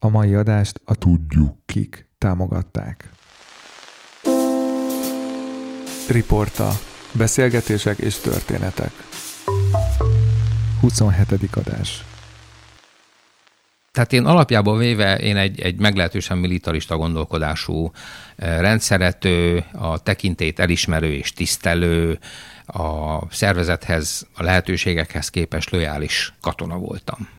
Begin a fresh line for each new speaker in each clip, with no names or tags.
A mai adást a Tudjuk Kik támogatták. Riporta. Beszélgetések és történetek. 27. adás.
Tehát én alapjában véve én egy, egy meglehetősen militarista gondolkodású eh, rendszerető, a tekintét elismerő és tisztelő, a szervezethez, a lehetőségekhez képes lojális katona voltam.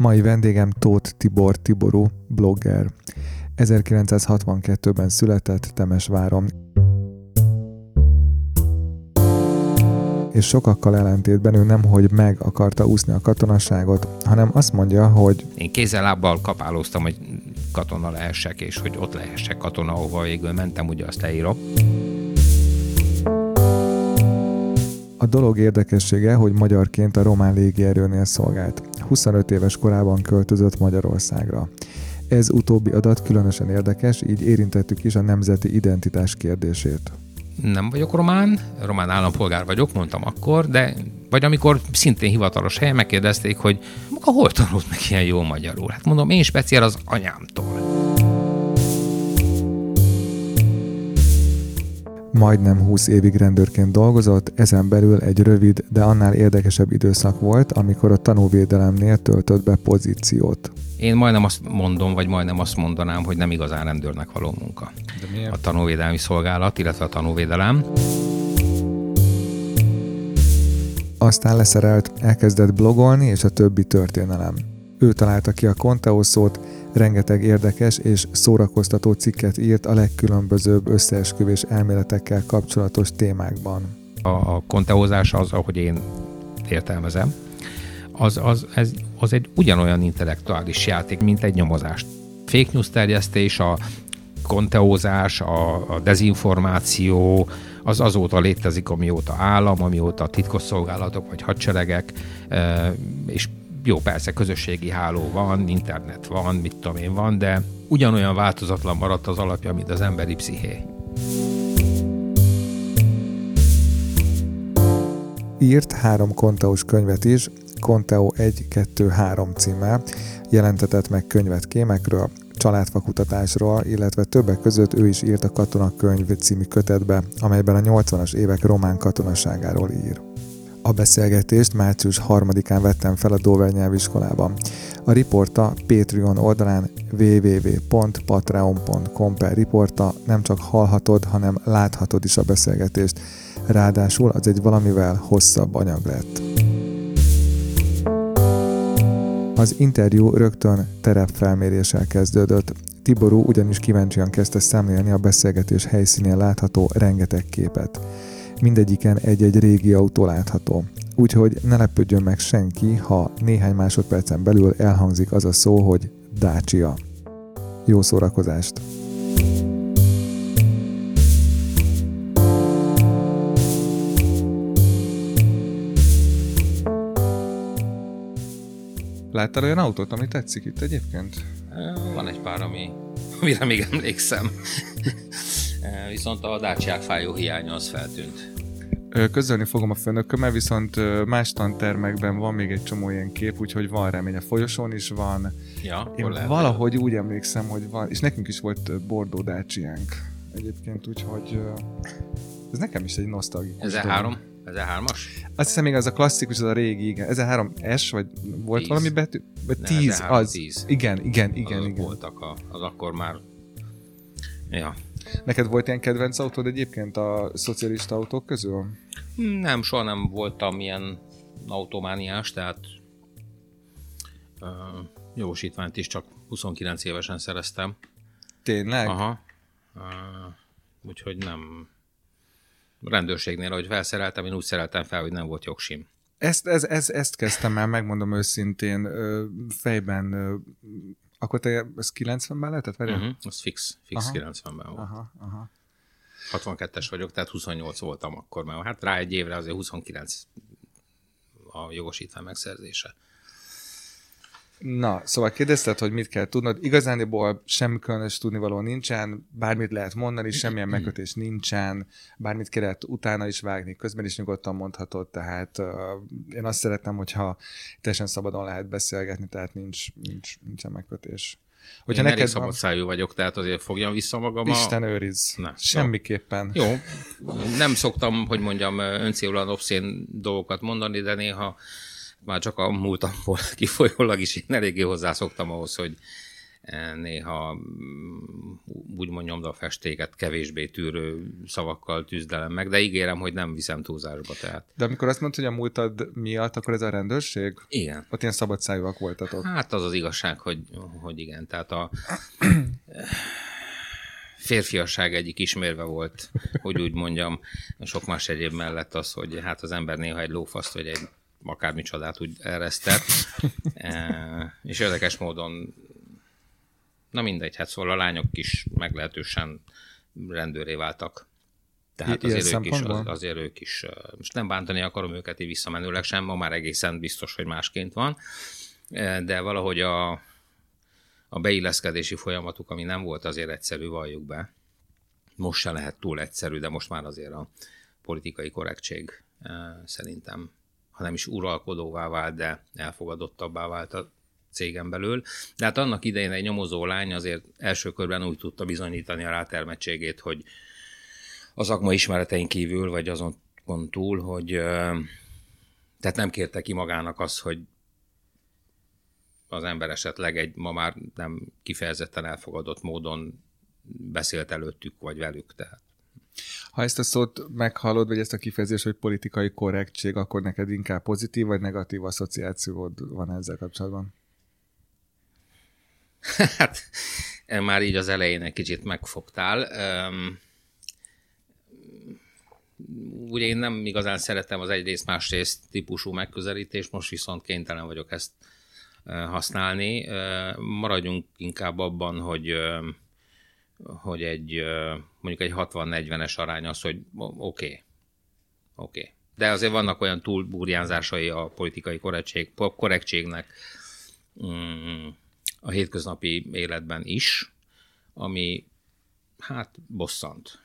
Mai vendégem Tóth Tibor Tiború, blogger. 1962-ben született Temesváron. És sokakkal ellentétben ő nem, hogy meg akarta úszni a katonaságot, hanem azt mondja, hogy
Én kézzel-lábbal kapálóztam, hogy katona lehessek, és hogy ott lehessek katona, ahova végül mentem, ugye azt leírom.
A dolog érdekessége, hogy magyarként a román légierőnél szolgált. 25 éves korában költözött Magyarországra. Ez utóbbi adat különösen érdekes, így érintettük is a nemzeti identitás kérdését.
Nem vagyok román, román állampolgár vagyok, mondtam akkor, de vagy amikor szintén hivatalos helyen megkérdezték, hogy maga hol tanult meg ilyen jó magyarul? Hát mondom, én speciál az anyámtól.
Majdnem 20 évig rendőrként dolgozott, ezen belül egy rövid, de annál érdekesebb időszak volt, amikor a tanúvédelemnél töltött be pozíciót.
Én majdnem azt mondom, vagy majdnem azt mondanám, hogy nem igazán rendőrnek való munka.
De miért?
A tanúvédelmi szolgálat, illetve a tanúvédelem.
Aztán leszerelt, elkezdett blogolni, és a többi történelem. Ő találta ki a Conteo szót, rengeteg érdekes és szórakoztató cikket írt a legkülönbözőbb összeesküvés elméletekkel kapcsolatos témákban.
A, a konteózás az, ahogy én értelmezem, az, az, ez, az egy ugyanolyan intellektuális játék, mint egy nyomozás. Fake news terjesztés, a konteózás, a, a dezinformáció, az azóta létezik, amióta állam, amióta titkosszolgálatok vagy hadseregek, és jó, persze közösségi háló van, internet van, mit tudom én van, de ugyanolyan változatlan maradt az alapja, mint az emberi psziché.
Írt három konteós könyvet is, Conteo 1, 2, 3 címmel, jelentetett meg könyvet kémekről, családfakutatásról, illetve többek között ő is írt a Katonakönyv című kötetbe, amelyben a 80-as évek román katonaságáról ír. A beszélgetést március 3-án vettem fel a Dover nyelviskolában. A riporta Patreon oldalán www.patreon.com per riporta nem csak hallhatod, hanem láthatod is a beszélgetést. Ráadásul az egy valamivel hosszabb anyag lett. Az interjú rögtön terepfelméréssel kezdődött. Tiború ugyanis kíváncsian kezdte szemlélni a beszélgetés helyszínén látható rengeteg képet. Mindegyiken egy-egy régi autó látható. Úgyhogy ne lepődjön meg senki, ha néhány másodpercen belül elhangzik az a szó, hogy Dacia. Jó szórakozást! Láttál olyan autót, ami tetszik itt egyébként?
Van egy pár, ami, amire még emlékszem. Viszont a dácsiák fájó hiánya az feltűnt.
Közölni fogom a főnökömmel, viszont más tantermekben van még egy csomó ilyen kép, úgyhogy van remény. A folyosón is van.
Ja,
Én
lehet,
valahogy úgy emlékszem, hogy van, és nekünk is volt Bordó dácsiánk egyébként, úgyhogy ez nekem is egy nosztalgikus.
Ez három? Ez a hármas?
Azt hiszem még az a klasszikus, az a régi, igen. Ez a három S, vagy volt
Tíz.
valami betű? Vagy
Ne,
tíz, az.
tíz.
Igen, igen, igen,
Azok
igen.
voltak a, az akkor már... Ja.
Neked volt ilyen kedvenc autód egyébként a szocialista autók közül?
Nem, soha nem voltam ilyen automániás, tehát uh, jogosítványt is csak 29 évesen szereztem.
Tényleg?
Aha. Uh, úgyhogy nem... Rendőrségnél, ahogy felszereltem, én úgy szereltem fel, hogy nem volt jogsim.
Ezt, ez, ez, ezt kezdtem el, megmondom őszintén, ö, fejben, ö, akkor te, ez 90-ben lehetett? Várjál?
Uh-huh. Az fix, fix
Aha.
90-ben volt.
Aha, aha.
62-es vagyok, tehát 28 voltam akkor, mert hát rá egy évre azért 29 a jogosítvány megszerzése.
Na, szóval kérdezted, hogy mit kell tudnod. Igazániból semmi különös tudnivaló nincsen, bármit lehet mondani, semmilyen megkötés nincsen, bármit kellett utána is vágni, közben is nyugodtan mondhatod, tehát uh, én azt szeretem, hogyha teljesen szabadon lehet beszélgetni, tehát nincs, nincs, nincsen megkötés.
Hogyha Én neked elég szabad szájú vagyok, tehát azért fogjam vissza magam.
Isten őriz. Ne, Semmiképpen.
Jó. Nem szoktam, hogy mondjam, öncélúan obszén dolgokat mondani, de néha már csak a múltamból kifolyólag is én eléggé hozzászoktam ahhoz, hogy eh, néha mm, úgymond a festéket kevésbé tűrő szavakkal tűzdelem meg, de ígérem, hogy nem viszem túlzásba. Tehát.
De amikor azt mondtad, hogy a múltad miatt, akkor ez a rendőrség?
Igen.
Ott ilyen szabadszájúak voltatok.
Hát az az igazság, hogy, hogy igen. Tehát a férfiasság egyik ismérve volt, hogy úgy mondjam, sok más egyéb mellett az, hogy hát az ember néha egy lófaszt vagy egy akármi csodát úgy eresztett. e, és érdekes módon, na mindegy, hát szóval a lányok is meglehetősen rendőré váltak. Tehát azért ők, is, az, azért ők is, most nem bántani akarom őket így visszamenőleg sem, ma már egészen biztos, hogy másként van, de valahogy a, a beilleszkedési folyamatuk, ami nem volt azért egyszerű, valljuk be, most se lehet túl egyszerű, de most már azért a politikai korrektség szerintem ha nem is uralkodóvá vált, de elfogadottabbá vált a cégen belül. De hát annak idején egy nyomozó lány azért első körben úgy tudta bizonyítani a rátermettségét, hogy az szakma ismeretein kívül, vagy azon túl, hogy tehát nem kérte ki magának azt, hogy az ember esetleg egy ma már nem kifejezetten elfogadott módon beszélt előttük, vagy velük. Tehát
ha ezt a szót meghallod, vagy ezt a kifejezést, hogy politikai korrektség, akkor neked inkább pozitív vagy negatív asszociációd van ezzel kapcsolatban?
Hát, már így az elején egy kicsit megfogtál. Ugye én nem igazán szeretem az egyrészt másrészt típusú megközelítést, most viszont kénytelen vagyok ezt használni. Maradjunk inkább abban, hogy hogy egy mondjuk egy 60-40-es arány az, hogy oké, okay, oké. Okay. De azért vannak olyan túlburjánzásai a politikai korrektség, korrektségnek mm, a hétköznapi életben is, ami hát bosszant.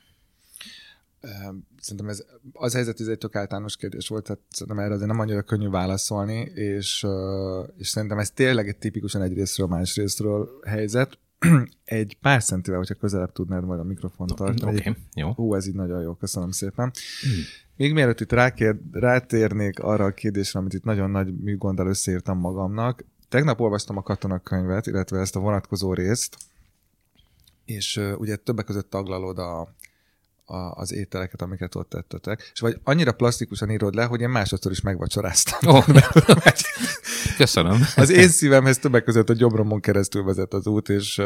Szerintem ez az helyzet, ez egy tök általános kérdés volt, tehát szerintem erre azért nem annyira könnyű válaszolni, és, és szerintem ez tényleg egy tipikusan egy részről, más részről helyzet. egy pár centivel, hogyha közelebb tudnád majd a mikrofont tartani.
Okay, jó.
Hú, ez így nagyon jó, köszönöm szépen. Hmm. Még mielőtt itt rákér, rátérnék arra a kérdésre, amit itt nagyon nagy műgonddal összeírtam magamnak, tegnap olvastam a katonakönyvet, illetve ezt a vonatkozó részt, és uh, ugye többek között taglalod a, a, az ételeket, amiket ott tettetek, és vagy annyira plastikusan írod le, hogy én másodszor is megvacsoráztam. Oh,
köszönöm.
Az én szívemhez többek között a gyomromon keresztül vezet az út, és,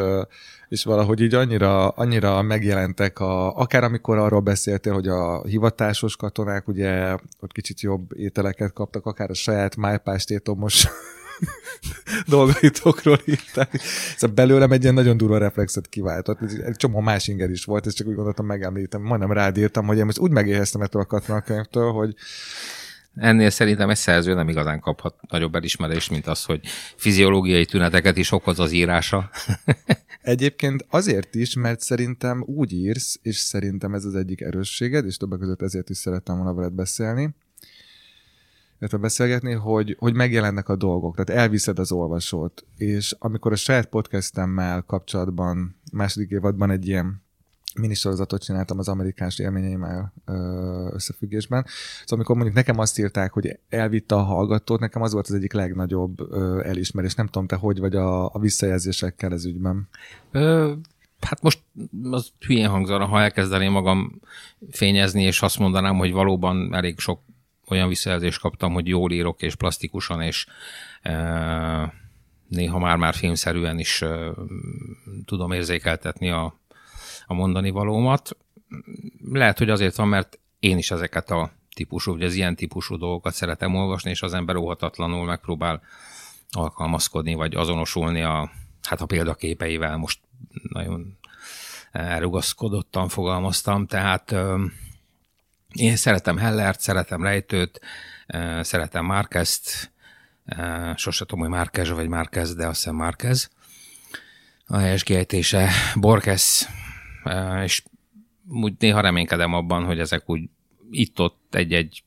és valahogy így annyira, annyira megjelentek, a, akár amikor arról beszéltél, hogy a hivatásos katonák ugye ott kicsit jobb ételeket kaptak, akár a saját májpástétomos dolgaitokról írtál. Szóval belőlem egy ilyen nagyon durva reflexet kiváltott. Egy csomó más inger is volt, és csak úgy gondoltam megemlítem. Majdnem rád írtam, hogy én most úgy megéheztem ettől a katonakönyvtől, hogy
Ennél szerintem egy szerző nem igazán kaphat nagyobb elismerést, mint az, hogy fiziológiai tüneteket is okoz az írása.
Egyébként azért is, mert szerintem úgy írsz, és szerintem ez az egyik erősséged, és többek között ezért is szerettem volna veled beszélni, illetve beszélgetni, hogy, hogy megjelennek a dolgok, tehát elviszed az olvasót, és amikor a saját podcastemmel kapcsolatban második évadban egy ilyen minisorozatot csináltam az amerikás élményeimmel összefüggésben. Szóval amikor mondjuk nekem azt írták, hogy elvitte a hallgatót, nekem az volt az egyik legnagyobb ö, elismerés. Nem tudom, te hogy vagy a, a visszajelzésekkel ez ügyben?
Ö, hát most az hülyén hangzana, ha elkezdeném magam fényezni, és azt mondanám, hogy valóban elég sok olyan visszajelzést kaptam, hogy jól írok, és plastikusan, és e, néha már-már filmszerűen is e, tudom érzékeltetni a, a mondani valómat. Lehet, hogy azért van, mert én is ezeket a típusú, vagy az ilyen típusú dolgokat szeretem olvasni, és az ember óhatatlanul megpróbál alkalmazkodni, vagy azonosulni a, hát a példaképeivel most nagyon elrugaszkodottan fogalmaztam, tehát én szeretem Hellert, szeretem Rejtőt, szeretem Márkezt, sose tudom, hogy Márkez vagy Márkez, de azt hiszem Márkez. A helyes kiejtése Borges, és úgy néha reménykedem abban, hogy ezek úgy itt-ott egy-egy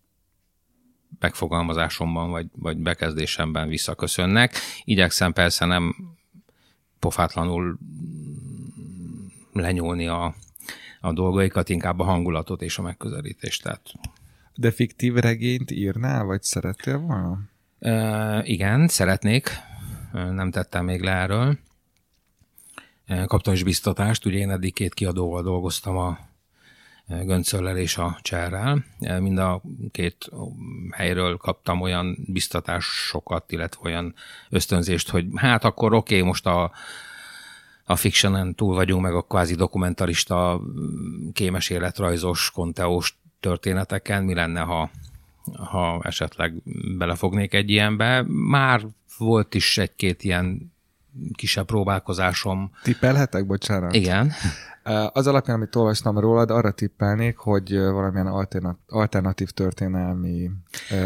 megfogalmazásomban vagy, vagy bekezdésemben visszaköszönnek. Igyekszem persze nem pofátlanul lenyúlni a, a dolgaikat, inkább a hangulatot és a megközelítést. Tehát.
De fiktív regényt írnál, vagy szerettél volna?
E, igen, szeretnék. Nem tettem még le erről. Kaptam is biztatást, ugye én eddig két kiadóval dolgoztam a Göncöllel és a Cserrel. Mind a két helyről kaptam olyan biztatásokat, illetve olyan ösztönzést, hogy hát akkor oké, okay, most a, a fictionen túl vagyunk, meg a kvázi dokumentarista kémes életrajzos, konteós történeteken, mi lenne, ha, ha esetleg belefognék egy ilyenbe. Már volt is egy-két ilyen kisebb próbálkozásom.
Tippelhetek, bocsánat?
Igen.
Az alapján, amit olvastam rólad, arra tippelnék, hogy valamilyen alternat, alternatív történelmi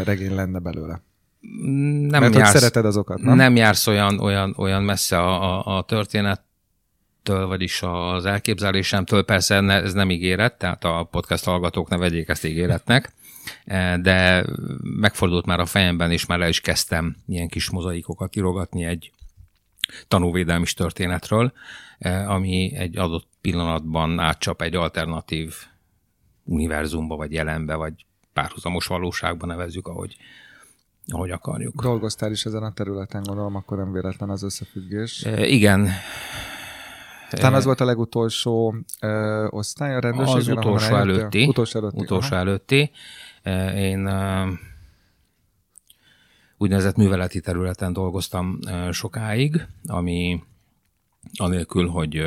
regény lenne belőle. Nem Mert jársz, hogy szereted azokat, nem?
Nem jársz olyan, olyan, olyan messze a, a, a történettől, vagyis az elképzelésemtől. Persze ez nem ígéret, tehát a podcast hallgatók ne vegyék ezt ígéretnek, de megfordult már a fejemben, és már le is kezdtem ilyen kis mozaikokat írogatni egy tanúvédelmi történetről, eh, ami egy adott pillanatban átcsap egy alternatív univerzumba, vagy jelenbe, vagy párhuzamos valóságba nevezzük, ahogy, ahogy akarjuk.
Dolgoztál is ezen a területen, gondolom, akkor nem véletlen az összefüggés.
E, igen.
Talán az volt a legutolsó ö, osztály a rendőrségben?
Az utolsó előtti. Utolsó előtti. Utolsó előtti. Én úgynevezett műveleti területen dolgoztam sokáig, ami anélkül, hogy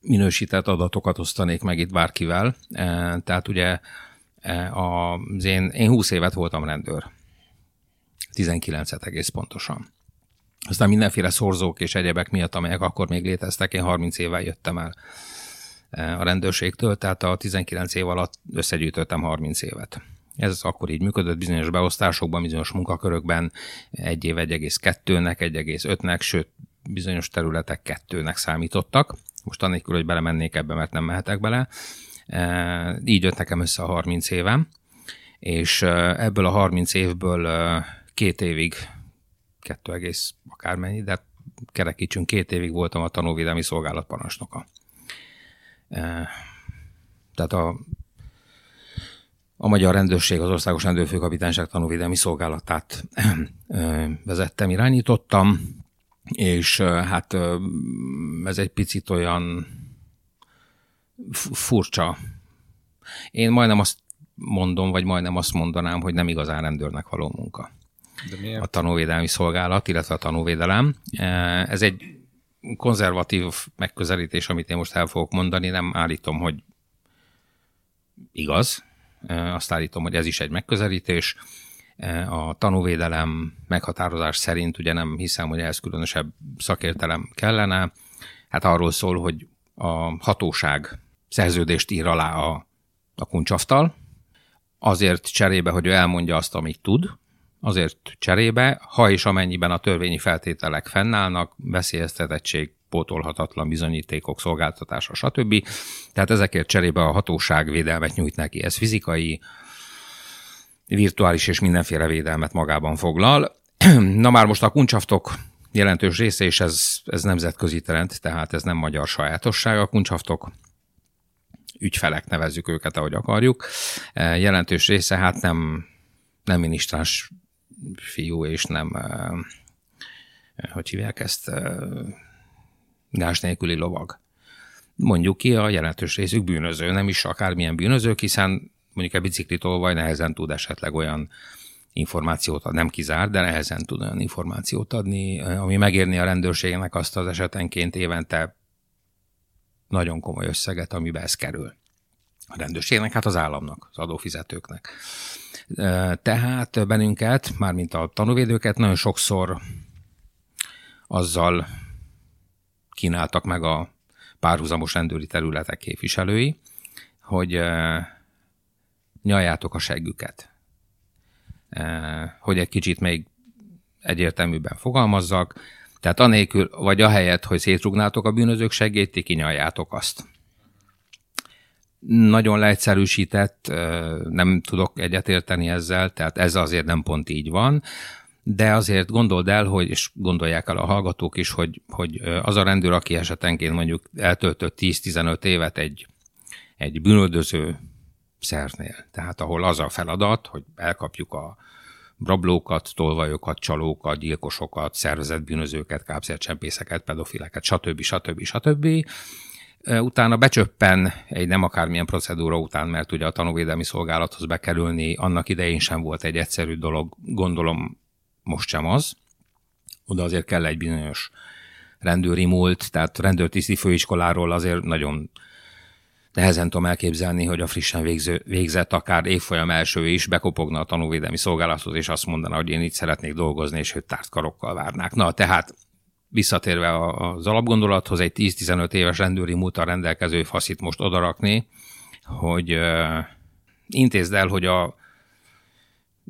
minősített adatokat osztanék meg itt bárkivel. Tehát ugye az én, én 20 évet voltam rendőr. 19-et egész pontosan. Aztán mindenféle szorzók és egyebek miatt, amelyek akkor még léteztek, én 30 évvel jöttem el a rendőrségtől, tehát a 19 év alatt összegyűjtöttem 30 évet. Ez akkor így működött bizonyos beosztásokban, bizonyos munkakörökben egy év 1,2-nek, 1,5-nek, sőt bizonyos területek kettőnek számítottak. Most annélkül, hogy belemennék ebbe, mert nem mehetek bele. E, így jött nekem össze a 30 évem, és e, ebből a 30 évből e, két évig, kettő egész akármennyi, de kerekítsünk, két évig voltam a tanúvédelmi szolgálat parancsnoka. Tehát a a Magyar Rendőrség, az Országos Rendőrfőkapitányság tanúvédelmi szolgálatát vezettem, irányítottam, és hát ez egy picit olyan furcsa. Én majdnem azt mondom, vagy majdnem azt mondanám, hogy nem igazán rendőrnek való munka. De miért? A tanúvédelmi szolgálat, illetve a tanúvédelem. Ez egy konzervatív megközelítés, amit én most el fogok mondani, nem állítom, hogy igaz, azt állítom, hogy ez is egy megközelítés. A tanúvédelem meghatározás szerint ugye nem hiszem, hogy ehhez különösebb szakértelem kellene. Hát arról szól, hogy a hatóság szerződést ír alá a, a kuncsaftal, azért cserébe, hogy ő elmondja azt, amit tud, azért cserébe, ha és amennyiben a törvényi feltételek fennállnak, veszélyeztetettség, pótolhatatlan bizonyítékok szolgáltatása, stb. Tehát ezekért cserébe a hatóság védelmet nyújt neki. Ez fizikai, virtuális és mindenféle védelmet magában foglal. Na már most a kuncsaftok jelentős része, és ez, ez nemzetközi trend, tehát ez nem magyar sajátosság. A kuncsaftok ügyfelek nevezzük őket, ahogy akarjuk. Jelentős része hát nem, nem minisztráns fiú, és nem, hogy hívják ezt, gás nélküli lovag. Mondjuk ki, a jelentős részük bűnöző, nem is akármilyen bűnözők, hiszen mondjuk a biciklitolvaj nehezen tud esetleg olyan információt ad, nem kizár, de nehezen tud olyan információt adni, ami megérni a rendőrségnek azt az esetenként évente nagyon komoly összeget, amibe ez kerül. A rendőrségnek, hát az államnak, az adófizetőknek. Tehát bennünket, mármint a tanúvédőket nagyon sokszor azzal kínáltak meg a párhuzamos rendőri területek képviselői, hogy nyaljátok a seggüket. hogy egy kicsit még egyértelműbben fogalmazzak. Tehát anélkül, vagy ahelyett, hogy szétrugnátok a bűnözők segélyt, ti kinyaljátok azt. Nagyon leegyszerűsített, nem tudok egyetérteni ezzel, tehát ez azért nem pont így van, de azért gondold el, hogy, és gondolják el a hallgatók is, hogy, hogy az a rendőr, aki esetenként mondjuk eltöltött 10-15 évet egy, egy bűnöldöző szervnél, tehát ahol az a feladat, hogy elkapjuk a rablókat, tolvajokat, csalókat, gyilkosokat, szervezett bűnözőket, kábszercsempészeket, pedofileket, stb. stb. stb. Utána becsöppen egy nem akármilyen procedúra után, mert ugye a tanúvédelmi szolgálathoz bekerülni annak idején sem volt egy egyszerű dolog, gondolom most sem az. Oda azért kell egy bizonyos rendőri múlt, tehát rendőrtiszti főiskoláról azért nagyon nehezen tudom elképzelni, hogy a frissen végző, végzett, akár évfolyam első is bekopogna a tanúvédelmi szolgálathoz, és azt mondaná, hogy én itt szeretnék dolgozni, és hogy tárt karokkal várnák. Na, tehát visszatérve az alapgondolathoz, egy 10-15 éves rendőri múltal rendelkező faszit most odarakni, hogy uh, intézd el, hogy a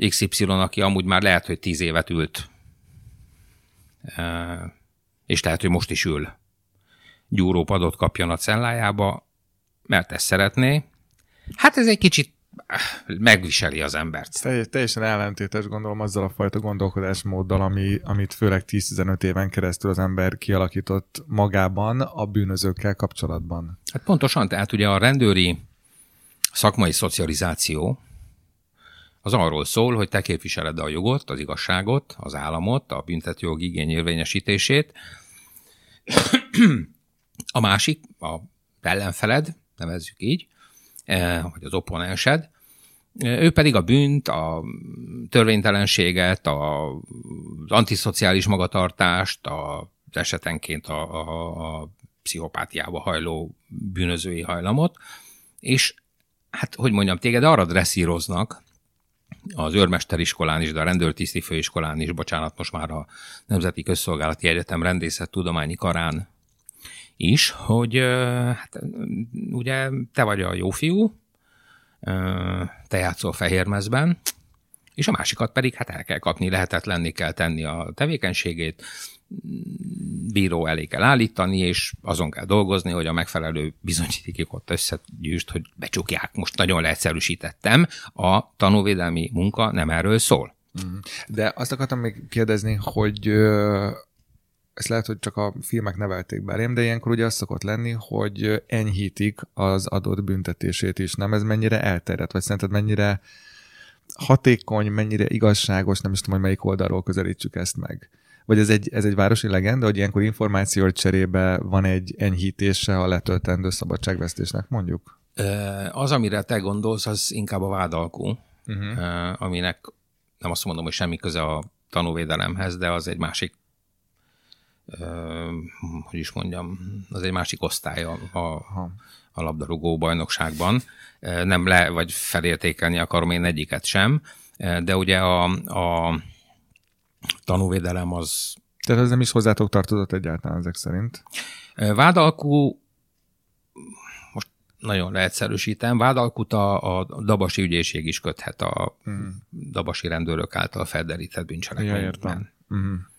XY, aki amúgy már lehet, hogy 10 évet ült, és lehet, hogy most is ül, gyúrópadot kapjon a cellájába, mert ezt szeretné. Hát ez egy kicsit eh, megviseli az embert.
Telj, teljesen ellentétes gondolom azzal a fajta gondolkodásmóddal, ami, amit főleg 10-15 éven keresztül az ember kialakított magában a bűnözőkkel kapcsolatban.
Hát pontosan, tehát ugye a rendőri szakmai szocializáció az arról szól, hogy te képviseled a jogot, az igazságot, az államot, a büntetőjog igény érvényesítését. A másik, a ellenfeled, nevezzük így, eh, vagy az opponensed, ő pedig a bűnt, a törvénytelenséget, az antiszociális magatartást, az esetenként a, a, a pszichopátiába hajló bűnözői hajlamot, és hát, hogy mondjam, téged arra dresszíroznak, az őrmesteriskolán is, de a rendőrtiszti főiskolán is, bocsánat, most már a Nemzeti Közszolgálati Egyetem rendészet tudományi karán is, hogy hát, ugye te vagy a jó fiú, te játszol fehérmezben, és a másikat pedig hát el kell kapni, lehetetlenni kell tenni a tevékenységét, bíró elé kell állítani, és azon kell dolgozni, hogy a megfelelő bizonyítékot összegyűjtsd, hogy becsukják. Most nagyon leegyszerűsítettem, a tanúvédelmi munka nem erről szól.
Mhm. De azt akartam még kérdezni, hogy ezt lehet, hogy csak a filmek nevelték belém, de ilyenkor ugye az szokott lenni, hogy enyhítik az adott büntetését is. Nem ez mennyire elterjedt, vagy szerinted mennyire hatékony, mennyire igazságos, nem is tudom, hogy melyik oldalról közelítsük ezt meg. Vagy ez egy, ez egy városi legenda, hogy ilyenkor információ cserébe van egy enyhítése a letöltendő szabadságvesztésnek, mondjuk?
Az, amire te gondolsz, az inkább a vádalkú, uh-huh. aminek nem azt mondom, hogy semmi köze a tanúvédelemhez, de az egy másik hogy is mondjam, az egy másik osztály a, a, a labdarúgó bajnokságban. Nem le, vagy felértékelni akarom én egyiket sem, de ugye a, a tanúvédelem az...
Tehát ez nem is hozzátok tartozott egyáltalán ezek szerint?
Vádalkú, most nagyon leegyszerűsítem, vádalkut a, a Dabasi ügyészség is köthet a hmm. Dabasi rendőrök által felderített bűncselekményben. Ja, értem. Hmm.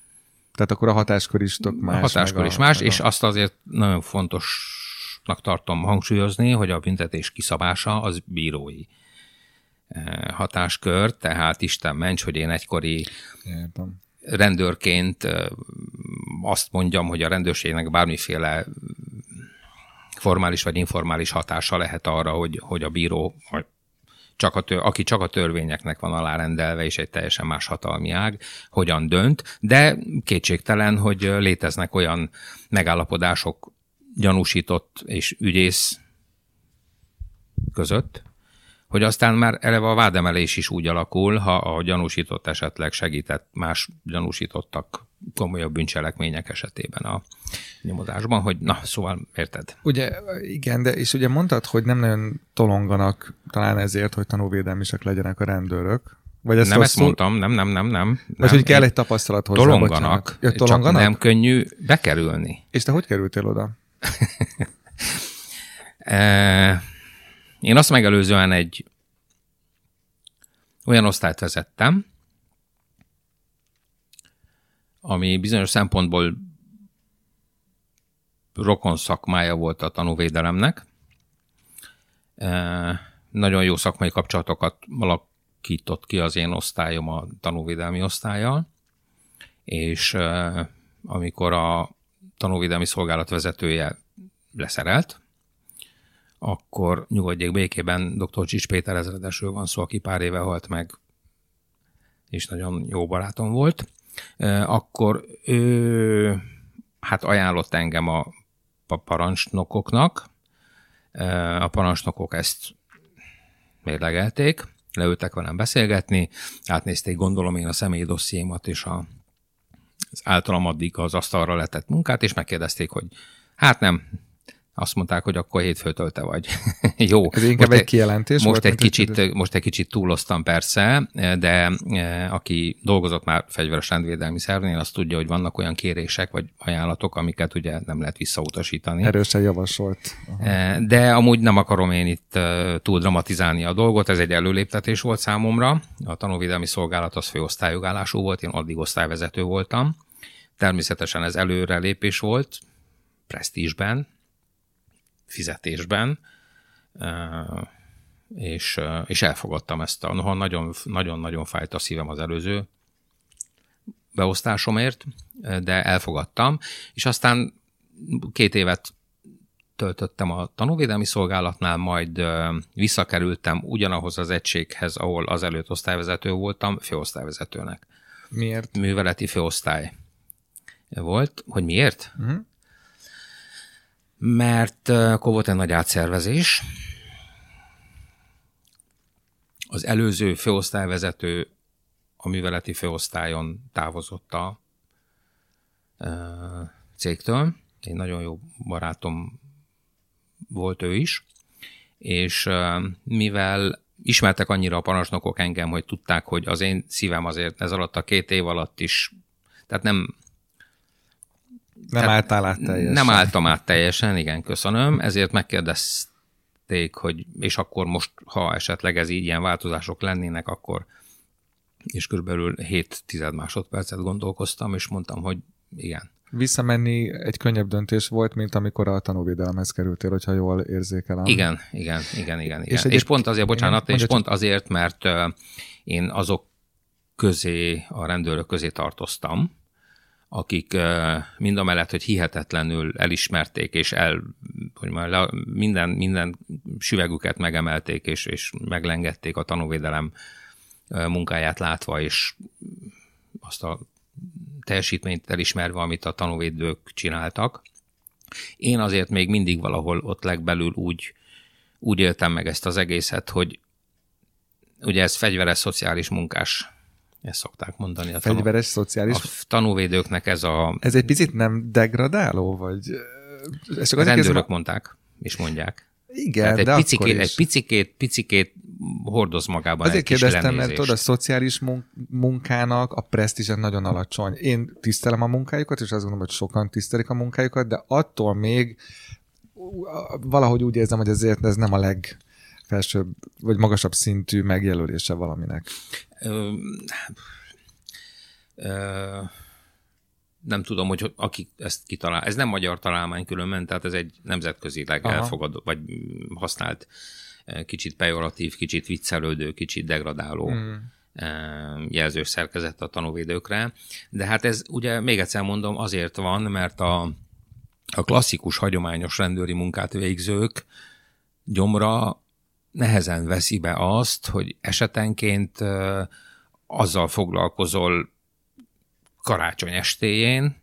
Tehát akkor a hatáskör is tök más.
A hatáskör is a, más, a... és azt azért nagyon fontosnak tartom hangsúlyozni, hogy a büntetés kiszabása az bírói hatáskör, tehát Isten ments, hogy én egykori Értem. rendőrként eh, azt mondjam, hogy a rendőrségnek bármiféle formális vagy informális hatása lehet arra, hogy, hogy a bíró, csak a tör, aki csak a törvényeknek van alárendelve, és egy teljesen más hatalmi ág, hogyan dönt, de kétségtelen, hogy léteznek olyan megállapodások gyanúsított és ügyész között, hogy aztán már eleve a vádemelés is úgy alakul, ha a gyanúsított esetleg segített más gyanúsítottak komolyabb bűncselekmények esetében a nyomozásban, hogy na, szóval érted?
Ugye, igen, de és ugye mondtad, hogy nem nagyon tolonganak talán ezért, hogy tanúvédelmisek legyenek a rendőrök.
Vagy ezt nem rosszul... ezt mondtam, nem, nem, nem, nem.
Vagy hogy kell egy tapasztalat hozzá.
Tolonganak, ja, tolonganak, csak nem könnyű bekerülni.
És te hogy kerültél oda?
e, én azt megelőzően egy olyan osztályt vezettem, ami bizonyos szempontból rokon szakmája volt a tanúvédelemnek. Nagyon jó szakmai kapcsolatokat alakított ki az én osztályom a tanúvédelmi osztályjal, és amikor a tanúvédelmi szolgálat vezetője leszerelt, akkor nyugodjék békében dr. Csics Péter ezredesről van szó, aki pár éve halt meg, és nagyon jó barátom volt. Akkor ő hát ajánlott engem a parancsnokoknak. A parancsnokok ezt mérlegelték, leültek velem beszélgetni, átnézték gondolom én a személyi dossziémat és a, az általam addig az asztalra letett munkát, és megkérdezték, hogy hát nem, azt mondták, hogy akkor hétfőtől te vagy. Jó.
Ez inkább most egy kijelentés
most volt, egy kicsit, egy... most egy kicsit túloztam persze, de e, aki dolgozott már fegyveres rendvédelmi szervnél, az tudja, hogy vannak olyan kérések vagy ajánlatok, amiket ugye nem lehet visszautasítani.
Erősen javasolt.
Aha. E, de amúgy nem akarom én itt e, túl dramatizálni a dolgot, ez egy előléptetés volt számomra. A tanúvédelmi szolgálat az főosztályjogállású volt, én addig osztályvezető voltam. Természetesen ez előrelépés volt, presztízsben, fizetésben, és, és elfogadtam ezt a, noha nagyon-nagyon fájt a szívem az előző beosztásomért, de elfogadtam, és aztán két évet töltöttem a tanúvédelmi szolgálatnál, majd visszakerültem ugyanahoz az egységhez, ahol az előtt osztályvezető voltam, főosztályvezetőnek.
Miért?
Műveleti főosztály volt. Hogy miért? Uh-huh mert akkor volt egy nagy átszervezés. Az előző főosztályvezető a műveleti főosztályon távozott a cégtől. Egy nagyon jó barátom volt ő is, és mivel ismertek annyira a parancsnokok engem, hogy tudták, hogy az én szívem azért ez alatt a két év alatt is, tehát nem
nem álltál át teljesen.
Nem álltam át teljesen, igen, köszönöm. Ezért megkérdezték, hogy és akkor most, ha esetleg ez így ilyen változások lennének, akkor és körülbelül 7 tized másodpercet gondolkoztam, és mondtam, hogy igen.
Visszamenni egy könnyebb döntés volt, mint amikor a tanúvédelemhez kerültél, hogyha jól érzékelem.
Igen, igen, igen, igen. igen. És, egy, és pont azért, bocsánat, igen, és pont azért, mert én azok közé, a rendőrök közé tartoztam, akik mind a mellett, hogy hihetetlenül elismerték, és el, hogy már minden, minden süvegüket megemelték, és, és meglengették a tanúvédelem munkáját látva, és azt a teljesítményt elismerve, amit a tanúvédők csináltak. Én azért még mindig valahol ott legbelül úgy, úgy éltem meg ezt az egészet, hogy ugye ez fegyveres szociális munkás ezt szokták mondani.
A Fegyveres, tanú... szociális.
A tanúvédőknek ez a...
Ez egy picit nem degradáló, vagy...
Ez csak a rendőrök ez... mondták, és mondják.
Igen, Tehát
egy
de
picikét,
akkor is.
Egy picikét, picikét hordoz magában
Azért egy kérdeztem, mert tudod, a szociális munkának a presztízse nagyon alacsony. Én tisztelem a munkájukat, és azt gondolom, hogy sokan tisztelik a munkájukat, de attól még valahogy úgy érzem, hogy ezért ez nem a leg felsőbb, vagy magasabb szintű megjelölése valaminek? Ö,
ö, nem tudom, hogy akik ezt kitalál. Ez nem magyar találmány különben, tehát ez egy nemzetközileg Aha. vagy használt kicsit pejoratív, kicsit viccelődő, kicsit degradáló hmm. jelzős szerkezet a tanúvédőkre. De hát ez ugye még egyszer mondom, azért van, mert a, a klasszikus, hagyományos rendőri munkát végzők gyomra nehezen veszi be azt, hogy esetenként azzal foglalkozol karácsony estéjén,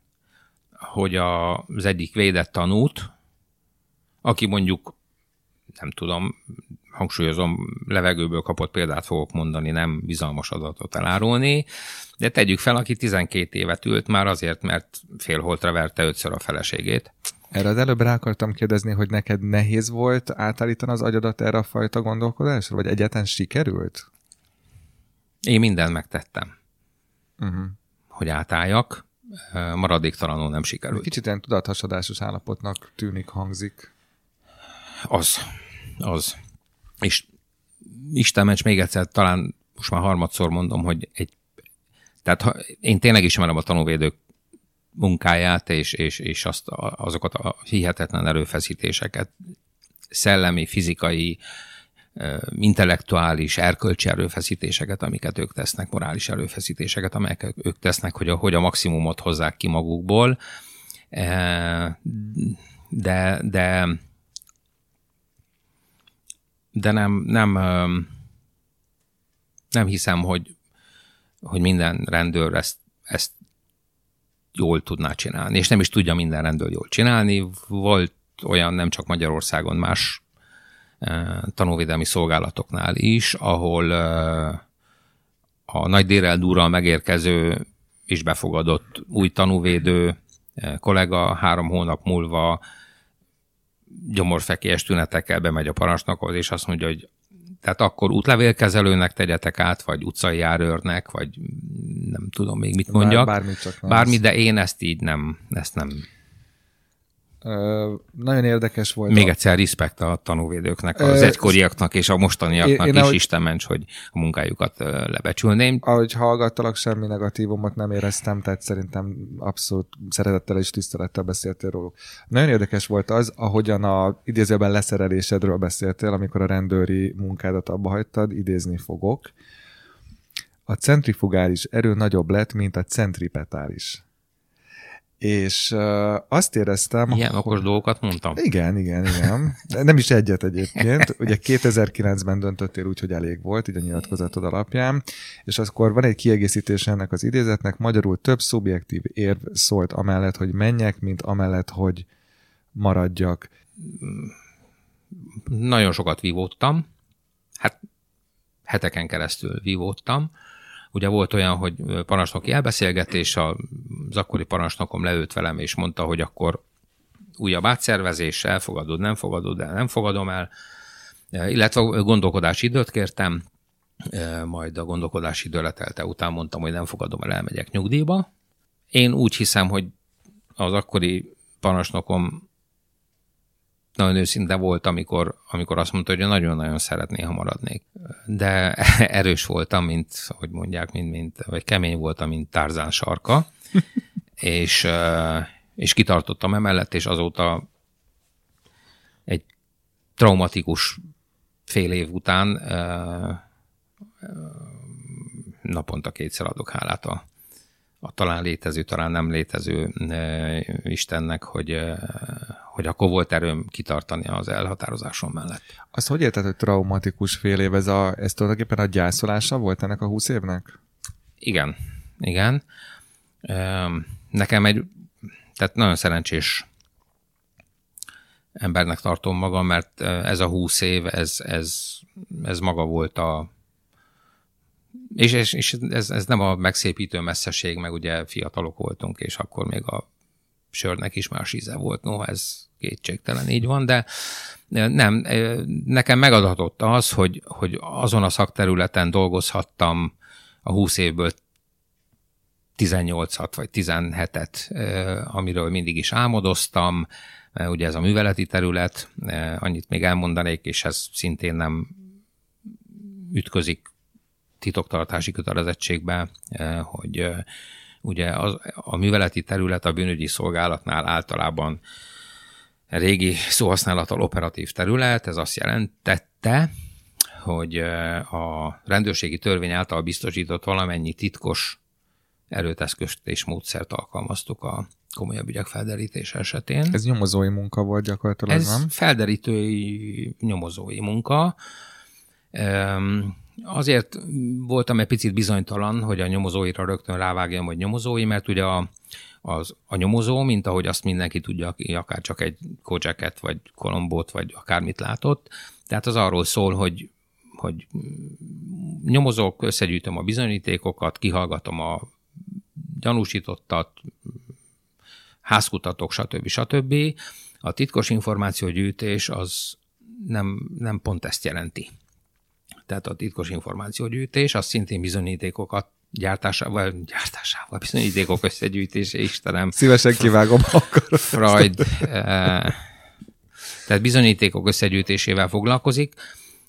hogy az egyik védett tanút, aki mondjuk, nem tudom, hangsúlyozom, levegőből kapott példát fogok mondani, nem bizalmas adatot elárulni, de tegyük fel, aki 12 évet ült már azért, mert félholtra verte ötször a feleségét.
Erre az előbb rá akartam kérdezni, hogy neked nehéz volt átállítani az agyadat erre a fajta gondolkodásra, vagy egyáltalán sikerült?
Én mindent megtettem, uh-huh. hogy átálljak, maradéktalanul nem sikerült.
Kicsit ilyen tudathasadásos állapotnak tűnik, hangzik.
Az, az. És Isten ments még egyszer, talán most már harmadszor mondom, hogy egy, tehát ha, én tényleg ismerem a tanúvédők munkáját és, és, és azt, azokat a hihetetlen erőfeszítéseket, szellemi, fizikai, intellektuális, erkölcsi erőfeszítéseket, amiket ők tesznek, morális erőfeszítéseket, amelyek ők tesznek, hogy a, hogy a maximumot hozzák ki magukból. De, de, de nem, nem, nem hiszem, hogy, hogy minden rendőr ezt, ezt jól tudná csinálni, és nem is tudja minden rendőr jól csinálni. Volt olyan nem csak Magyarországon, más tanúvédelmi szolgálatoknál is, ahol a nagy déreldúrral megérkező és befogadott új tanúvédő kollega három hónap múlva gyomorfekélyes tünetekkel bemegy a parancsnokhoz, és azt mondja, hogy tehát akkor útlevélkezelőnek tegyetek át, vagy utcai járőrnek, vagy nem tudom még mit mondjak.
Bár, bármi, csak
nem bármi, de én ezt így nem, ezt nem
nagyon érdekes volt.
Még a... egyszer respekt a tanúvédőknek, az egykoriaknak és a mostaniaknak én, én is, ahogy, Isten ments, hogy a munkájukat lebecsülném.
Ahogy hallgattalak, semmi negatívumot nem éreztem, tehát szerintem abszolút szeretettel és tisztelettel beszéltél róluk. Nagyon érdekes volt az, ahogyan a idézőben leszerelésedről beszéltél, amikor a rendőri munkádat abba hagytad, idézni fogok. A centrifugális erő nagyobb lett, mint a centripetális és uh, azt éreztem...
Ilyen okos hogy... dolgokat mondtam.
Igen, igen, igen. Nem is egyet egyébként. Ugye 2009-ben döntöttél úgy, hogy elég volt, így a nyilatkozatod alapján, és akkor van egy kiegészítés ennek az idézetnek, magyarul több szubjektív érv szólt amellett, hogy menjek, mint amellett, hogy maradjak.
Nagyon sokat vívódtam. Hát heteken keresztül vívódtam Ugye volt olyan, hogy parancsnoki elbeszélgetés, az akkori parancsnokom leült velem, és mondta, hogy akkor újabb átszervezés, elfogadod, nem fogadod de nem fogadom el, illetve gondolkodási időt kértem, majd a gondolkodási idő letelte után mondtam, hogy nem fogadom el, elmegyek nyugdíjba. Én úgy hiszem, hogy az akkori parancsnokom nagyon őszinte volt, amikor, amikor azt mondta, hogy nagyon-nagyon szeretné, ha maradnék. De erős voltam, mint, hogy mondják, mint, mint vagy kemény voltam, mint Tarzán sarka, és, és kitartottam emellett, és azóta egy traumatikus fél év után naponta kétszer adok hálát a, a talán létező, talán nem létező Istennek, hogy, hogy akkor volt erőm kitartani az elhatározásom mellett.
Azt hogy érted, hogy traumatikus fél év, ez, a, ez tulajdonképpen a gyászolása volt ennek a húsz évnek?
Igen, igen. Nekem egy, tehát nagyon szerencsés embernek tartom magam, mert ez a húsz év, ez, ez, ez maga volt a, és, és, és ez, ez nem a megszépítő messzeség, meg ugye fiatalok voltunk, és akkor még a sörnek is más íze volt, no, ez kétségtelen így van, de nem, nekem megadatott az, hogy, hogy azon a szakterületen dolgozhattam a 20 évből 18-at vagy 17-et, amiről mindig is álmodoztam, ugye ez a műveleti terület, annyit még elmondanék, és ez szintén nem ütközik titoktartási kötelezettségbe, hogy ugye az, a műveleti terület a bűnügyi szolgálatnál általában régi szóhasználattal operatív terület, ez azt jelentette, hogy a rendőrségi törvény által biztosított valamennyi titkos erőteszközt és módszert alkalmaztuk a komolyabb ügyek felderítése esetén.
Ez nyomozói munka volt gyakorlatilag,
Ez nem? felderítői nyomozói munka. Azért voltam egy picit bizonytalan, hogy a nyomozóira rögtön rávágjam, hogy nyomozói, mert ugye a, az, a nyomozó, mint ahogy azt mindenki tudja, aki akár csak egy kocseket, vagy kolombót, vagy akármit látott. Tehát az arról szól, hogy, hogy nyomozok, összegyűjtöm a bizonyítékokat, kihallgatom a gyanúsítottat, házkutatok, stb. stb. A titkos információgyűjtés az nem, nem pont ezt jelenti. Tehát a titkos információgyűjtés, az szintén bizonyítékokat gyártásával, gyártásával, bizonyítékok összegyűjtése, Istenem.
Szívesen kivágom akkor.
Freud. Eh, tehát bizonyítékok összegyűjtésével foglalkozik,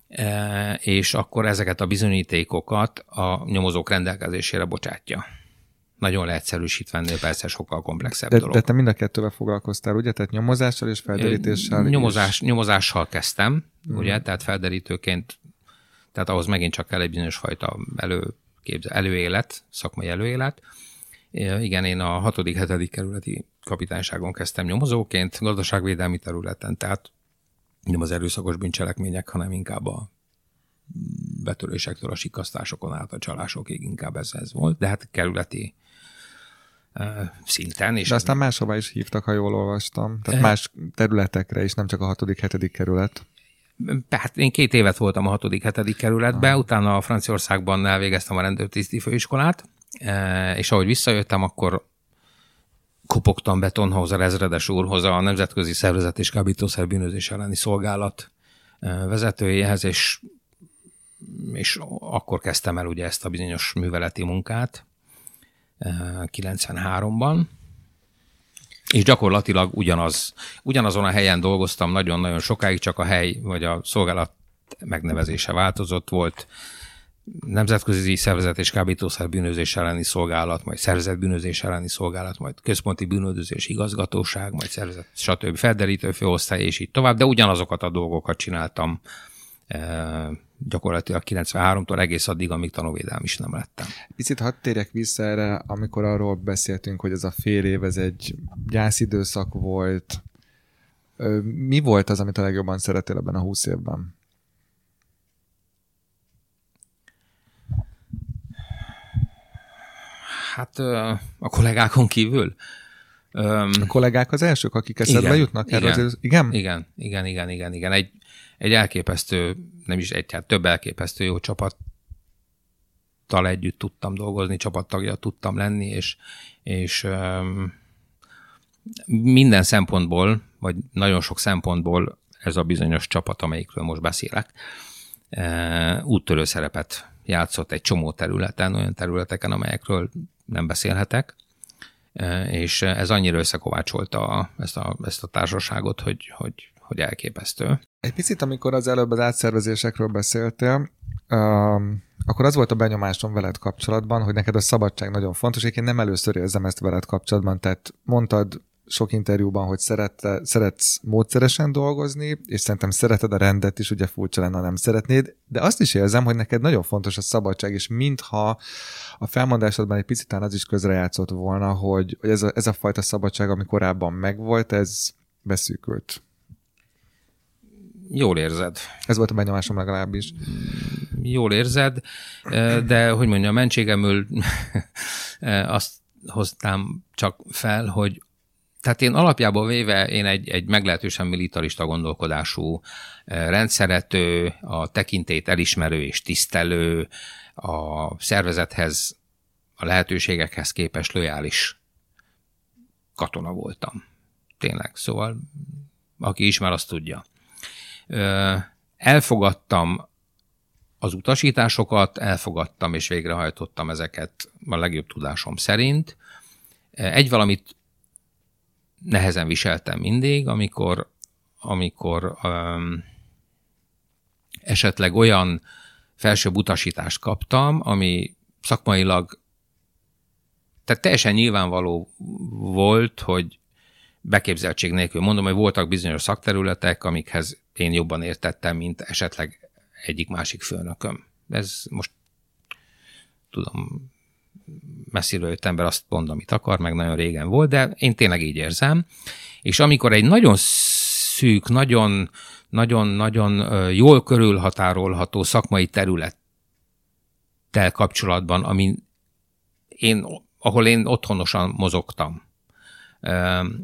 eh, és akkor ezeket a bizonyítékokat a nyomozók rendelkezésére bocsátja. nagyon leegyszerűsítve ennél persze sokkal komplexebb
de,
dolog.
De te mind a kettővel foglalkoztál, ugye? Tehát nyomozással és felderítéssel?
Nyomozás, és... Nyomozással kezdtem, mm. ugye? Tehát felderítőként, tehát ahhoz megint csak kell egy bizonyos fajta elő, képzel, előélet, szakmai előélet. Igen, én a 6 hetedik kerületi kapitányságon kezdtem nyomozóként, gazdaságvédelmi területen, tehát nem az erőszakos bűncselekmények, hanem inkább a betörésektől a sikasztásokon át a csalásokig inkább ez, ez volt, de hát kerületi szinten. És
De aztán máshova is hívtak, ha jól olvastam. Tehát e... más területekre is, nem csak a hatodik, hetedik kerület.
Hát én két évet voltam a hatodik, hetedik kerületben, ah. utána a Franciaországban elvégeztem a rendőrtiszti főiskolát, és ahogy visszajöttem, akkor kopogtam Betonhoz, a ezredes úrhoz, a Nemzetközi Szervezet és Kábítószer Bűnözés elleni szolgálat vezetőjéhez, és, és akkor kezdtem el ugye ezt a bizonyos műveleti munkát, 93-ban, és gyakorlatilag ugyanaz, ugyanazon a helyen dolgoztam nagyon-nagyon sokáig, csak a hely vagy a szolgálat megnevezése változott volt. Nemzetközi Szervezet és Kábítószer Bűnözés elleni szolgálat, majd szervezet bűnözés elleni szolgálat, majd központi bűnözés igazgatóság, majd szervezet, stb. felderítő főosztály, és így tovább, de ugyanazokat a dolgokat csináltam gyakorlatilag 93-tól egész addig, amíg tanúvédelm is nem lettem.
Picit hadd térjek vissza erre, amikor arról beszéltünk, hogy ez a fél év, ez egy gyászidőszak volt. Mi volt az, amit a legjobban szeretél ebben a 20 évben?
Hát a kollégákon kívül.
A kollégák az elsők, akik eszedbe igen, jutnak erről?
Igen,
az, igen?
Igen, igen, igen, igen. Egy, egy elképesztő, nem is egy, hát több elképesztő jó csapattal együtt tudtam dolgozni, csapattagja tudtam lenni, és, és minden szempontból, vagy nagyon sok szempontból ez a bizonyos csapat, amelyikről most beszélek, uh, úttörő szerepet játszott egy csomó területen, olyan területeken, amelyekről nem beszélhetek, és ez annyira összekovácsolta ezt a, ezt a társaságot, hogy, hogy, hogy elképesztő.
Egy picit, amikor az előbb az átszervezésekről beszéltél, um, akkor az volt a benyomásom veled kapcsolatban, hogy neked a szabadság nagyon fontos, én nem először érzem ezt veled kapcsolatban, tehát mondtad sok interjúban, hogy szerette, szeretsz módszeresen dolgozni, és szerintem szereted a rendet is, ugye furcsa lenne, nem szeretnéd, de azt is érzem, hogy neked nagyon fontos a szabadság, és mintha a felmondásodban egy picit az is közrejátszott volna, hogy, hogy ez, a, ez a fajta szabadság, ami korábban megvolt, ez beszűkült.
Jól érzed.
Ez volt a benyomásom legalábbis.
Jól érzed, de hogy mondja, a mentségemül azt hoztam csak fel, hogy tehát én alapjából véve én egy, egy meglehetősen militarista gondolkodású rendszerető, a tekintét elismerő és tisztelő, a szervezethez, a lehetőségekhez képes lojális katona voltam. Tényleg, szóval aki ismer, azt tudja. Elfogadtam az utasításokat, elfogadtam és végrehajtottam ezeket a legjobb tudásom szerint. Egy valamit nehezen viseltem mindig, amikor, amikor um, esetleg olyan felsőbb utasítást kaptam, ami szakmailag tehát teljesen nyilvánvaló volt, hogy beképzeltség nélkül mondom, hogy voltak bizonyos szakterületek, amikhez én jobban értettem, mint esetleg egyik másik főnököm. Ez most tudom, messziről jött ember azt mond, amit akar, meg nagyon régen volt, de én tényleg így érzem. És amikor egy nagyon szűk, nagyon, nagyon, nagyon jól körülhatárolható szakmai területtel kapcsolatban, ami én, ahol én otthonosan mozogtam,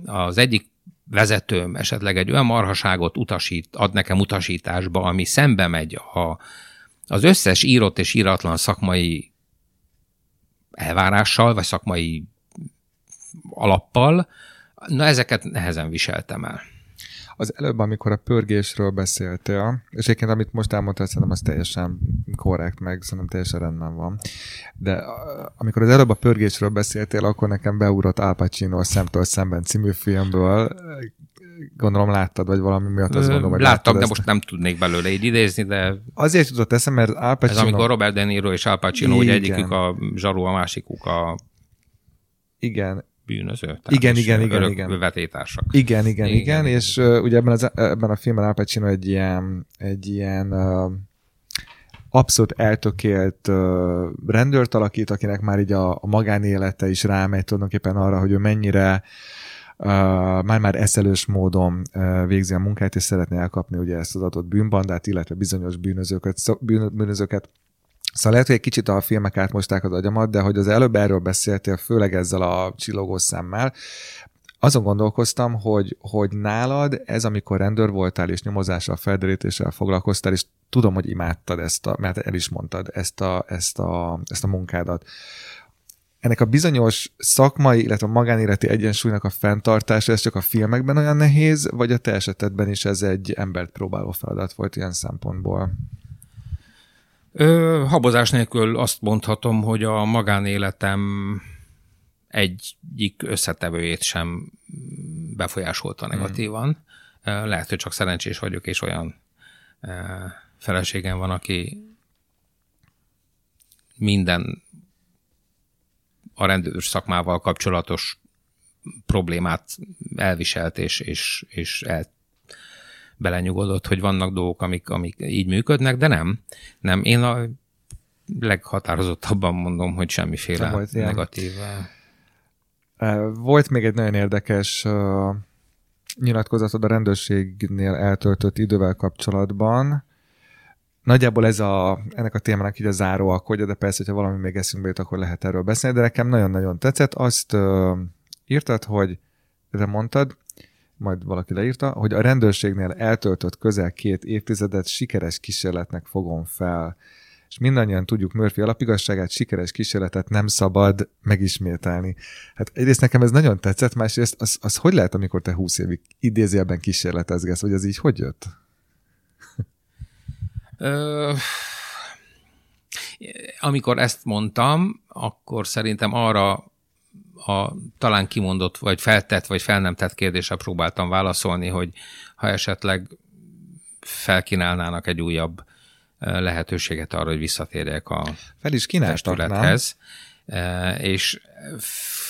az egyik vezetőm esetleg egy olyan marhaságot utasít, ad nekem utasításba, ami szembe megy a, az összes írott és íratlan szakmai elvárással, vagy szakmai alappal, na ezeket nehezen viseltem el.
Az előbb, amikor a pörgésről beszéltél, és egyébként amit most elmondtál, szerintem az teljesen korrekt, meg szerintem teljesen rendben van. De amikor az előbb a pörgésről beszéltél, akkor nekem beugrott Al Pacino a Szemtől szemben című filmből, gondolom láttad, vagy valami miatt azt gondolom, hogy
Láttam, de ezt. most nem tudnék belőle így idézni, de...
Azért jutott eszem, mert Al Pacino...
Ez amikor Robert De Niro és Al Pacino, hogy egyikük a zsaró, a másikuk a igen. Bűnöző.
Tehát igen, igen, igen, igen.
Vetétársak.
Igen, igen, igen, igen, és uh, ugye ebben, az, ebben a filmben Al Pacino egy ilyen, egy ilyen uh, abszolút eltökélt uh, rendőrt alakít, akinek már így a, a magánélete is rámegy tulajdonképpen arra, hogy ő mennyire uh, már-már eszelős módon uh, végzi a munkát, és szeretné elkapni ugye ezt az adott bűnbandát, illetve bizonyos bűnözőket, bűn, bűnözőket Szóval lehet, hogy egy kicsit a filmek átmosták az agyamat, de hogy az előbb erről beszéltél, főleg ezzel a csillogó szemmel, azon gondolkoztam, hogy, hogy nálad ez, amikor rendőr voltál és nyomozással, felderítéssel foglalkoztál, és tudom, hogy imádtad ezt, a, mert el is mondtad, ezt a, ezt a, ezt a munkádat. Ennek a bizonyos szakmai, illetve a magánéleti egyensúlynak a fenntartása, ez csak a filmekben olyan nehéz, vagy a te esetedben is ez egy embert próbáló feladat volt ilyen szempontból?
Ö, habozás nélkül azt mondhatom, hogy a magánéletem egyik összetevőjét sem befolyásolta hmm. negatívan. Hmm. Lehet, hogy csak szerencsés vagyok, és olyan feleségem van, aki minden a rendőr szakmával kapcsolatos problémát elviselt, és, és, és el, belenyugodott, hogy vannak dolgok, amik, amik így működnek, de nem. Nem, én a leghatározottabban mondom, hogy semmiféle volt negatív.
Volt még egy nagyon érdekes uh, nyilatkozatod a rendőrségnél eltöltött idővel kapcsolatban. Nagyjából ez a, ennek a témának így a záró akkorja, de persze, hogyha valami még eszünkbe jut, akkor lehet erről beszélni, de nekem nagyon-nagyon tetszett. Azt uh, írtad, hogy, de mondtad, majd valaki leírta, hogy a rendőrségnél eltöltött közel két évtizedet sikeres kísérletnek fogom fel. És mindannyian tudjuk Murphy alapigasságát, sikeres kísérletet nem szabad megismételni. Hát egyrészt nekem ez nagyon tetszett, másrészt az, az hogy lehet, amikor te 20 évig idézőjelben kísérletezgesz, vagy az így hogy jött? Ö,
amikor ezt mondtam, akkor szerintem arra a talán kimondott, vagy feltett, vagy fel nem tett kérdésre próbáltam válaszolni, hogy ha esetleg felkínálnának egy újabb lehetőséget arra, hogy visszatérjek a
Fel is testülethez.
És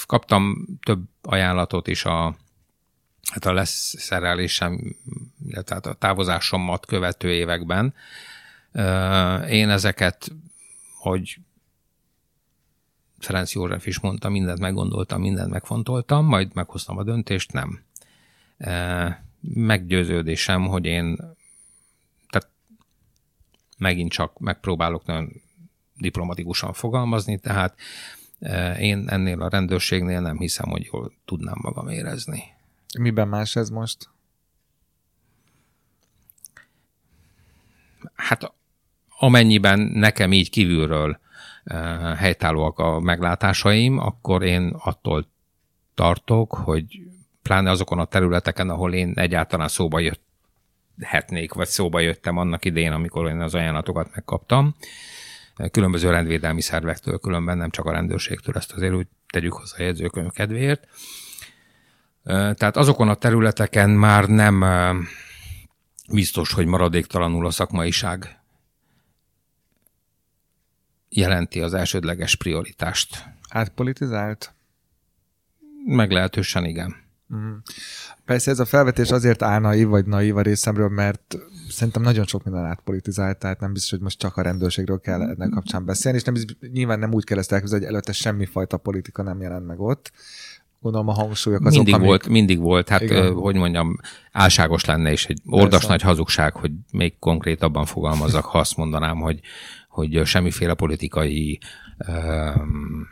kaptam több ajánlatot is a, hát a leszerelésem, illetve hát a távozásomat követő években. Én ezeket, hogy Ferenc József is mondta, mindent meggondoltam, mindent megfontoltam, majd meghoztam a döntést, nem. E, meggyőződésem, hogy én tehát megint csak megpróbálok nagyon diplomatikusan fogalmazni, tehát e, én ennél a rendőrségnél nem hiszem, hogy jól tudnám magam érezni.
Miben más ez most?
Hát amennyiben nekem így kívülről helytállóak a meglátásaim, akkor én attól tartok, hogy pláne azokon a területeken, ahol én egyáltalán szóba jöhetnék, vagy szóba jöttem annak idején, amikor én az ajánlatokat megkaptam, különböző rendvédelmi szervektől, különben nem csak a rendőrségtől, ezt azért úgy tegyük hozzá a jegyzőkönyv kedvéért. Tehát azokon a területeken már nem biztos, hogy maradéktalanul a szakmaiság jelenti az elsődleges prioritást.
Átpolitizált?
Meglehetősen igen.
Mm. Persze ez a felvetés azért áll naív vagy naív a részemről, mert szerintem nagyon sok minden átpolitizált, tehát nem biztos, hogy most csak a rendőrségről kell ennek kapcsán beszélni, és nem, nyilván nem úgy kell ezt elképzelni, hogy előtte semmifajta politika nem jelent meg ott. Gondolom a hangsúlyok azok,
mindig amik... volt, mindig volt, hát Igen. hogy mondjam, álságos lenne, és egy ordas Persze. nagy hazugság, hogy még konkrétabban fogalmazzak, ha azt mondanám, hogy hogy semmiféle politikai um,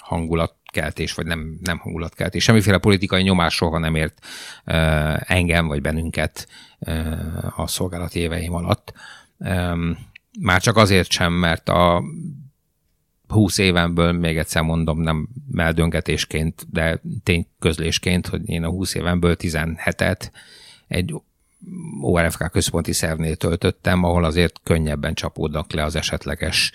hangulatkeltés, vagy nem, nem hangulatkeltés, semmiféle politikai nyomás soha nem ért uh, engem, vagy bennünket uh, a szolgálati éveim alatt. Um, már csak azért sem, mert a 20 évemből, még egyszer mondom, nem meldöngetésként, de tényközlésként, hogy én a 20 évemből 17-et egy ORFK központi szervnél töltöttem, ahol azért könnyebben csapódnak le az esetleges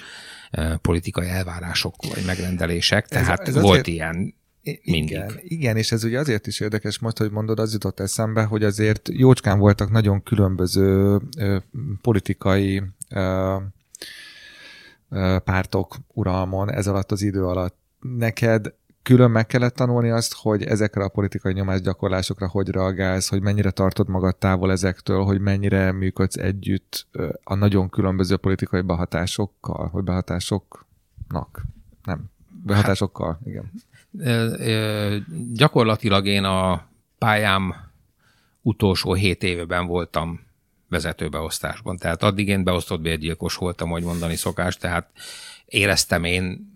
eh, politikai elvárások vagy megrendelések, tehát ez, ez volt azért... ilyen mindig.
Igen, igen, és ez ugye azért is érdekes most, hogy mondod, az jutott eszembe, hogy azért jócskán voltak nagyon különböző ö, politikai ö, ö, pártok uralmon ez alatt az idő alatt neked külön meg kellett tanulni azt, hogy ezekre a politikai nyomásgyakorlásokra hogy reagálsz, hogy mennyire tartod magad távol ezektől, hogy mennyire működsz együtt a nagyon különböző politikai behatásokkal, vagy behatásoknak. Nem, behatásokkal, hát, igen.
Gyakorlatilag én a pályám utolsó hét éveben voltam vezetőbeosztásban. Tehát addig én beosztott bérgyilkos voltam, hogy mondani szokás, tehát éreztem én,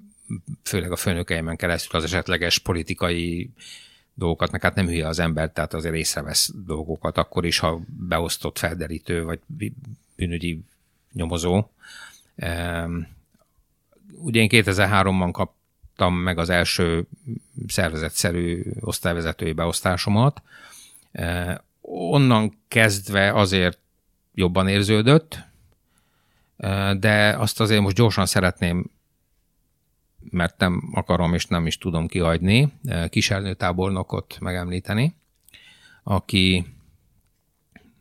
főleg a főnökeimen keresztül az esetleges politikai dolgokat, meg hát nem hülye az ember, tehát azért észrevesz dolgokat, akkor is, ha beosztott felderítő, vagy bűnügyi nyomozó. Ugye én 2003-ban kaptam meg az első szervezetszerű osztályvezetői beosztásomat. Onnan kezdve azért jobban érződött, de azt azért most gyorsan szeretném, mert nem akarom és nem is tudom kihagyni, tábornokot megemlíteni, aki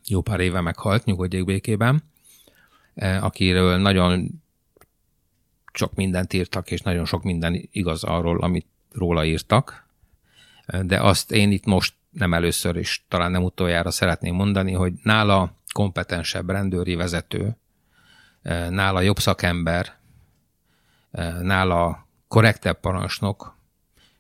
jó pár éve meghalt, nyugodjék békében, akiről nagyon sok mindent írtak, és nagyon sok minden igaz arról, amit róla írtak, de azt én itt most nem először, és talán nem utoljára szeretném mondani, hogy nála kompetensebb rendőri vezető, eh, nála jobb szakember, eh, nála korrektebb parancsnok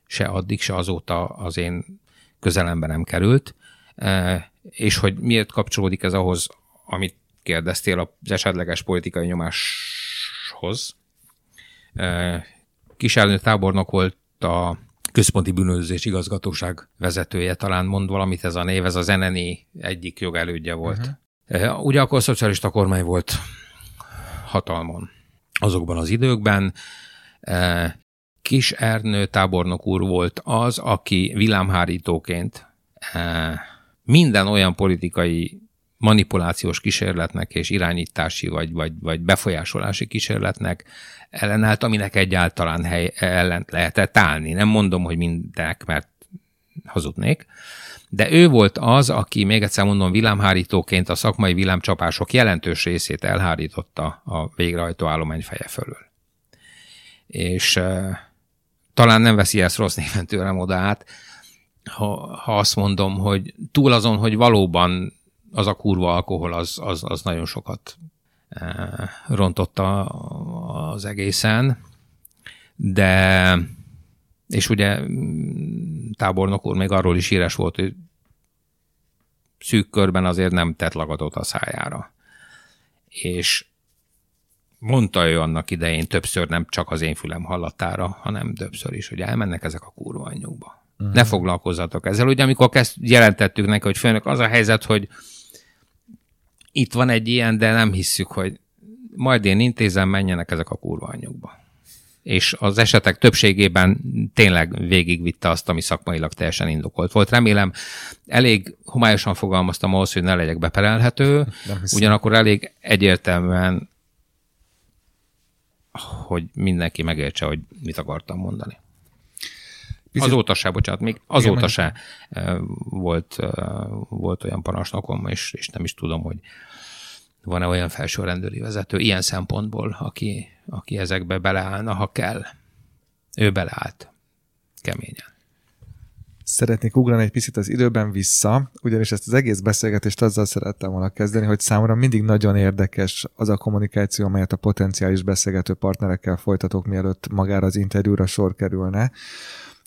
se addig, se azóta az én közelembe nem került. Eh, és hogy miért kapcsolódik ez ahhoz, amit kérdeztél az esetleges politikai nyomáshoz. Kisárnő tábornok volt a Központi Bűnözés Igazgatóság vezetője, talán mond valamit ez a név, ez az NNI egyik jogelődje volt. Uh-huh. Ugye akkor szocialista kormány volt hatalmon azokban az időkben. Kis Ernő tábornok úr volt az, aki villámhárítóként minden olyan politikai manipulációs kísérletnek és irányítási vagy, vagy, vagy befolyásolási kísérletnek ellenállt, aminek egyáltalán hely, ellent lehetett állni. Nem mondom, hogy mindenek, mert hazudnék, de ő volt az, aki még egyszer mondom villámhárítóként a szakmai villámcsapások jelentős részét elhárította a végrehajtó állomány feje fölül. És uh, talán nem veszi ezt rossz néven tőlem oda át, ha, ha azt mondom, hogy túl azon, hogy valóban az a kurva alkohol, az, az, az nagyon sokat uh, rontotta az egészen, de és ugye mm, tábornok úr még arról is híres volt, hogy szűk körben azért nem tett lagatot a szájára. És mondta ő annak idején többször, nem csak az én fülem hallatára, hanem többször is, hogy elmennek ezek a kurva anyjukba. Uh-huh. Ne foglalkozzatok ezzel. Ugye amikor kezd, jelentettük neki, hogy főnök, az a helyzet, hogy itt van egy ilyen, de nem hisszük, hogy majd én intézem, menjenek ezek a kurva anyjukba és az esetek többségében tényleg végigvitte azt, ami szakmailag teljesen indokolt volt. Remélem, elég homályosan fogalmaztam ahhoz, hogy ne legyek beperelhető, ugyanakkor elég egyértelműen, hogy mindenki megértse, hogy mit akartam mondani. Azóta se, bocsánat, még azóta se eh, volt, eh, volt olyan parancsnokom, és, és nem is tudom, hogy van-e olyan felső rendőri vezető ilyen szempontból, aki, aki ezekbe beleállna, ha kell. Ő beleállt keményen.
Szeretnék ugrani egy picit az időben vissza, ugyanis ezt az egész beszélgetést azzal szerettem volna kezdeni, hogy számomra mindig nagyon érdekes az a kommunikáció, amelyet a potenciális beszélgető partnerekkel folytatok, mielőtt magára az interjúra sor kerülne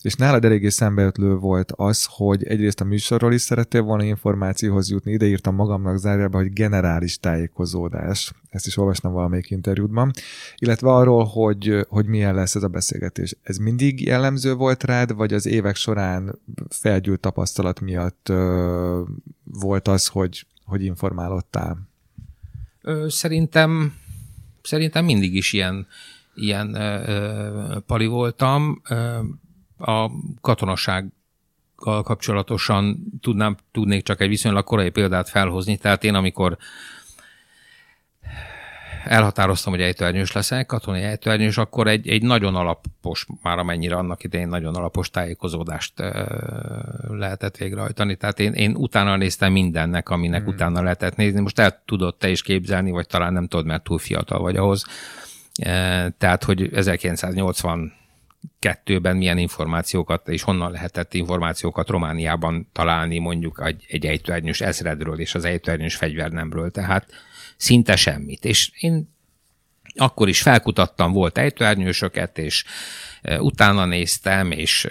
és nálad eléggé szembeötlő volt az, hogy egyrészt a műsorról is szerettél volna információhoz jutni, ide írtam magamnak zárjába, hogy generális tájékozódás, ezt is olvastam valamelyik interjútban, illetve arról, hogy, hogy milyen lesz ez a beszélgetés. Ez mindig jellemző volt rád, vagy az évek során felgyűlt tapasztalat miatt ö, volt az, hogy, hogy informálódtál?
Ö, szerintem, szerintem mindig is ilyen, ilyen ö, pali voltam. Ö, a katonaság kapcsolatosan tudnám, tudnék csak egy viszonylag korai példát felhozni. Tehát én, amikor elhatároztam, hogy ejtőernyős leszek, katonai ejtőernyős, akkor egy, egy nagyon alapos, már amennyire annak idején nagyon alapos tájékozódást lehetett végrehajtani. Tehát én, én utána néztem mindennek, aminek hmm. utána lehetett nézni. Most el tudod te is képzelni, vagy talán nem tudod, mert túl fiatal vagy ahhoz. Tehát, hogy 1980 kettőben milyen információkat és honnan lehetett információkat Romániában találni mondjuk egy, egy ejtőernyős ezredről és az ejtőernyős fegyvernemről, tehát szinte semmit. És én akkor is felkutattam, volt ejtőernyősöket, és utána néztem, és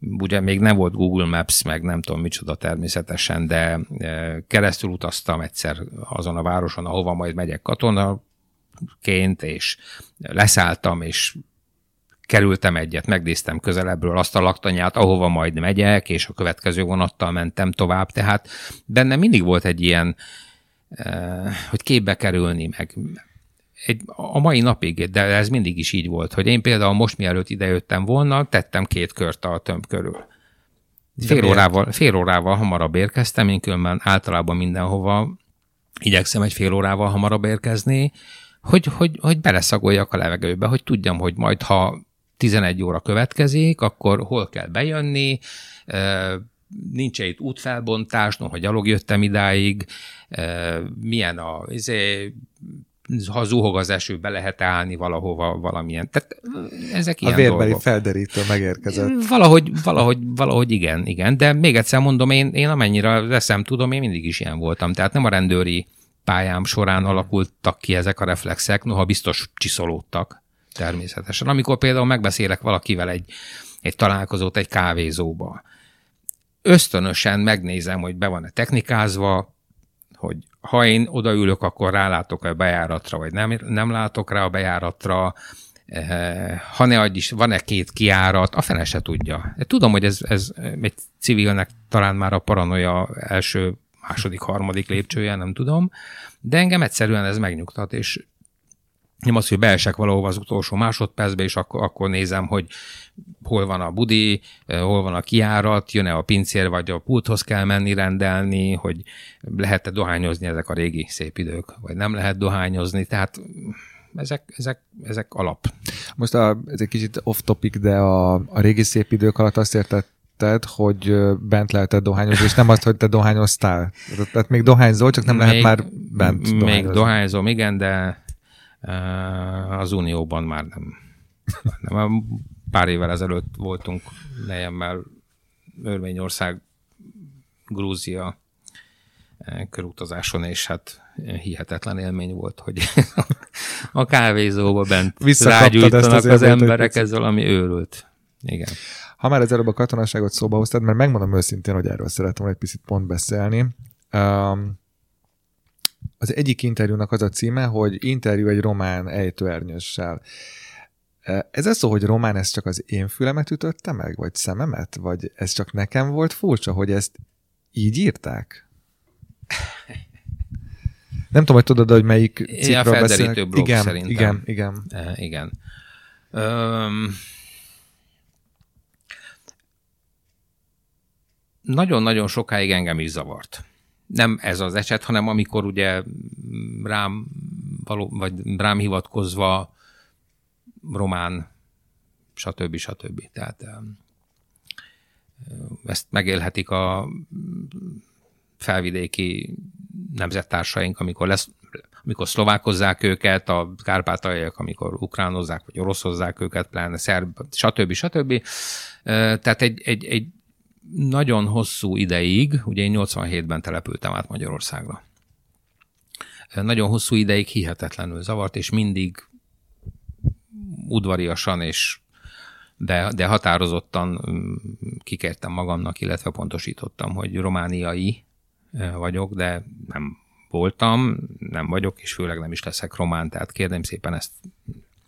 ugye még nem volt Google Maps, meg nem tudom micsoda természetesen, de keresztül utaztam egyszer azon a városon, ahova majd megyek katonaként, és leszálltam, és kerültem egyet, megnéztem közelebbről azt a laktanyát, ahova majd megyek, és a következő vonattal mentem tovább, tehát benne mindig volt egy ilyen, hogy képbe kerülni, meg egy, a mai napig, de ez mindig is így volt, hogy én például most mielőtt idejöttem volna, tettem két kört a tömb körül. Fél órával, fél órával hamarabb érkeztem, én különben általában mindenhova igyekszem egy fél órával hamarabb érkezni, hogy, hogy, hogy beleszagoljak a levegőbe, hogy tudjam, hogy majd ha 11 óra következik, akkor hol kell bejönni, nincs itt útfelbontás, no, hogy gyalog jöttem idáig, milyen a izé, ha zuhog az eső, be lehet állni valahova, valamilyen. Tehát ezek ilyen
A vérbeli
dolgok.
felderítő megérkezett.
Valahogy, valahogy, valahogy igen, igen. De még egyszer mondom, én, én amennyire eszem tudom, én mindig is ilyen voltam. Tehát nem a rendőri pályám során alakultak ki ezek a reflexek, noha biztos csiszolódtak természetesen. Amikor például megbeszélek valakivel egy, egy találkozót egy kávézóba, ösztönösen megnézem, hogy be van-e technikázva, hogy ha én odaülök, akkor rálátok a bejáratra, vagy nem, nem látok rá a bejáratra, eh, ha ne adj is, van-e két kiárat, a fene se tudja. Tudom, hogy ez, ez egy civilnek talán már a paranoia első, második, harmadik lépcsője, nem tudom, de engem egyszerűen ez megnyugtat, és nem az, hogy beesek valahova az utolsó másodpercbe, és akkor, akkor nézem, hogy hol van a budi, eh, hol van a kiárat, jön-e a pincér, vagy a pulthoz kell menni rendelni, hogy lehet-e dohányozni ezek a régi szép idők, vagy nem lehet dohányozni, tehát ezek, ezek, ezek alap.
Most a, ez egy kicsit off-topic, de a, a régi szép idők alatt azt értetted, hogy bent lehetett dohányozni, és nem azt, hogy te dohányoztál. Tehát még dohányzol, csak nem még, lehet már bent
dohányozni. Még dohányzom, igen, de az Unióban már nem. nem. Pár évvel ezelőtt voltunk nejemmel Örményország, Grúzia körutazáson, és hát hihetetlen élmény volt, hogy a kávézóba bent rágyújtanak az emberek ezzel, ami őrült. Igen.
Ha már az előbb a katonaságot szóba hoztad, mert megmondom őszintén, hogy erről szeretem egy picit pont beszélni. Um, az egyik interjúnak az a címe, hogy interjú egy román ejtőernyőssel. Ez az szó, hogy román, ez csak az én fülemet ütötte meg, vagy szememet? Vagy ez csak nekem volt furcsa, hogy ezt így írták? Nem tudom, hogy tudod, hogy melyik
cikkről beszélek.
igen,
szerintem.
Igen, igen.
Igen. Öm, nagyon-nagyon sokáig engem is zavart nem ez az eset, hanem amikor ugye rám, való, vagy rám hivatkozva román, stb. stb. Tehát ezt megélhetik a felvidéki nemzettársaink, amikor lesz, amikor szlovákozzák őket, a kárpátaljak, amikor ukránozzák, vagy oroszozzák őket, pláne szerb, stb. stb. Tehát egy, egy, egy nagyon hosszú ideig, ugye én 87-ben települtem át Magyarországra. Nagyon hosszú ideig hihetetlenül zavart, és mindig udvariasan és de, de határozottan mm, kikértem magamnak, illetve pontosítottam, hogy romániai vagyok, de nem voltam, nem vagyok, és főleg nem is leszek román, tehát kérdem szépen ezt.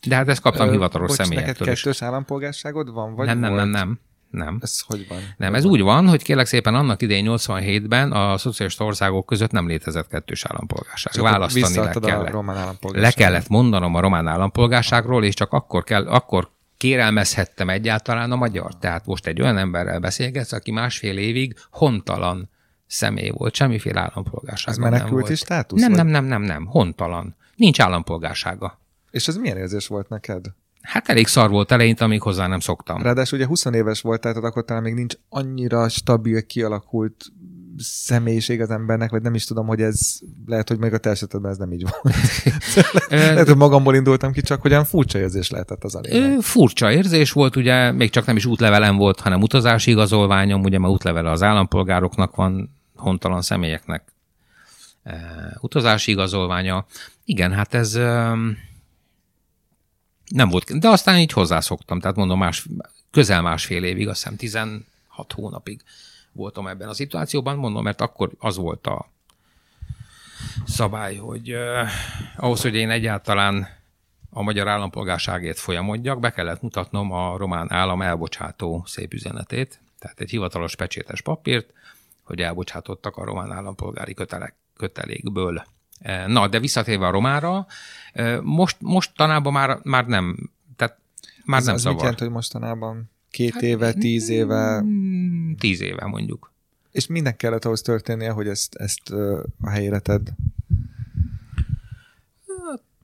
De hát ezt kaptam hivatalos személyektől.
Neked kettős állampolgárságod van? Vagy
nem,
nem,
nem, nem. Nem.
Ez hogy van?
Nem, ez úgy van, hogy kérlek szépen annak idején 87-ben a szociális országok között nem létezett kettős állampolgárság.
Csak
Választani le kellett. A román le kellett mondanom a román állampolgárságról, és csak akkor, kell, akkor kérelmezhettem egyáltalán a magyar. Tehát most egy olyan emberrel beszélgetsz, aki másfél évig hontalan személy volt, semmiféle állampolgárság.
Ez menekülti státusz?
Nem, nem, nem, nem, nem, hontalan. Nincs állampolgársága.
És ez milyen érzés volt neked?
Hát elég szar volt eleinte, amíg hozzá nem szoktam.
Ráadásul ugye 20 éves volt, tehát akkor talán még nincs annyira stabil, kialakult személyiség az embernek, vagy nem is tudom, hogy ez lehet, hogy még a te esetedben ez nem így van. lehet, hogy magamból indultam ki, csak hogyan furcsa érzés lehetett az lényeg.
Furcsa érzés volt, ugye még csak nem is útlevelem volt, hanem utazási igazolványom, ugye mert útlevele az állampolgároknak van, hontalan személyeknek utazási igazolványa. Igen, hát ez nem volt, de aztán így hozzászoktam, tehát mondom, más, közel másfél évig, azt hiszem 16 hónapig voltam ebben a szituációban, mondom, mert akkor az volt a szabály, hogy eh, ahhoz, hogy én egyáltalán a magyar állampolgárságért folyamodjak, be kellett mutatnom a román állam elbocsátó szép üzenetét, tehát egy hivatalos pecsétes papírt, hogy elbocsátottak a román állampolgári kötelek, kötelékből. Na, de visszatérve a romára, most, mostanában már, már nem, tehát már
ez,
nem
az
zavar.
mit jelent, hogy mostanában? Két hát, éve, tíz éve?
Mm, tíz éve mondjuk.
És minden kellett ahhoz történnie, hogy ezt, ezt a helyére tedd?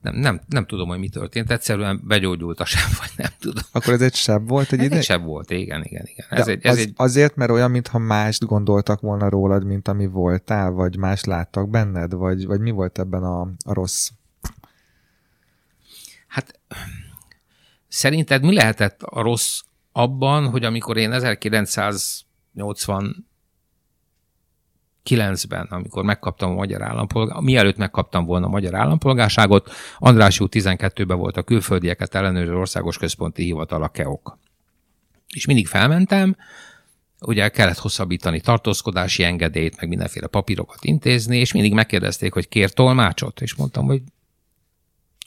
Nem, nem, nem tudom, hogy mi történt. Egyszerűen begyógyult a seb, vagy nem tudom.
Akkor ez egy seb volt egy
ez
ide?
egy seb volt, igen, igen, igen. Ez egy, ez
az,
egy...
Azért, mert olyan, mintha mást gondoltak volna rólad, mint ami voltál, vagy más láttak benned, vagy, vagy mi volt ebben a, a rossz?
Hát szerinted mi lehetett a rossz abban, hogy amikor én 1980 9-ben, amikor megkaptam a magyar állampolgár, mielőtt megkaptam volna a magyar állampolgárságot, András út 12-ben volt a külföldieket ellenőrző országos központi hivatal a KEOK. És mindig felmentem, ugye kellett hosszabbítani tartózkodási engedélyt, meg mindenféle papírokat intézni, és mindig megkérdezték, hogy kér tolmácsot, és mondtam, hogy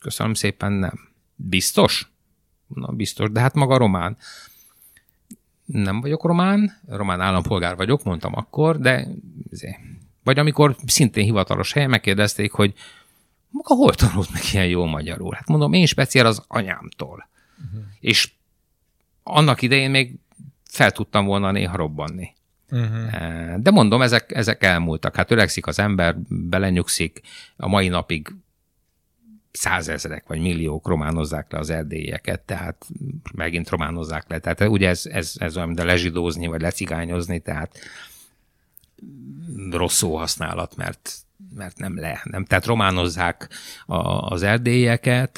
köszönöm szépen, nem. Biztos? Na, biztos, de hát maga román nem vagyok román, román állampolgár vagyok, mondtam akkor, de vagy amikor szintén hivatalos helyen megkérdezték, hogy maga hol tanult meg ilyen jó magyarul? Hát mondom, én speciál az anyámtól. Uh-huh. És annak idején még fel tudtam volna néha robbanni. Uh-huh. De mondom, ezek, ezek elmúltak. Hát öregszik az ember, belenyugszik, a mai napig százezrek vagy milliók románozzák le az erdélyeket, tehát megint románozzák le. Tehát ugye ez, ez, ez olyan, de lezsidózni, vagy lecigányozni, tehát rossz használat, mert, mert nem le. Nem. Tehát románozzák a, az erdélyeket,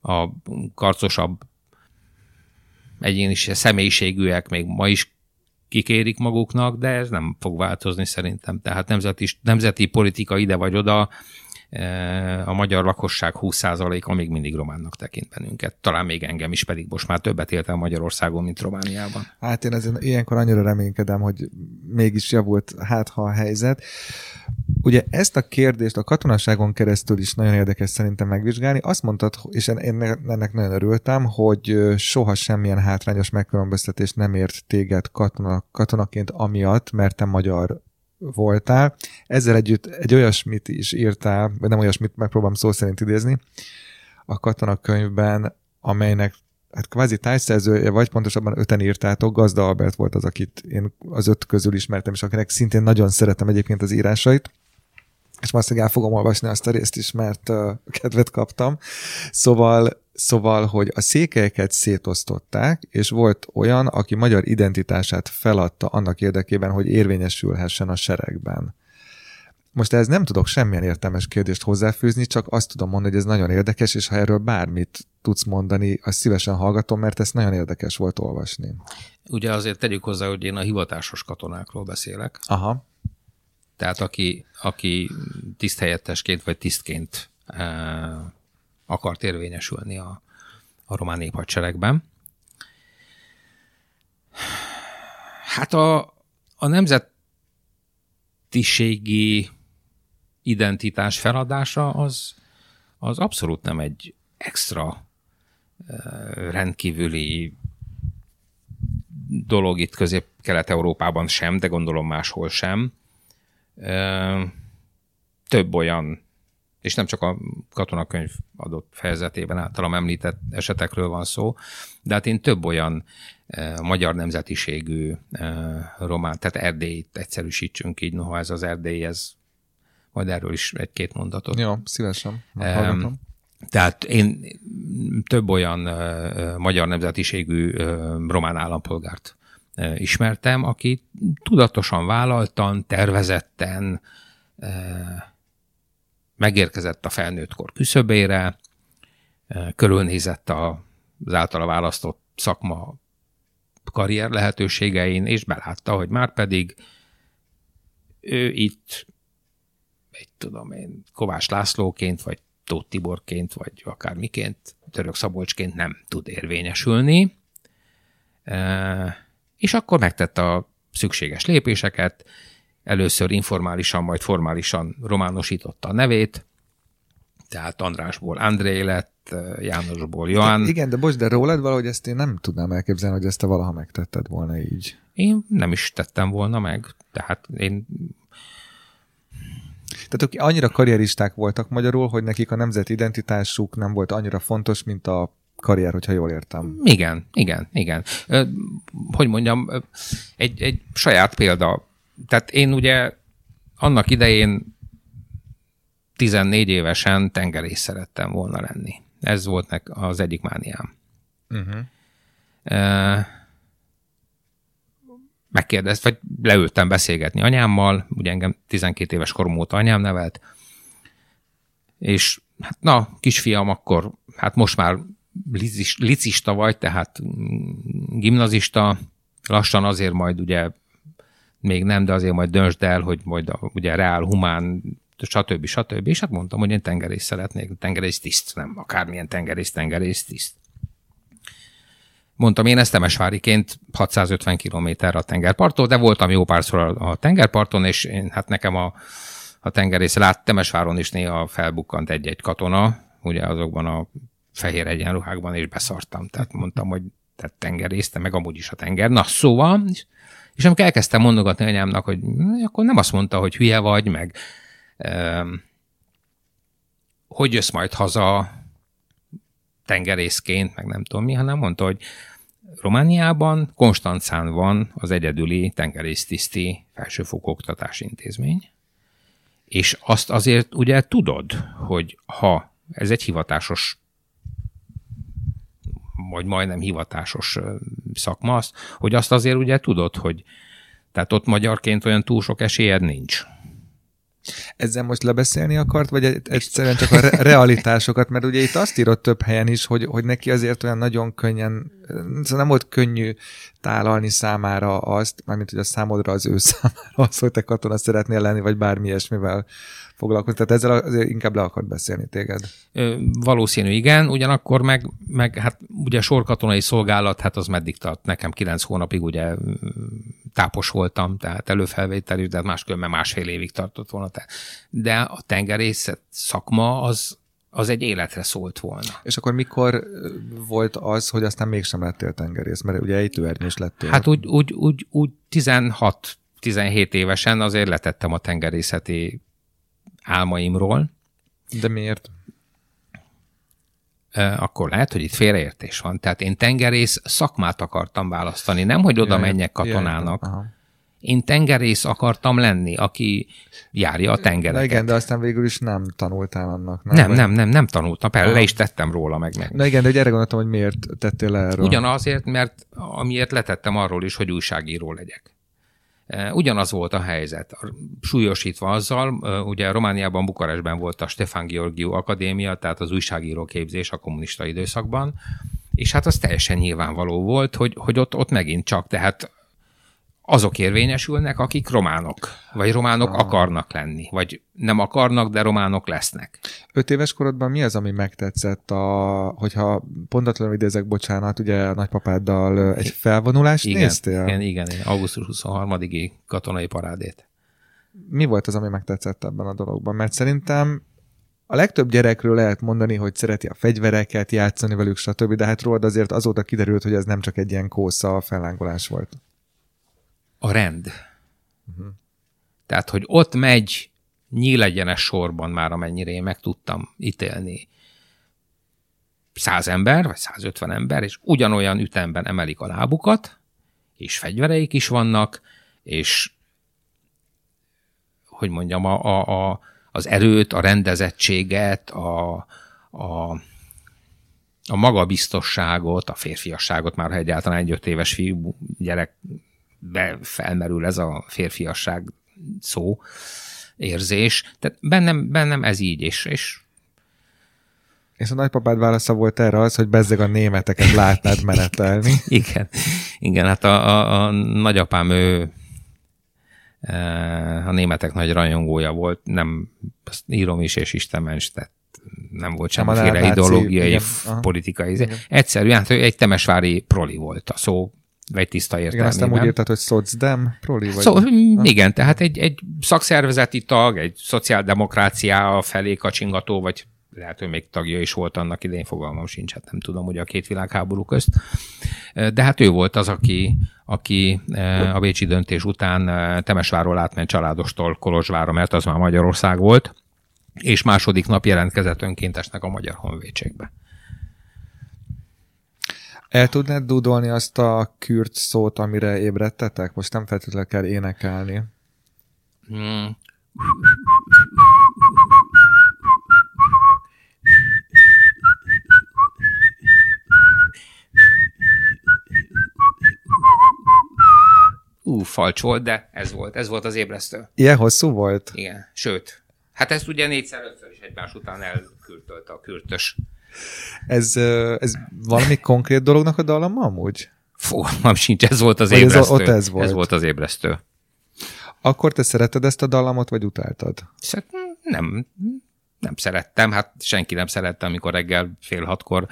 a karcosabb egyéni személyiségűek még ma is kikérik maguknak, de ez nem fog változni szerintem. Tehát nemzeti, nemzeti politika ide vagy oda a magyar lakosság 20%-a még mindig románnak tekint bennünket. Talán még engem is, pedig most már többet éltem Magyarországon, mint Romániában.
Hát én ezért ilyenkor annyira reménykedem, hogy mégis javult hát ha a helyzet. Ugye ezt a kérdést a katonaságon keresztül is nagyon érdekes szerintem megvizsgálni. Azt mondtad, és én ennek nagyon örültem, hogy soha semmilyen hátrányos megkülönböztetés nem ért téged katona, katonaként amiatt, mert te magyar voltál. Ezzel együtt egy olyasmit is írtál, vagy nem olyasmit megpróbálom szó szerint idézni, a katonakönyvben, amelynek hát kvázi tájszerzője, vagy pontosabban öten írtátok, Gazda Albert volt az, akit én az öt közül ismertem, és akinek szintén nagyon szeretem egyébként az írásait és most el fogom olvasni azt a részt is, mert uh, kedvet kaptam. Szóval Szóval, hogy a székelyeket szétosztották, és volt olyan, aki magyar identitását feladta annak érdekében, hogy érvényesülhessen a seregben. Most ez nem tudok semmilyen értelmes kérdést hozzáfűzni, csak azt tudom mondani, hogy ez nagyon érdekes, és ha erről bármit tudsz mondani, azt szívesen hallgatom, mert ez nagyon érdekes volt olvasni.
Ugye azért tegyük hozzá, hogy én a hivatásos katonákról beszélek.
Aha.
Tehát aki, aki tiszthelyettesként vagy tisztként eh, akart érvényesülni a, a román néphadseregben. Hát a, a nemzetiségi identitás feladása az, az abszolút nem egy extra rendkívüli dolog itt közép-kelet-európában sem, de gondolom máshol sem. Több olyan és nem csak a katonakönyv adott fejezetében általam említett esetekről van szó, de hát én több olyan e, magyar nemzetiségű e, román, tehát Erdélyt egyszerűsítsünk így, noha ez az Erdély, ez majd erről is egy-két mondatot.
Jó, szívesen. E,
tehát én több olyan e, magyar nemzetiségű e, román állampolgárt ismertem, aki tudatosan vállaltan, tervezetten megérkezett a felnőttkor küszöbére, körülnézett az általa választott szakma karrier lehetőségein, és belátta, hogy már pedig ő itt, egy tudom én, Kovács Lászlóként, vagy Tóth Tiborként, vagy akármiként, Török Szabolcsként nem tud érvényesülni, és akkor megtette a szükséges lépéseket, először informálisan, majd formálisan románosította a nevét, tehát Andrásból André lett, Jánosból Johan.
De, igen, de bocs, de rólad valahogy ezt én nem tudnám elképzelni, hogy ezt te valaha megtetted volna így.
Én nem is tettem volna meg, tehát én
tehát akik annyira karrieristák voltak magyarul, hogy nekik a nemzeti identitásuk nem volt annyira fontos, mint a karrier, hogyha jól értem.
Igen, igen, igen. Hogy mondjam, egy, egy saját példa. Tehát én ugye annak idején 14 évesen tengerész szerettem volna lenni. Ez volt nek az egyik mániám. Uh-huh. Megkérdezt, vagy leültem beszélgetni anyámmal, ugye engem 12 éves korom óta anyám nevelt, és hát na, kisfiam, akkor hát most már licis, licista vagy, tehát gimnazista, lassan azért majd ugye még nem, de azért majd döntsd el, hogy majd a, ugye reál, humán, stb. stb. És hát mondtam, hogy én tengerész szeretnék, tengerész tiszt, nem akármilyen tengerész, tengerész tiszt. Mondtam, én ezt Temesváriként 650 km a tengerparttól, de voltam jó párszor a, tengerparton, és én, hát nekem a, a tengerész lát, Temesváron is néha felbukkant egy-egy katona, ugye azokban a fehér egyenruhákban, és beszartam. Tehát mondtam, hogy tehát tengerészte, meg amúgy is a tenger. Na, szóval, és, amikor elkezdtem mondogatni anyámnak, hogy akkor nem azt mondta, hogy hülye vagy, meg hogy jössz majd haza tengerészként, meg nem tudom mi, hanem mondta, hogy Romániában, Konstancán van az egyedüli tengerésztiszti felsőfokú oktatási intézmény, és azt azért ugye tudod, hogy ha ez egy hivatásos vagy majdnem hivatásos szakma, az, hogy azt azért ugye tudod, hogy tehát ott magyarként olyan túl sok esélyed nincs.
Ezzel most lebeszélni akart, vagy egyszerűen csak a re- realitásokat, mert ugye itt azt írott több helyen is, hogy, hogy neki azért olyan nagyon könnyen, szóval nem volt könnyű tálalni számára azt, mármint hogy a számodra az ő számára az, hogy te katona szeretnél lenni, vagy bármi ilyesmivel foglalkozni. Tehát ezzel azért inkább le akart beszélni téged.
Valószínű, igen. Ugyanakkor meg, meg hát ugye sorkatonai szolgálat, hát az meddig tart? Nekem kilenc hónapig ugye tápos voltam, tehát előfelvételű, de máskülönben másfél évig tartott volna. De a tengerészet szakma az, az egy életre szólt volna.
És akkor mikor volt az, hogy aztán mégsem lettél tengerész? Mert ugye ejtőernyős lettél.
Hát úgy, úgy, úgy, úgy 16 17 évesen azért letettem a tengerészeti álmaimról.
De miért?
Akkor lehet, hogy itt félreértés van. Tehát én tengerész szakmát akartam választani, nem, hogy oda menjek katonának. Jaj, én tengerész akartam lenni, aki járja a tengereket.
Na igen, de aztán végül is nem tanultál annak.
Nem, nem, nem, nem, nem tanultam. Persze, le is tettem róla meg. meg.
Na igen, de gyere gondoltam, hogy miért tettél le erről.
Ugyanazért, mert amiért letettem arról is, hogy újságíró legyek. Ugyanaz volt a helyzet, súlyosítva azzal, ugye Romániában, Bukarestben volt a Stefan Georgiou Akadémia, tehát az újságíró képzés a kommunista időszakban, és hát az teljesen nyilvánvaló volt, hogy, hogy ott, ott megint csak, tehát azok érvényesülnek, akik románok, vagy románok ah. akarnak lenni, vagy nem akarnak, de románok lesznek.
Öt éves korodban mi az, ami megtetszett, a, hogyha pontatlanul idézek, bocsánat, ugye a nagypapáddal egy felvonulást
igen,
néztél?
Igen, igen, igen, augusztus 23-i katonai parádét.
Mi volt az, ami megtetszett ebben a dologban? Mert szerintem a legtöbb gyerekről lehet mondani, hogy szereti a fegyvereket, játszani velük, stb., de hát rólad azért azóta kiderült, hogy ez nem csak egy ilyen kósza fellángolás volt
a rend. Uh-huh. Tehát, hogy ott megy nyílegyenes sorban már, amennyire én meg tudtam ítélni, száz ember, vagy 150 ember, és ugyanolyan ütemben emelik a lábukat, és fegyvereik is vannak, és hogy mondjam, a, a, a, az erőt, a rendezettséget, a, a, a magabiztosságot, a férfiasságot, már ha egyáltalán egy öt éves fiú gyerek be felmerül ez a férfiasság szó, érzés. Tehát bennem, bennem ez így, és, és
és a nagypapád válasza volt erre az, hogy bezzeg a németeket látnád menetelni.
igen, igen, hát a, a, a nagyapám ő e, a németek nagy rajongója volt, nem, azt írom is, és Isten ments, tehát nem volt semmiféle ideológiai, igen, politikai. Igen. Egyszerűen hát egy temesvári proli volt a szó vagy tiszta értelmében.
Igen, aztán úgy érted, hogy szocdem, proli vagy.
Szó, igen, tehát egy, egy szakszervezeti tag, egy szociáldemokrácia felé kacsingató, vagy lehet, hogy még tagja is volt annak idején, fogalmam sincs, hát nem tudom, hogy a két világháború közt. De hát ő volt az, aki, aki a Bécsi döntés után Temesváról átment családostól Kolozsvára, mert az már Magyarország volt, és második nap jelentkezett önkéntesnek a Magyar Honvédségbe.
El tudnád dudolni azt a kürt szót, amire ébredtetek? Most nem feltétlenül kell énekelni. Hmm.
Ú, falcs volt, de ez volt, ez volt az ébresztő.
Ilyen hosszú volt?
Igen, sőt. Hát ezt ugye négyszer, ötször is egymás után elkürtölte a kürtös.
Ez, ez valami konkrét dolognak a dallam amúgy?
Fogalmam sincs, ez volt az vagy ébresztő. Ez, ott ez volt. Ez volt az ébresztő.
Akkor te szereted ezt a dallamot, vagy utáltad?
Nem, nem szerettem, hát senki nem szerette, amikor reggel fél hatkor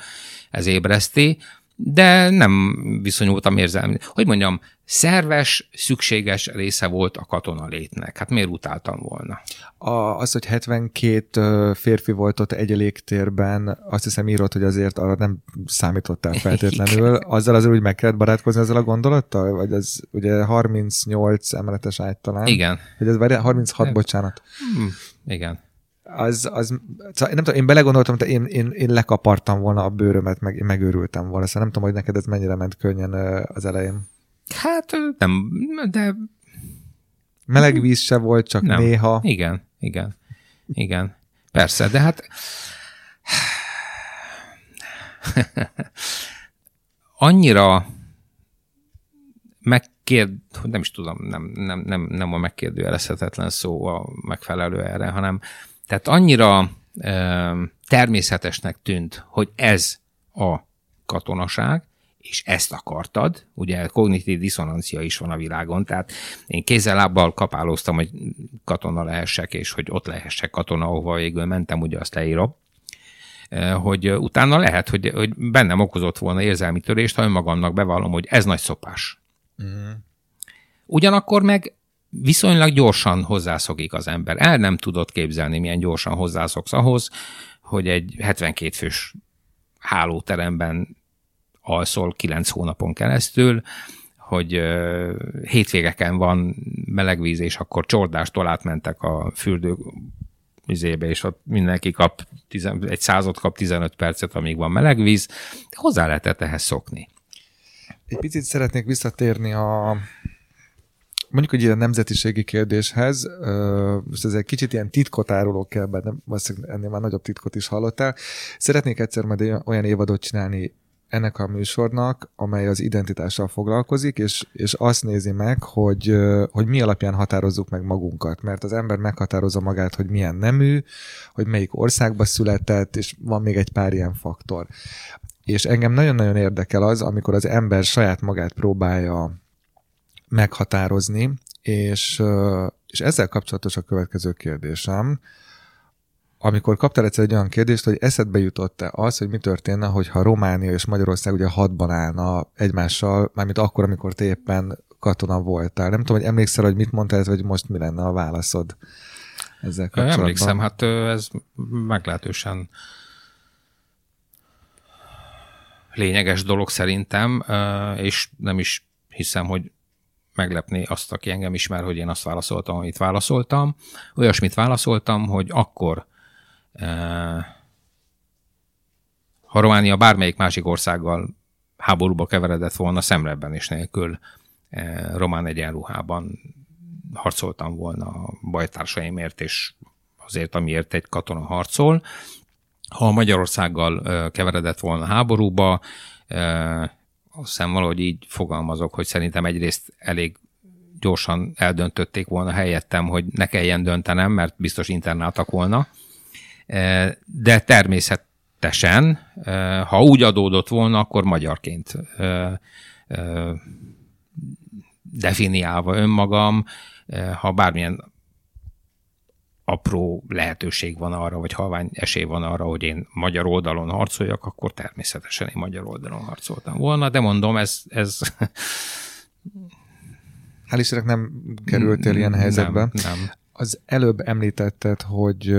ez ébreszti de nem viszonyultam érzelmi. Hogy mondjam, szerves, szükséges része volt a katona létnek. Hát miért utáltam volna?
A, az, hogy 72 férfi volt ott egy légtérben, azt hiszem írott, hogy azért arra nem számítottál feltétlenül. Azzal azért úgy meg kellett barátkozni ezzel a gondolattal? Vagy ez ugye 38 emeletes ágy talán?
Igen.
Hogy ez 36, bocsánat.
Hmm, igen
az, az szóval nem tudom, én belegondoltam, hogy én, én, én lekapartam volna a bőrömet, meg én megőrültem volna, szóval nem tudom, hogy neked ez mennyire ment könnyen az elején.
Hát nem, de...
Meleg víz se volt, csak nem. néha.
Igen, igen, igen. Persze, de hát... Annyira megkérd, nem is tudom, nem, nem, nem, nem a megkérdőjelezhetetlen szó a megfelelő erre, hanem tehát annyira természetesnek tűnt, hogy ez a katonaság, és ezt akartad, ugye kognitív diszonancia is van a világon, tehát én kézzel-lábbal kapálóztam, hogy katona lehessek, és hogy ott lehessek katona, ahova végül mentem, ugye azt leírom, hogy utána lehet, hogy, hogy bennem okozott volna érzelmi törést, ha önmagamnak bevallom, hogy ez nagy szopás. Mm. Ugyanakkor meg viszonylag gyorsan hozzászokik az ember. El nem tudod képzelni, milyen gyorsan hozzászoksz ahhoz, hogy egy 72 fős hálóteremben alszol 9 hónapon keresztül, hogy hétvégeken van melegvíz, és akkor csordástól átmentek a fürdő vizébe, és ott mindenki kap, egy század kap 15 percet, amíg van melegvíz. Hozzá lehetett ehhez szokni.
Egy picit szeretnék visszatérni a, mondjuk, hogy a nemzetiségi kérdéshez, most ez egy kicsit ilyen titkot árulok kell, bár nem, ennél már nagyobb titkot is hallottál. Szeretnék egyszer majd olyan évadot csinálni ennek a műsornak, amely az identitással foglalkozik, és, és azt nézi meg, hogy, hogy mi alapján határozzuk meg magunkat. Mert az ember meghatározza magát, hogy milyen nemű, hogy melyik országba született, és van még egy pár ilyen faktor. És engem nagyon-nagyon érdekel az, amikor az ember saját magát próbálja meghatározni, és, és ezzel kapcsolatos a következő kérdésem. Amikor kaptál egyszer egy olyan kérdést, hogy eszedbe jutott-e az, hogy mi történne, hogyha Románia és Magyarország ugye hadban állna egymással, mármint akkor, amikor te éppen katona voltál. Nem tudom, hogy emlékszel, hogy mit mondtál, vagy most mi lenne a válaszod ezzel kapcsolatban.
Emlékszem, hát ez meglehetősen lényeges dolog szerintem, és nem is hiszem, hogy meglepni azt, aki engem ismer, hogy én azt válaszoltam, amit válaszoltam. Olyasmit válaszoltam, hogy akkor eh, ha Románia bármelyik másik országgal háborúba keveredett volna, szemrebben és nélkül eh, román egyenruhában harcoltam volna a bajtársaimért, és azért, amiért egy katona harcol. Ha Magyarországgal eh, keveredett volna háborúba, azt hiszem valahogy így fogalmazok, hogy szerintem egyrészt elég gyorsan eldöntötték volna helyettem, hogy ne kelljen döntenem, mert biztos internáltak volna. E, de természetesen, e, ha úgy adódott volna, akkor magyarként e, definiálva önmagam, ha bármilyen apró lehetőség van arra, vagy halvány esély van arra, hogy én magyar oldalon harcoljak, akkor természetesen én magyar oldalon harcoltam volna, de mondom, ez, ez
Hál' Istennek nem kerültél ilyen helyzetbe.
Nem, nem.
Az előbb említetted, hogy,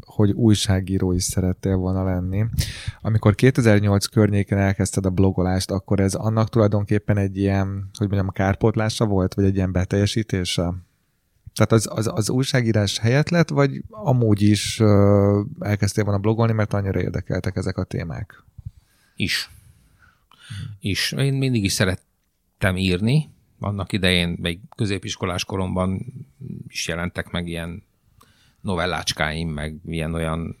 hogy újságíró is szerettél volna lenni. Amikor 2008 környéken elkezdted a blogolást, akkor ez annak tulajdonképpen egy ilyen, hogy mondjam, kárpótlása volt, vagy egy ilyen beteljesítése? Tehát az, az, az újságírás helyett lett, vagy amúgy is elkezdtél volna blogolni, mert annyira érdekeltek ezek a témák?
Is. Is. Én mindig is szerettem írni, annak idején, még középiskolás koromban is jelentek meg ilyen novellácskáim, meg ilyen olyan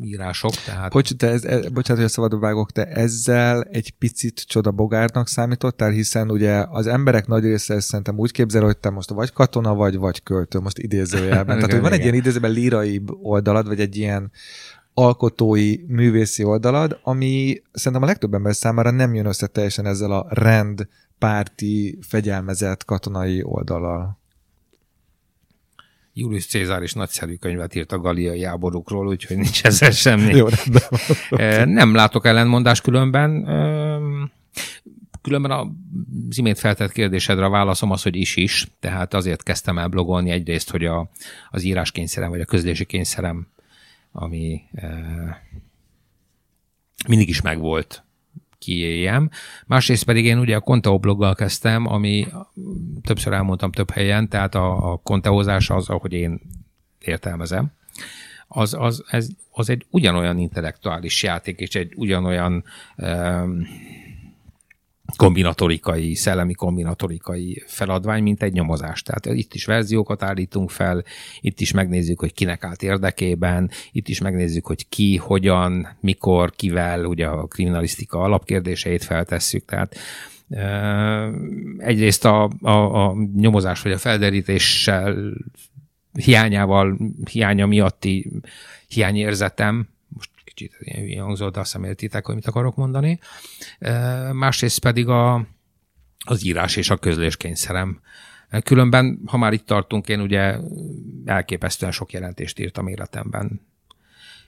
írások. Tehát...
Bocs, te ez, e, bocsánat, hogy a szabadba vágok, te ezzel egy picit csodabogárnak számítottál, hiszen ugye az emberek nagy része ezt szerintem úgy képzel, hogy te most vagy katona vagy, vagy költő, most idézőjelben. Tehát, hogy van igen. egy ilyen idézőben lírai oldalad, vagy egy ilyen alkotói, művészi oldalad, ami szerintem a legtöbb ember számára nem jön össze teljesen ezzel a rend párti, fegyelmezett katonai oldalal.
Julius Cézár is nagyszerű könyvet írt a galiai háborúkról, úgyhogy nincs ezzel semmi.
Jó,
Nem látok ellentmondás különben. Különben a imént feltett kérdésedre a válaszom az, hogy is is, tehát azért kezdtem el blogolni egyrészt, hogy a, az íráskényszerem, vagy a közlési kényszerem, ami mindig is megvolt kiéljem. Másrészt pedig én ugye a Conteo bloggal kezdtem, ami többször elmondtam több helyen, tehát a, a konteózás az, ahogy én értelmezem, az, az, ez, az egy ugyanolyan intellektuális játék, és egy ugyanolyan um, kombinatorikai, szellemi kombinatorikai feladvány, mint egy nyomozás. Tehát itt is verziókat állítunk fel, itt is megnézzük, hogy kinek állt érdekében, itt is megnézzük, hogy ki, hogyan, mikor, kivel, ugye a kriminalisztika alapkérdéseit feltesszük, tehát egyrészt a, a, a nyomozás vagy a felderítéssel hiányával, hiánya miatti hiányérzetem, kicsit ilyen hangzott, de azt értitek, hogy mit akarok mondani. Másrészt pedig a, az írás és a közléskényszerem. Különben, ha már itt tartunk, én ugye elképesztően sok jelentést írtam életemben,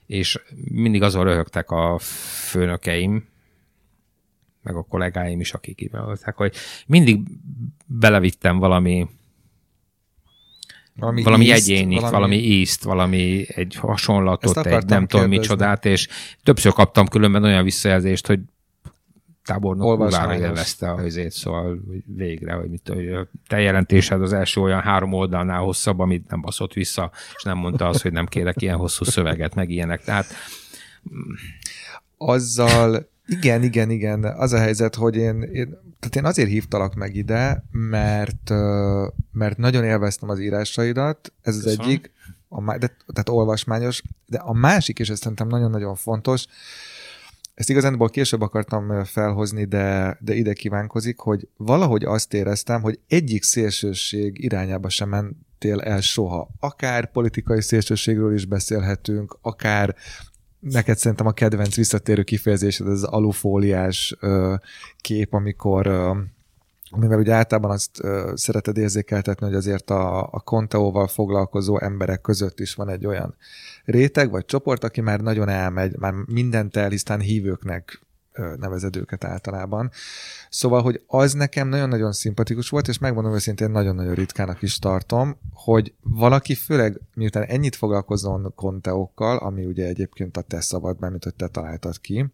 és mindig azon röhögtek a főnökeim, meg a kollégáim is, akik így hogy mindig belevittem valami valami, valami ízt, egyénit, valami... valami ízt, valami egy hasonlatot, egy nem tudom micsodát, és többször kaptam különben olyan visszajelzést, hogy tábornok urára élvezte a helyzét, szóval végre, hogy mit, hogy te jelentésed az első olyan három oldalnál hosszabb, amit nem baszott vissza, és nem mondta azt, hogy nem kérek ilyen hosszú szöveget, meg ilyenek. Tehát
azzal igen, igen, igen. Az a helyzet, hogy én, én, tehát én azért hívtalak meg ide, mert, mert nagyon élveztem az írásaidat, ez az Köszönöm. egyik, a, de, tehát olvasmányos, de a másik, és ez szerintem nagyon-nagyon fontos, ezt igazából később akartam felhozni, de, de ide kívánkozik, hogy valahogy azt éreztem, hogy egyik szélsőség irányába sem mentél el soha. Akár politikai szélsőségről is beszélhetünk, akár neked szerintem a kedvenc visszatérő kifejezésed az alufóliás kép, amikor mivel ugye általában azt szereted érzékeltetni, hogy azért a, a Conteóval foglalkozó emberek között is van egy olyan réteg vagy csoport, aki már nagyon elmegy, már mindent elhisztán hívőknek nevezed őket általában. Szóval, hogy az nekem nagyon-nagyon szimpatikus volt, és megmondom őszintén nagyon-nagyon ritkának is tartom, hogy valaki főleg miután ennyit foglalkozon konteókkal, ami ugye egyébként a te szabad, mint hogy te találtad ki,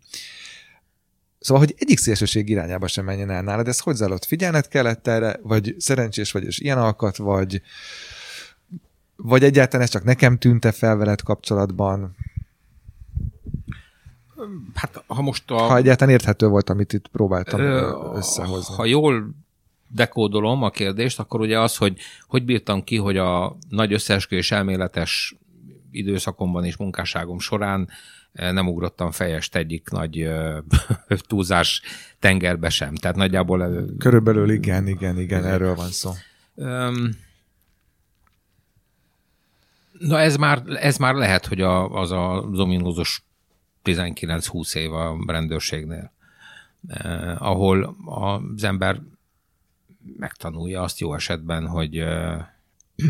Szóval, hogy egyik szélsőség irányába sem menjen el nálad, ez hogy zajlott? Figyelned kellett erre, vagy szerencsés vagy, és ilyen alkat, vagy, vagy egyáltalán ez csak nekem tűnte fel veled kapcsolatban?
Hát, ha most a...
Ha egyáltalán érthető volt, amit itt próbáltam ö, összehozni.
Ha jól dekódolom a kérdést, akkor ugye az, hogy hogy bírtam ki, hogy a nagy összeesküvés elméletes időszakomban és munkásságom során nem ugrottam fejest egyik nagy túlzás tengerbe sem. Tehát nagyjából...
Körülbelül igen, igen, igen, erről van szó.
Na ez már, ez már lehet, hogy a, az a ominózus 19-20 év a rendőrségnél, eh, ahol az ember megtanulja azt jó esetben, hogy eh,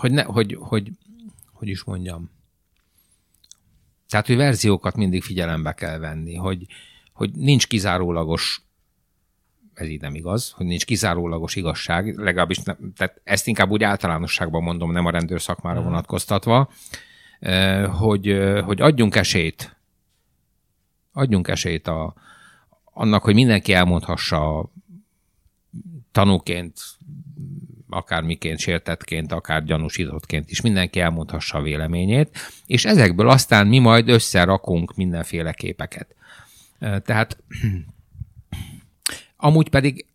hogy, ne, hogy, hogy, hogy is mondjam. Tehát, hogy verziókat mindig figyelembe kell venni, hogy, hogy nincs kizárólagos ez így nem igaz, hogy nincs kizárólagos igazság, legalábbis ne, tehát ezt inkább úgy általánosságban mondom, nem a rendőr szakmára mm. vonatkoztatva, hogy, hogy adjunk esélyt, adjunk esélyt a, annak, hogy mindenki elmondhassa tanúként, akármiként, sértetként, akár gyanúsítottként is, mindenki elmondhassa a véleményét, és ezekből aztán mi majd összerakunk mindenféle képeket. Tehát Amúgy pedig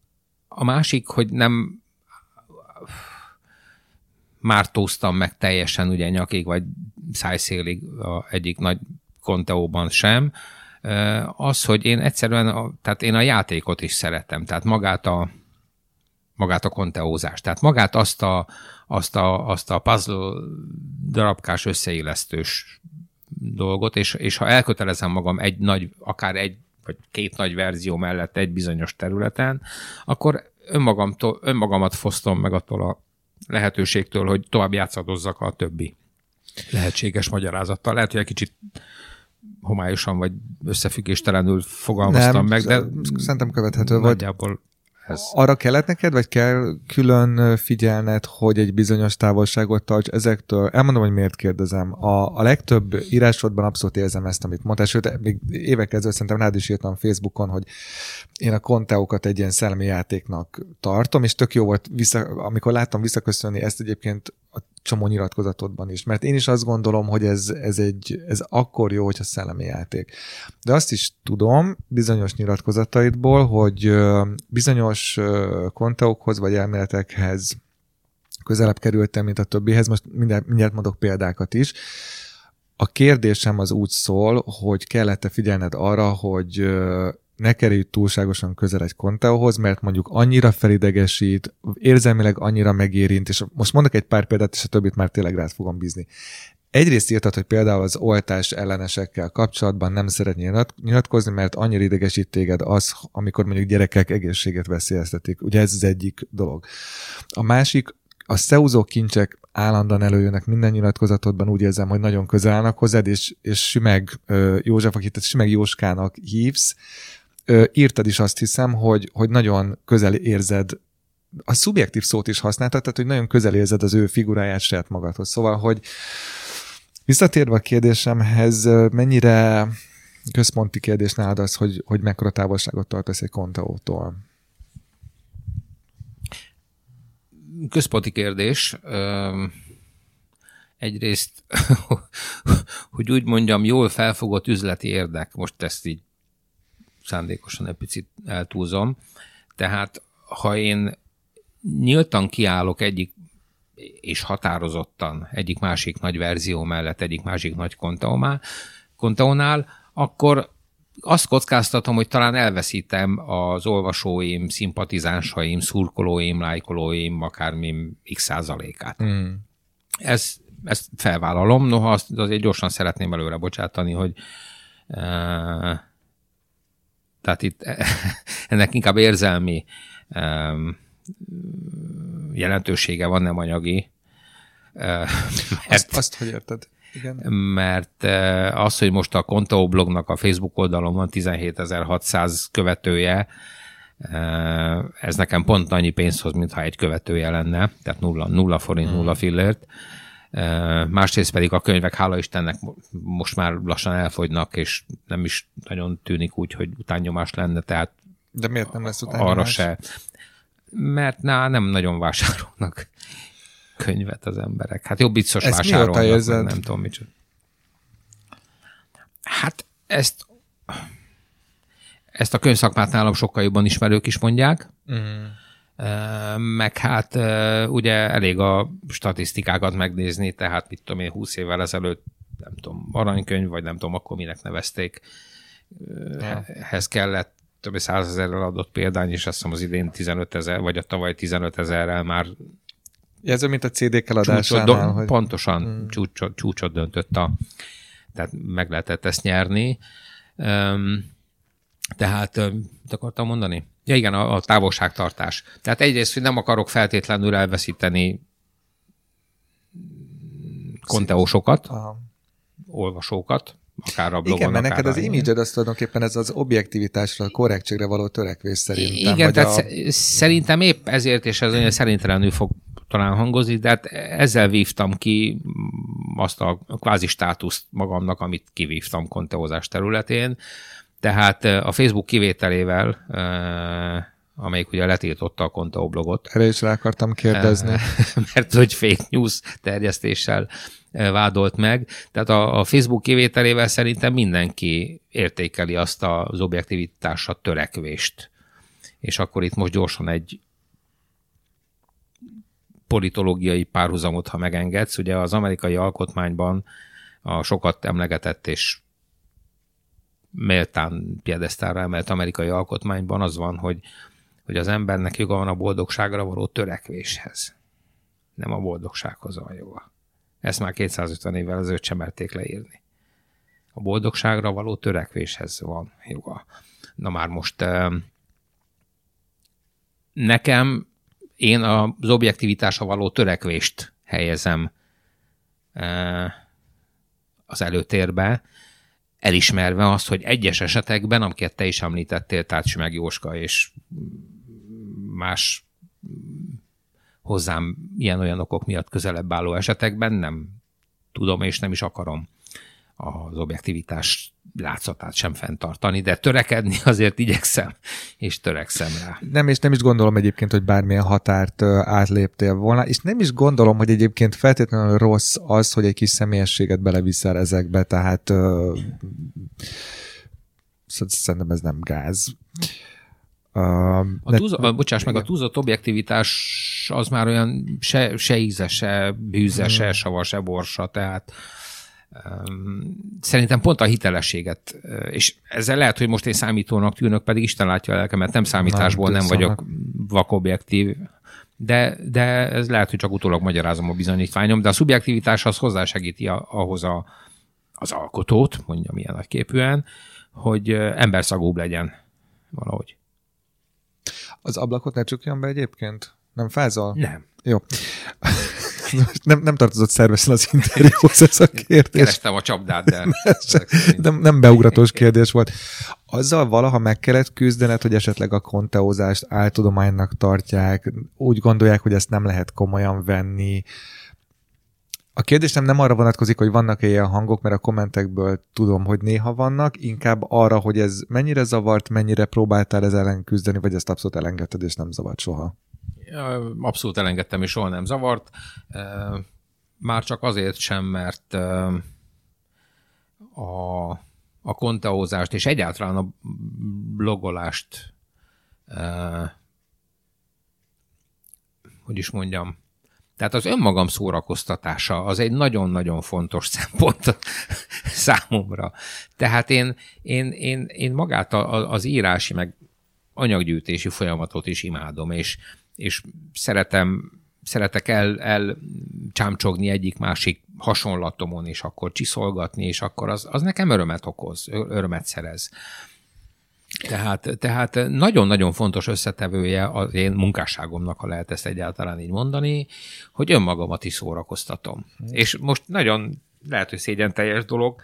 a másik, hogy nem mártóztam meg teljesen ugye nyakig, vagy szájszélig a egyik nagy konteóban sem, az, hogy én egyszerűen, a, tehát én a játékot is szeretem, tehát magát a, magát a konteózást, tehát magát azt a, azt a, azt a puzzle darabkás összeillesztős dolgot, és, és ha elkötelezem magam egy nagy, akár egy vagy két nagy verzió mellett egy bizonyos területen, akkor önmagamtól, önmagamat fosztom meg attól a lehetőségtől, hogy tovább játszadozzak a többi lehetséges magyarázattal. Lehet, hogy egy kicsit homályosan vagy összefüggéstelenül fogalmaztam Nem, meg, de
szerintem követhető vagy. Nagyjából ez... Arra kellett neked, vagy kell külön figyelned, hogy egy bizonyos távolságot tarts ezektől? Elmondom, hogy miért kérdezem. A, a legtöbb írásodban abszolút érzem ezt, amit mondtál, sőt, még évek ezelőtt szerintem rád is írtam Facebookon, hogy én a konteókat egy ilyen szellemi játéknak tartom, és tök jó volt, vissza, amikor láttam visszaköszönni ezt egyébként a csomó nyilatkozatodban is, mert én is azt gondolom, hogy ez, ez, egy, ez akkor jó, hogyha szellemi játék. De azt is tudom bizonyos nyilatkozataidból, hogy bizonyos konteókhoz vagy elméletekhez közelebb kerültem, mint a többihez, most mindjárt, mindjárt mondok példákat is. A kérdésem az úgy szól, hogy kellett-e figyelned arra, hogy ne kerülj túlságosan közel egy konteóhoz, mert mondjuk annyira felidegesít, érzelmileg annyira megérint, és most mondok egy pár példát, és a többit már tényleg rád fogom bízni. Egyrészt írtad, hogy például az oltás ellenesekkel kapcsolatban nem szeretnél nyilatkozni, mert annyira idegesít téged az, amikor mondjuk gyerekek egészséget veszélyeztetik. Ugye ez az egyik dolog. A másik, a szeúzó kincsek állandóan előjönnek minden nyilatkozatodban, úgy érzem, hogy nagyon közel állnak hozzád, és, és Sümeg József, akit Sümeg Jóskának hívsz, írtad is azt hiszem, hogy, hogy nagyon közel érzed a szubjektív szót is használtad, tehát hogy nagyon közel érzed az ő figuráját saját magadhoz. Szóval, hogy visszatérve a kérdésemhez, mennyire központi kérdés nálad az, hogy, hogy mekkora távolságot tartasz egy kontaótól?
Központi kérdés. Egyrészt, hogy úgy mondjam, jól felfogott üzleti érdek, most ezt így szándékosan egy picit eltúzom. Tehát ha én nyíltan kiállok egyik és határozottan egyik másik nagy verzió mellett, egyik másik nagy kontaonál, akkor azt kockáztatom, hogy talán elveszítem az olvasóim, szimpatizánsaim, szurkolóim, lájkolóim, akármi x százalékát. Mm. Ez, ezt felvállalom, noha azt azért gyorsan szeretném előre bocsátani, hogy uh, tehát itt ennek inkább érzelmi jelentősége van, nem anyagi.
Mert, azt, azt hogy érted?
Igen. Mert az, hogy most a Contao blognak a Facebook oldalon van 17.600 követője, ez nekem pont annyi pénzt hoz, mintha egy követője lenne, tehát nulla, nulla forint, hmm. nulla fillért. Másrészt pedig a könyvek, hála Istennek, most már lassan elfogynak, és nem is nagyon tűnik úgy, hogy utánnyomás lenne, tehát
De miért nem lesz utánnyomás?
Arra se. Mert ná, nem nagyon vásárolnak könyvet az emberek. Hát jobb biztos ezt vásárolnak, nem tudom micsoda. Hát ezt ezt a könyvszakmát nálam sokkal jobban ismerők is mondják. Mm. Meg hát ugye elég a statisztikákat megnézni, tehát mit tudom én, 20 évvel ezelőtt nem tudom, aranykönyv, vagy nem tudom, akkor minek nevezték, ehhez kellett több százezerrel adott példány, és azt hiszem az idén 15 ezer, vagy a tavaly 15 ezerrel már
ez mint a CD-k eladásánál. Csúcsot,
hogy... Pontosan hmm. csúcsot, csúcsot döntött a, tehát meg lehetett ezt nyerni. Um, tehát, mit akartam mondani? Ja igen, a, a távolságtartás. Tehát egyrészt, hogy nem akarok feltétlenül elveszíteni konteósokat, Aha. olvasókat, akár a blogon,
Igen, mert neked az
image
az tulajdonképpen ez az objektivitásra, a korrektségre való törekvés szerintem.
Igen, tehát a... szerintem épp ezért, és ez olyan szerintelenül fog talán hangozni, de hát ezzel vívtam ki azt a kvázi státuszt magamnak, amit kivívtam konteózás területén. Tehát a Facebook kivételével, amelyik ugye letiltotta a Conteo blogot.
Erre is rá akartam kérdezni.
Mert hogy fake news terjesztéssel vádolt meg. Tehát a, a Facebook kivételével szerintem mindenki értékeli azt az objektivitásra törekvést. És akkor itt most gyorsan egy politológiai párhuzamot, ha megengedsz. Ugye az amerikai alkotmányban a sokat emlegetett és méltán piedesztára emelt amerikai alkotmányban az van, hogy, hogy az embernek joga van a boldogságra való törekvéshez. Nem a boldogsághoz van joga. Ezt már 250 évvel ezelőtt sem merték leírni. A boldogságra való törekvéshez van joga. Na már most nekem én az objektivitásra való törekvést helyezem az előtérbe, elismerve azt, hogy egyes esetekben, amiket te is említettél, Tácsi meg Jóska és más hozzám ilyen-olyan okok miatt közelebb álló esetekben nem tudom és nem is akarom az objektivitás látszatát sem fenntartani, de törekedni azért igyekszem, és törekszem rá.
Nem, és nem is gondolom egyébként, hogy bármilyen határt átléptél volna, és nem is gondolom, hogy egyébként feltétlenül rossz az, hogy egy kis személyességet beleviszel ezekbe, tehát uh, szerintem ez nem gáz.
Uh, a túlza, de, bocsáss meg, a túlzott objektivitás az már olyan se, se íze, se bűze, se hmm. sava, se borsa, tehát Szerintem pont a hitelességet, és ezzel lehet, hogy most én számítónak tűnök, pedig Isten látja a lelkemet, nem számításból nem, nem vagyok vakobjektív, de, de ez lehet, hogy csak utólag magyarázom a bizonyítványom, de a szubjektivitás az hozzásegíti a, ahhoz a, az alkotót, mondjam ilyen nagyképűen, hogy emberszagúbb legyen valahogy.
Az ablakot ne csukjon be egyébként? Nem fázol?
Nem.
Jó. nem, nem tartozott szervesen az interjúhoz ez a kérdés.
Kerestem a csapdát, de...
nem, nem beugratós kérdés volt. Azzal valaha meg kellett küzdened, hogy esetleg a konteózást áltudománynak tartják, úgy gondolják, hogy ezt nem lehet komolyan venni. A kérdés nem, nem arra vonatkozik, hogy vannak-e ilyen hangok, mert a kommentekből tudom, hogy néha vannak, inkább arra, hogy ez mennyire zavart, mennyire próbáltál ez ellen küzdeni, vagy ezt abszolút elengedted, és nem zavart soha
abszolút elengedtem, és soha nem zavart. Már csak azért sem, mert a, a konteózást és egyáltalán a blogolást hogy is mondjam, tehát az önmagam szórakoztatása az egy nagyon-nagyon fontos szempont számomra. Tehát én, én, én, én magát az írási, meg anyaggyűjtési folyamatot is imádom, és, és szeretem, szeretek el, el csámcsogni egyik-másik hasonlatomon, és akkor csiszolgatni, és akkor az, az nekem örömet okoz, örömet szerez. Tehát, tehát nagyon-nagyon fontos összetevője az én munkásságomnak, ha lehet ezt egyáltalán így mondani, hogy önmagamat is szórakoztatom. Mm. És most nagyon lehet, hogy szégyen teljes dolog,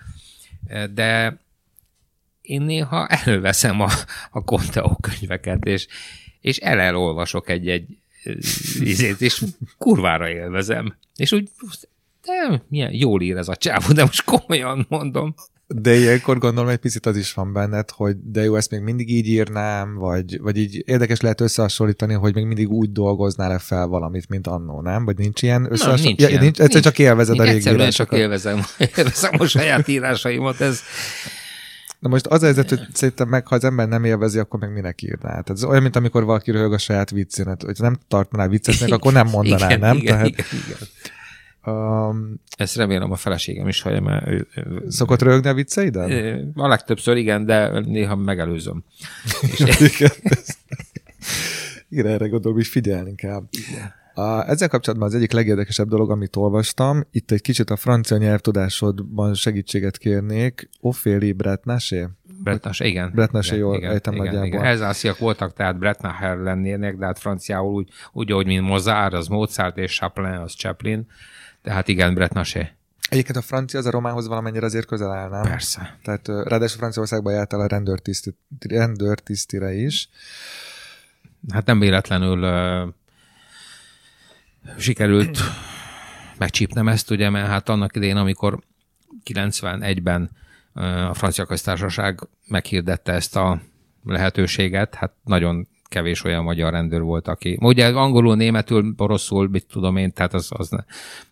de én néha előveszem a, a Conteo könyveket, és, és elolvasok egy-egy izét, és kurvára élvezem. És úgy, de milyen jól ír ez a csávó, de most komolyan mondom.
De ilyenkor gondolom egy picit az is van benned, hogy de jó, ezt még mindig így írnám, vagy, vagy így érdekes lehet összehasonlítani, hogy még mindig úgy dolgoznál-e fel valamit, mint annó, nem? Vagy nincs ilyen összehasonlítani? Nincs, ja, ilyen. nincs, egyszer nincs. csak élvezed a régi
Egyszerűen csak élvezem, élvezem a saját írásaimat, ez
Na most az a helyzet, hogy szerintem meg, ha az ember nem élvezi, akkor meg minek írná. Tehát ez olyan, mint amikor valaki röhög a saját viccén, hát, hogy nem tartaná viccesnek, akkor nem mondaná,
igen,
nem?
Igen,
Tehát,
igen, igen.
Um,
Ezt remélem a feleségem is hallja, mert ő, ő,
szokott röhögni a vicceiden?
a legtöbbször igen, de néha megelőzöm.
igen, igen, erre gondolom, hogy figyelni kell. A, ezzel kapcsolatban az egyik legérdekesebb dolog, amit olvastam, itt egy kicsit a francia nyelvtudásodban segítséget kérnék. Ophélie Bretnaché?
Bretnas, igen.
Bretnaché, jól
igen,
ejtem
igen,
nagyjából.
igen. Elzásziak voltak, tehát Bretnacher lennének, de hát franciául úgy, úgy ahogy mint Mozart, az Mozart, és Chaplin, az Chaplin. Tehát igen, Bretnaché.
Egyébként a francia az a románhoz valamennyire azért közel áll, nem?
Persze.
Tehát ráadásul Franciaországban jártál a rendőrtiszti, rendőrtisztire is.
Hát nem véletlenül sikerült megcsípnem ezt, ugye, mert hát annak idején, amikor 91-ben uh, a francia köztársaság meghirdette ezt a lehetőséget, hát nagyon kevés olyan magyar rendőr volt, aki... Ugye angolul, németül, oroszul, mit tudom én, tehát az, az ne.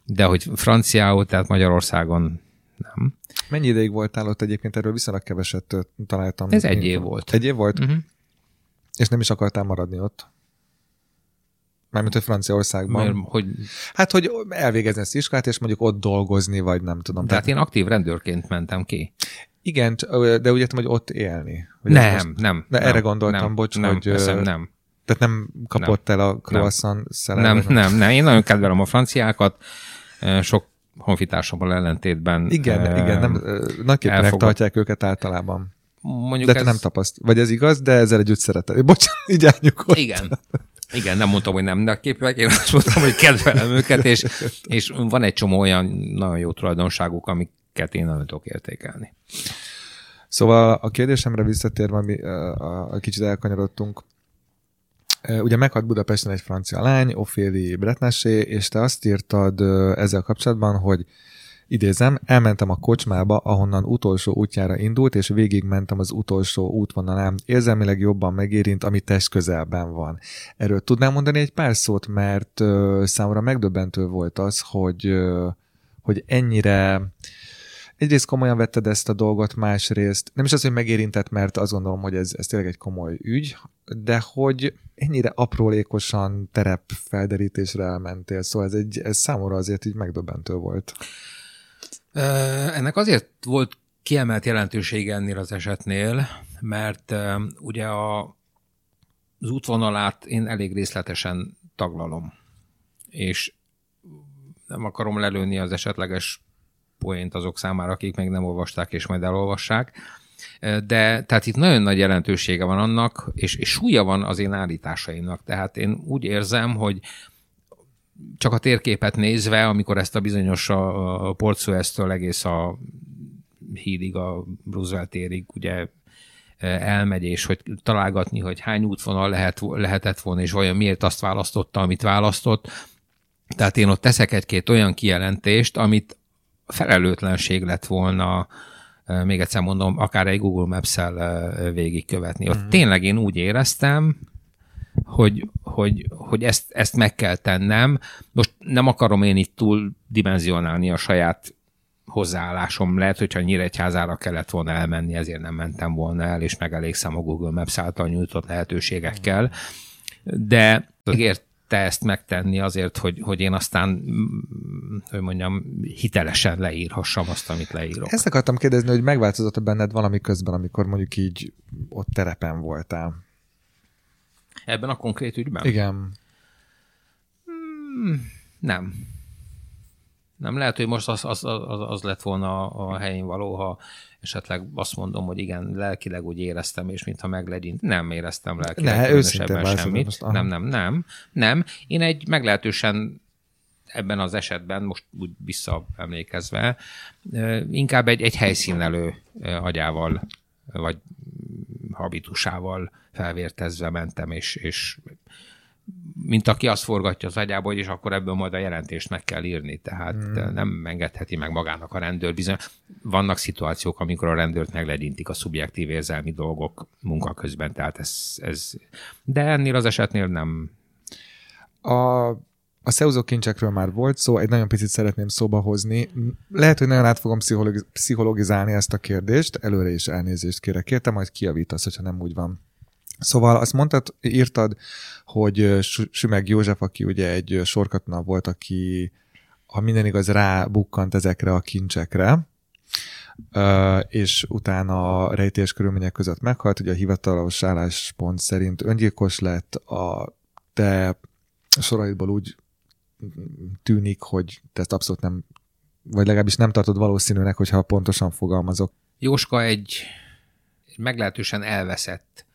De hogy franciául, tehát Magyarországon nem.
Mennyi ideig voltál ott egyébként? Erről viszonylag keveset találtam.
Ez egy év volt.
Egy év volt?
Uh-huh.
És nem is akartál maradni ott? Mármint, hogy Franciaországban.
Mert, hogy,
Hát, hogy elvégezni ezt iskolát, és mondjuk ott dolgozni, vagy nem tudom.
tehát én aktív rendőrként mentem ki.
Igen, de úgy értem, hogy ott élni. Hogy
Nem,
most-
nem.
De
nem,
erre gondoltam,
nem,
bocs,
nem,
hogy,
eszem, nem.
Tehát nem kapott el a croissant
Nem,
szerelmet?
nem, nem. Én nagyon kedvelem a franciákat, sok honfitársammal ellentétben.
Igen,
eh,
igen, nem, ö, nagyképűnek
elfogad-
tartják őket általában.
Mondjuk
De te
ez...
nem tapaszt. Vagy ez igaz, de ezzel együtt szereted. Bocsánat, így elnyugodt.
Igen. Igen, nem mondtam, hogy nem képek, én azt mondtam, hogy kedvelem őket, és, és van egy csomó olyan nagyon jó tulajdonságuk, amiket én nagyon tudok értékelni.
Szóval a kérdésemre visszatérve, ami, ö, a, a kicsit elkanyarodtunk, Ugye meghalt Budapesten egy francia lány, Ophélie Bretnaché, és te azt írtad ezzel kapcsolatban, hogy idézem, elmentem a kocsmába, ahonnan utolsó útjára indult, és végigmentem az utolsó útvonalán. Érzelmileg jobban megérint, ami test közelben van. Erről tudnám mondani egy pár szót, mert ö, számomra megdöbbentő volt az, hogy, ö, hogy ennyire egyrészt komolyan vetted ezt a dolgot, másrészt nem is az, hogy megérintett, mert azt gondolom, hogy ez, ez tényleg egy komoly ügy, de hogy ennyire aprólékosan terepfelderítésre elmentél, szóval ez, egy, ez számomra azért így megdöbbentő volt.
Ennek azért volt kiemelt jelentősége ennél az esetnél, mert ugye a, az útvonalát én elég részletesen taglalom, és nem akarom lelőni az esetleges poént azok számára, akik még nem olvasták, és majd elolvassák. De tehát itt nagyon nagy jelentősége van annak, és, és súlya van az én állításaimnak. Tehát én úgy érzem, hogy csak a térképet nézve, amikor ezt a bizonyos a, a Portsueztől egész a hídig, a Roosevelt térig ugye elmegy, és hogy találgatni, hogy hány útvonal lehet, lehetett volna, és vajon miért azt választotta, amit választott. Tehát én ott teszek egy-két olyan kijelentést, amit felelőtlenség lett volna, még egyszer mondom, akár egy Google Maps-el végigkövetni. Ott
Mhm.
tényleg én úgy éreztem, hogy, hogy, hogy ezt, ezt meg kell tennem. Most nem akarom én itt túl dimenzionálni a saját hozzáállásom. Lehet, hogyha Nyíregyházára kellett volna elmenni, ezért nem mentem volna el, és megelégszem a Google Maps által nyújtott lehetőségekkel. De érte ezt megtenni azért, hogy, hogy én aztán, mm, hogy mondjam, hitelesen leírhassam azt, amit leírok.
Ezt akartam kérdezni, hogy megváltozott -e benned valami közben, amikor mondjuk így ott terepen voltál.
Ebben a konkrét ügyben?
Igen.
Nem. Nem lehet, hogy most az, az, az, az lett volna a helyén való, ha esetleg azt mondom, hogy igen, lelkileg úgy éreztem, és mintha meglegyint. Nem éreztem lelkileg
Ne, őszintén
semmit.
most,
nem, nem, nem, nem. Én egy meglehetősen ebben az esetben, most úgy visszaemlékezve, inkább egy, egy helyszínelő agyával, vagy habitusával felvértezve mentem, és, és mint aki azt forgatja az agyába, hogy és akkor ebből majd a jelentést meg kell írni. Tehát hmm. nem engedheti meg magának a rendőr. Bizony, vannak szituációk, amikor a rendőrt meglegyintik a szubjektív érzelmi dolgok munka közben, tehát ez, ez de ennél az esetnél nem.
A, a szeuzó kincsekről már volt szó, egy nagyon picit szeretném szóba hozni. Lehet, hogy nagyon át fogom pszichologizálni ezt a kérdést, előre is elnézést kérek. Kértem, majd kiavítasz, hogyha nem úgy van. Szóval azt mondtad, írtad, hogy Sümeg József, aki ugye egy sorkatona volt, aki, ha minden igaz, rábukkant ezekre a kincsekre, és utána a rejtés körülmények között meghalt, ugye a hivatalos álláspont szerint öngyilkos lett, a te soraidból úgy tűnik, hogy te ezt abszolút nem, vagy legalábbis nem tartod valószínűnek, hogyha pontosan fogalmazok.
Jóska egy meglehetősen elveszett,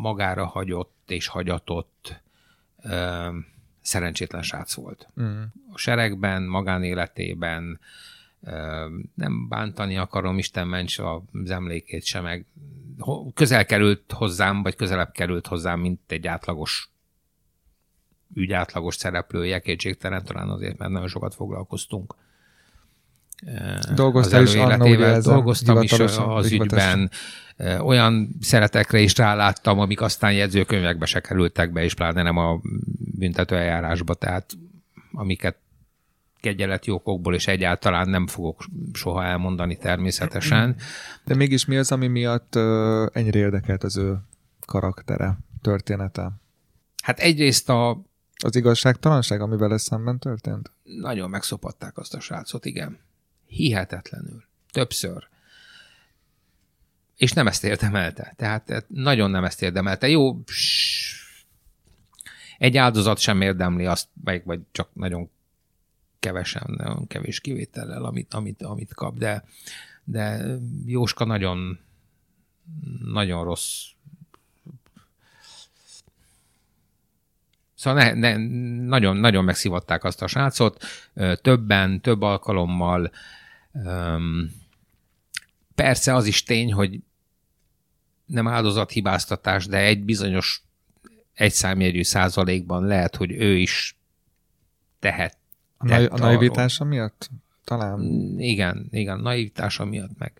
magára hagyott és hagyatott ö, szerencsétlen srác volt. Mm. A seregben, magánéletében ö, nem bántani akarom, Isten ments az emlékét sem, meg közel került hozzám, vagy közelebb került hozzám, mint egy átlagos ügy átlagos szereplője, kétségtelen talán azért, mert nagyon sokat foglalkoztunk.
Dolgoztál is Anna, ugye
dolgoztam is az ügyben, olyan szeretekre is ráláttam, amik aztán jegyzőkönyvekbe se kerültek be, és pláne nem a büntetőeljárásba, tehát amiket kegyeleti okokból, és egyáltalán nem fogok soha elmondani természetesen.
De mégis mi az, ami miatt ennyire érdekelt az ő karaktere, története?
Hát egyrészt a
az igazságtalanság, ami vele szemben történt?
Nagyon megszopatták azt a srácot, igen. Hihetetlenül. Többször. És nem ezt érdemelte. Tehát nagyon nem ezt érdemelte. Jó, egy áldozat sem érdemli azt, vagy, vagy csak nagyon kevesen, nagyon kevés kivétellel, amit, amit, amit kap, de, de Jóska nagyon, nagyon rossz Szóval ne, ne, nagyon, nagyon megszívatták azt a srácot, többen, több alkalommal. Persze az is tény, hogy nem áldozathibáztatás, de egy bizonyos egyszámjegyű százalékban lehet, hogy ő is tehet.
A, na- a naivitása miatt? Talán.
Igen, igen, naivitása miatt, meg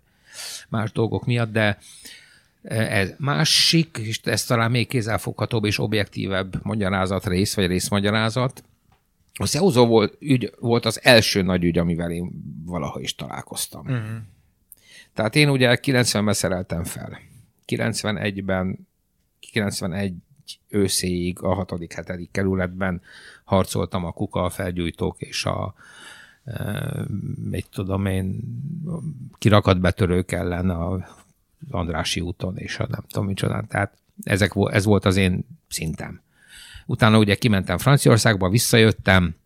más dolgok miatt, de ez másik, és ez talán még kézzelfoghatóbb és objektívebb magyarázat rész, vagy részmagyarázat. A Szeuzó volt, ügy, volt az első nagy ügy, amivel én valaha is találkoztam. Uh-huh. Tehát én ugye 90-ben szereltem fel. 91-ben, 91 őszéig a 6. 7. kerületben harcoltam a kuka, a felgyújtók és a egy tudom én kirakat betörők ellen a Andrási úton, és a nem tudom micsodán. Tehát ezek, ez volt az én szintem. Utána ugye kimentem Franciaországba, visszajöttem,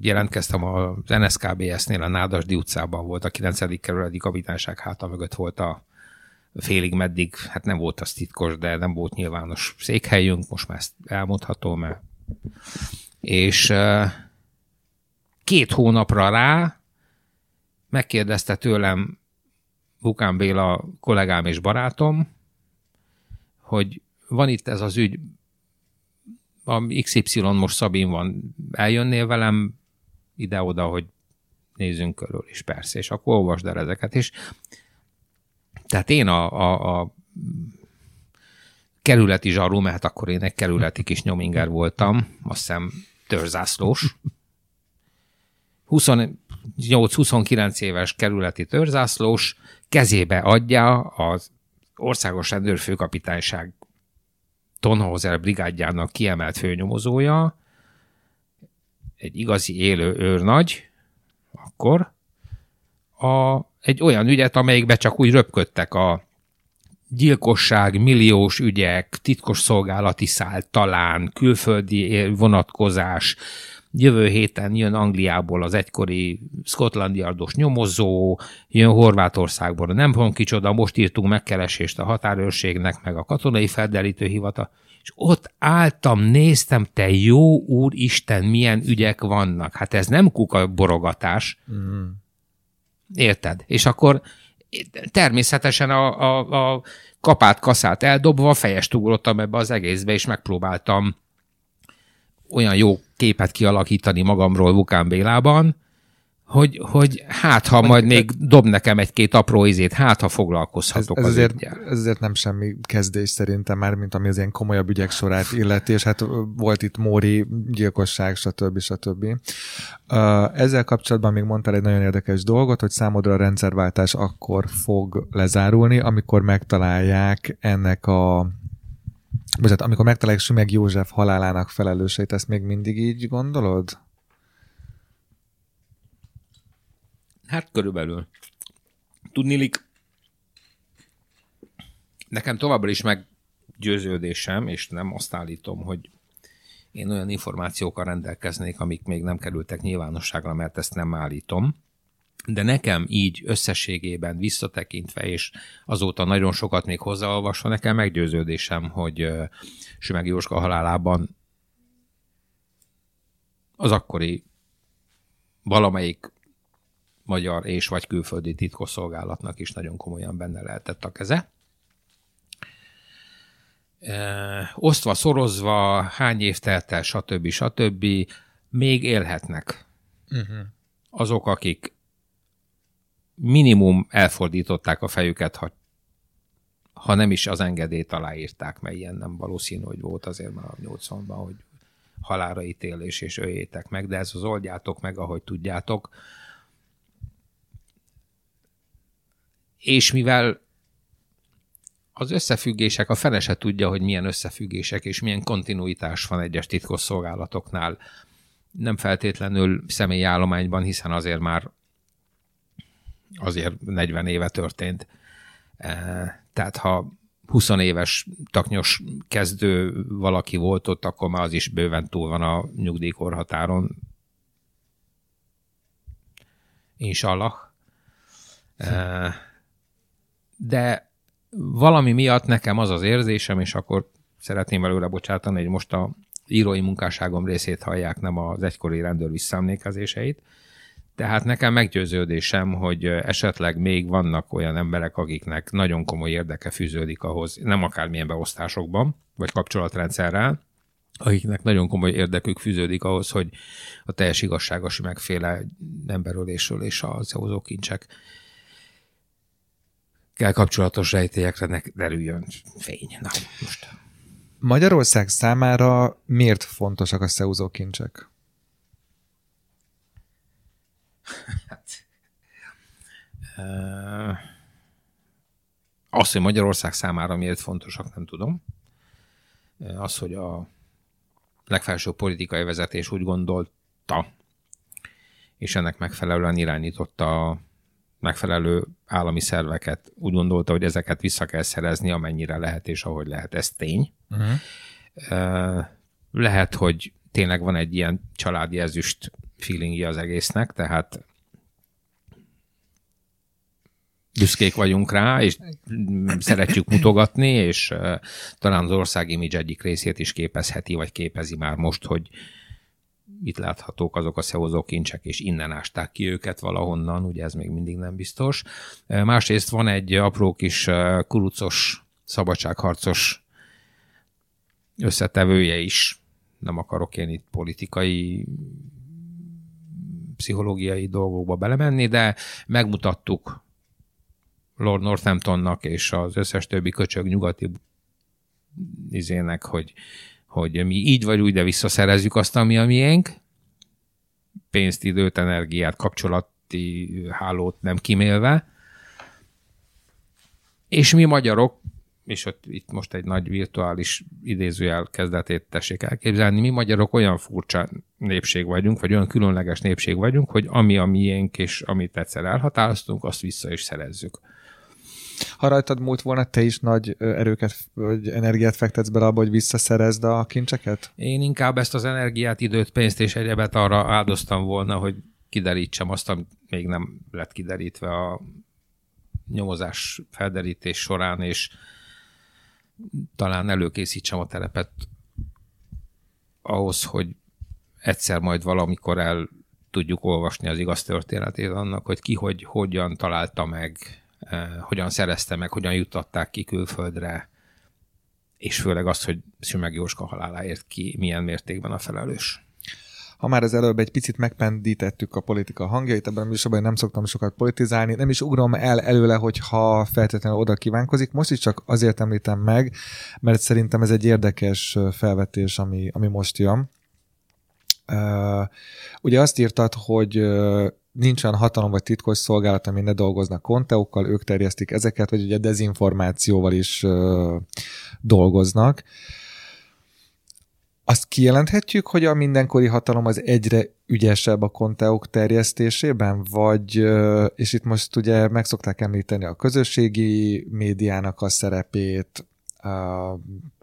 jelentkeztem az NSKBS-nél, a Nádasdi utcában volt, a 9. kerületi kapitányság háta mögött volt a félig meddig, hát nem volt az titkos, de nem volt nyilvános székhelyünk, most már ezt elmondhatom, mert és két hónapra rá megkérdezte tőlem Bukán Béla kollégám és barátom, hogy van itt ez az ügy, a XY most Szabin van, eljönnél velem ide-oda, hogy nézzünk körül, és persze, és akkor olvasd el ezeket, és tehát én a, a, a kerületi zsarú, mert akkor én egy kerületi kis nyominger voltam, azt hiszem törzászlós, 28-29 éves kerületi törzászlós kezébe adja az országos rendőrfőkapitányság Tonhauser brigádjának kiemelt főnyomozója, egy igazi élő őrnagy, akkor a, egy olyan ügyet, amelyikbe csak úgy röpködtek a gyilkosság, milliós ügyek, titkos szolgálati szál talán, külföldi vonatkozás, Jövő héten jön Angliából az egykori Scotland Yardos nyomozó, jön Horvátországból nem tudom kicsoda, most írtunk megkeresést a határőrségnek, meg a katonai felderítő hivata, és ott álltam, néztem, te jó úr Isten, milyen ügyek vannak. Hát ez nem kuka borogatás. Mm. Érted? És akkor természetesen a, a, a kapát kaszát eldobva fejest ugrottam ebbe az egészbe, és megpróbáltam olyan jó képet kialakítani magamról Vukán Bélában, hogy, hogy hát, ha majd még dob nekem egy-két apró izét, hát, ha foglalkozhatok
ez, ez
az
azért, ez azért nem semmi kezdés szerintem már, mint ami az ilyen komolyabb ügyek sorát illeti, és hát volt itt Móri gyilkosság, stb. stb. Ezzel kapcsolatban még mondtál egy nagyon érdekes dolgot, hogy számodra a rendszerváltás akkor fog lezárulni, amikor megtalálják ennek a Bocsánat, amikor megtalálják Sümeg József halálának felelőseit, ezt még mindig így gondolod?
Hát körülbelül. Tudnilik, nekem továbbra is meggyőződésem, és nem azt állítom, hogy én olyan információkkal rendelkeznék, amik még nem kerültek nyilvánosságra, mert ezt nem állítom. De nekem így összességében visszatekintve, és azóta nagyon sokat még hozzáolvasva, nekem meggyőződésem, hogy Sümeg Jóska halálában az akkori valamelyik magyar és vagy külföldi titkosszolgálatnak is nagyon komolyan benne lehetett a keze. E, osztva, szorozva, hány év telt el, stb. stb. még élhetnek uh-huh. azok, akik minimum elfordították a fejüket, ha, ha nem is az engedélyt aláírták, mert ilyen nem valószínű, hogy volt azért már a 80-ban, hogy halára ítélés és öljétek meg, de ez az oldjátok meg, ahogy tudjátok. és mivel az összefüggések, a fene se tudja, hogy milyen összefüggések és milyen kontinuitás van egyes titkosszolgálatoknál, nem feltétlenül személyállományban, hiszen azért már azért 40 éve történt. Tehát ha 20 éves taknyos kezdő valaki volt ott, akkor már az is bőven túl van a nyugdíjkorhatáron. Inshallah. De valami miatt nekem az az érzésem, és akkor szeretném előre bocsátani, hogy most a írói munkásságom részét hallják, nem az egykori rendőr visszaemlékezéseit. Tehát nekem meggyőződésem, hogy esetleg még vannak olyan emberek, akiknek nagyon komoly érdeke fűződik ahhoz, nem akármilyen beosztásokban, vagy kapcsolatrendszerrel, akiknek nagyon komoly érdekük fűződik ahhoz, hogy a teljes igazságos megféle emberölésről és az kincsek kell kapcsolatos rejtélyekre ne derüljön fény. Na, most.
Magyarország számára miért fontosak a szeúzó kincsek?
Hát, uh, azt, hogy Magyarország számára miért fontosak, nem tudom. Az, hogy a legfelsőbb politikai vezetés úgy gondolta, és ennek megfelelően irányította a megfelelő állami szerveket úgy gondolta, hogy ezeket vissza kell szerezni, amennyire lehet és ahogy lehet. Ez tény. Uh-huh. Lehet, hogy tényleg van egy ilyen családi ezüst feelingje az egésznek, tehát büszkék vagyunk rá, és szeretjük mutogatni, és talán az ország image egyik részét is képezheti, vagy képezi már most, hogy itt láthatók azok a szehozó kincsek, és innen ásták ki őket valahonnan, ugye ez még mindig nem biztos. Másrészt van egy apró kis kurucos, szabadságharcos összetevője is. Nem akarok én itt politikai pszichológiai dolgokba belemenni, de megmutattuk Lord Northamptonnak és az összes többi köcsög nyugati izének, hogy hogy mi így vagy úgy, de visszaszerezzük azt, ami a miénk, pénzt, időt, energiát, kapcsolati hálót nem kimélve, és mi magyarok, és ott itt most egy nagy virtuális idézőjel kezdetét tessék elképzelni, mi magyarok olyan furcsa népség vagyunk, vagy olyan különleges népség vagyunk, hogy ami a miénk, és amit egyszer elhatároztunk, azt vissza is szerezzük.
Ha rajtad múlt volna, te is nagy erőket, vagy energiát fektetsz bele abba, hogy visszaszerezd a kincseket?
Én inkább ezt az energiát, időt, pénzt és egyebet arra áldoztam volna, hogy kiderítsem azt, ami még nem lett kiderítve a nyomozás felderítés során, és talán előkészítsem a terepet ahhoz, hogy egyszer majd valamikor el tudjuk olvasni az igaz történetét annak, hogy ki hogy hogyan találta meg Eh, hogyan szerezte meg, hogyan juttatták ki külföldre, és főleg azt, hogy Szümeg Jóska haláláért ki milyen mértékben a felelős.
Ha már az előbb egy picit megpendítettük a politika hangjait, ebben a műsorban nem szoktam sokat politizálni, nem is ugrom el előle, hogyha feltétlenül oda kívánkozik. Most is csak azért említem meg, mert szerintem ez egy érdekes felvetés, ami, ami most jön. Uh, ugye azt írtad, hogy uh, nincs olyan hatalom vagy titkos szolgálat, ami ne dolgoznak konteókkal, ők terjesztik ezeket, vagy ugye dezinformációval is uh, dolgoznak. Azt kijelenthetjük, hogy a mindenkori hatalom az egyre ügyesebb a konteók terjesztésében, vagy, és itt most ugye meg említeni a közösségi médiának a szerepét,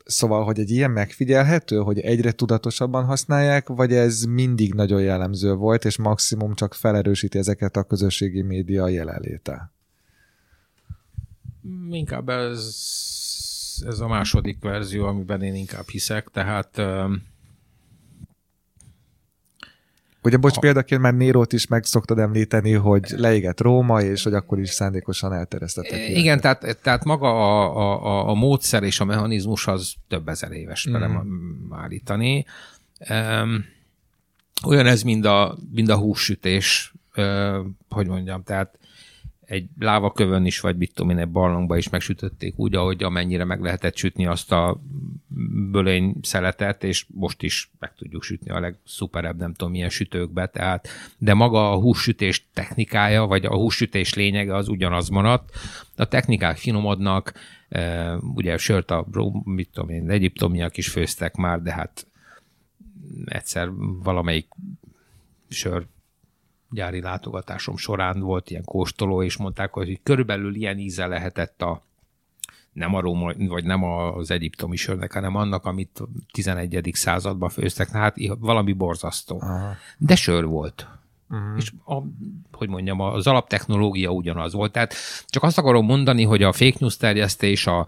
Szóval, hogy egy ilyen megfigyelhető, hogy egyre tudatosabban használják, vagy ez mindig nagyon jellemző volt, és maximum csak felerősíti ezeket a közösségi média jelenléte?
Inkább ez, ez a második verzió, amiben én inkább hiszek, tehát
Ugye, bocs, a... példaként már Nérót is meg szoktad említeni, hogy leégett Róma, és hogy akkor is szándékosan elteresztettek.
Igen, tehát, tehát maga a, a, a módszer és a mechanizmus az több ezer éves mm. velem állítani. Um, olyan ez, mint a, mint a hússütés, uh, hogy mondjam, tehát egy lávakövön is, vagy mit tudom én, egy barlangba is megsütötték úgy, ahogy amennyire meg lehetett sütni azt a bölény szeletet, és most is meg tudjuk sütni a legszuperebb, nem tudom milyen sütőkbe, tehát, de maga a hússütés technikája, vagy a hússütés lényege az ugyanaz maradt. A technikák finomodnak, e, ugye sört a, mit tudom én, egyiptomiak is főztek már, de hát egyszer valamelyik sör gyári látogatásom során volt ilyen kóstoló, és mondták, hogy körülbelül ilyen íze lehetett a nem a Róma, vagy nem az egyiptomi sörnek, hanem annak, amit 11. században főztek. Hát valami borzasztó. Aha. De sör volt. Uh-huh. És a, hogy mondjam, az alaptechnológia ugyanaz volt. Tehát csak azt akarom mondani, hogy a fake news terjesztés, a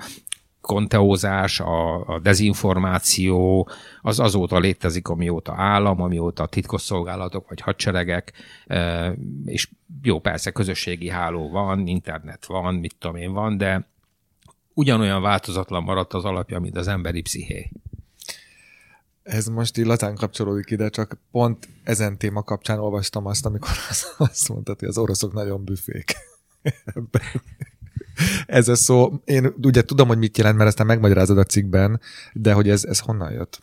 konteózás, a, a dezinformáció, az azóta létezik, amióta állam, amióta titkosszolgálatok vagy hadseregek, és jó, persze közösségi háló van, internet van, mit tudom én van, de ugyanolyan változatlan maradt az alapja, mint az emberi psziché.
Ez most így latán kapcsolódik ide, csak pont ezen téma kapcsán olvastam azt, amikor azt mondtad, hogy az oroszok nagyon büfék. ez a szó. Én ugye tudom, hogy mit jelent, mert aztán megmagyarázod a cikkben, de hogy ez, ez honnan jött?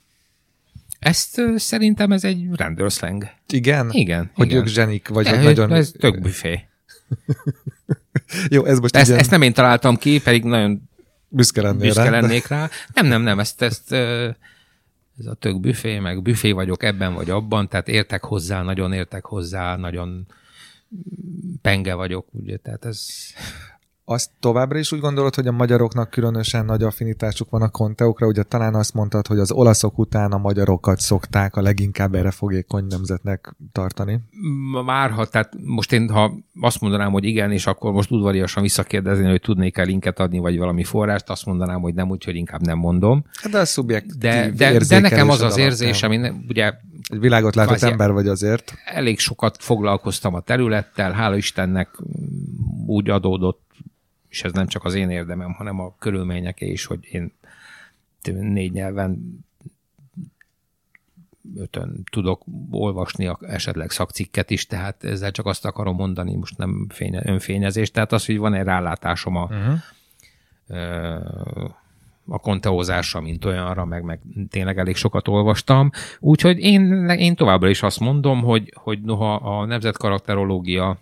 Ezt szerintem ez egy rendőrszleng.
Igen?
Igen.
Hogy
igen.
ők zsenik, vagy hogy nagyon...
Ez tök büfé.
Jó, ez most
ezt, ezt nem én találtam ki, pedig nagyon
büszke, lennél
büszke rá, lennék rá. Nem, nem, nem, ezt, ezt ez a tök büfé, meg büfé vagyok ebben vagy abban, tehát értek hozzá, nagyon értek hozzá, nagyon penge vagyok, ugye, tehát ez
azt továbbra is úgy gondolod, hogy a magyaroknak különösen nagy affinitásuk van a konteokra, ugye talán azt mondtad, hogy az olaszok után a magyarokat szokták a leginkább erre fogékony nemzetnek tartani.
Már, ha, tehát most én, ha azt mondanám, hogy igen, és akkor most udvariasan visszakérdezni, hogy tudnék-e linket adni, vagy valami forrást, azt mondanám, hogy nem, úgyhogy inkább nem mondom.
Hát de a szubjekt.
De, de, de nekem az az érzés, ami ugye
egy világot látott ember vagy azért.
Elég sokat foglalkoztam a területtel, hála Istennek úgy adódott és ez nem csak az én érdemem, hanem a körülményeké is, hogy én négy nyelven ötön tudok olvasni a, esetleg szakcikket is, tehát ezzel csak azt akarom mondani, most nem fénye, önfényezés, tehát az, hogy van egy rálátásom a, uh-huh. a konteózásra, mint olyanra, meg, meg tényleg elég sokat olvastam, úgyhogy én, én továbbra is azt mondom, hogy, hogy noha a nemzetkarakterológia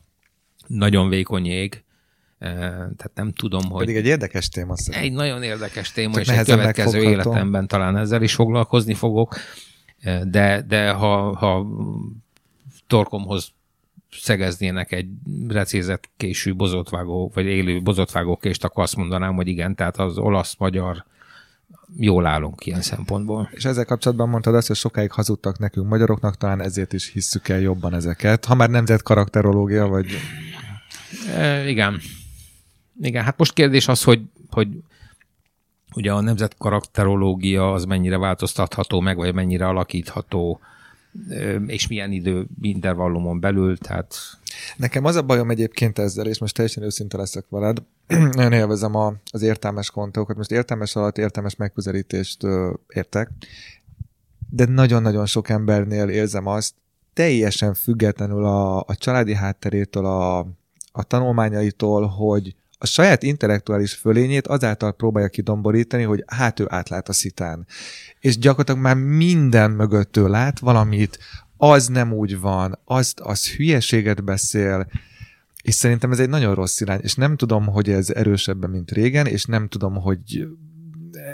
nagyon vékony ég, tehát nem tudom, hogy...
Pedig egy érdekes téma
szerintem. Egy nagyon érdekes téma, Csak és egy következő életemben talán ezzel is foglalkozni fogok, de, de ha, ha torkomhoz szegeznének egy recézett késű bozotvágó, vagy élő bozotvágókést, akkor azt mondanám, hogy igen, tehát az olasz-magyar jól állunk ilyen szempontból.
És ezzel kapcsolatban mondtad azt, hogy sokáig hazudtak nekünk magyaroknak, talán ezért is hisszük el jobban ezeket. Ha már nemzet karakterológia, vagy...
E, igen. Igen, hát most kérdés az, hogy, hogy ugye a nemzet karakterológia az mennyire változtatható meg, vagy mennyire alakítható, és milyen idő intervallumon belül, tehát...
Nekem az a bajom egyébként ezzel, és most teljesen őszinte leszek veled, nagyon élvezem a, az értelmes kontókat. Most értelmes alatt értelmes megközelítést ö, értek, de nagyon-nagyon sok embernél érzem azt, teljesen függetlenül a, a családi hátterétől, a, a tanulmányaitól, hogy a saját intellektuális fölényét azáltal próbálja kidomborítani, hogy hát ő átlát a szitán. És gyakorlatilag már minden mögöttől lát valamit, az nem úgy van, az, az hülyeséget beszél, és szerintem ez egy nagyon rossz irány, és nem tudom, hogy ez erősebben, mint régen, és nem tudom, hogy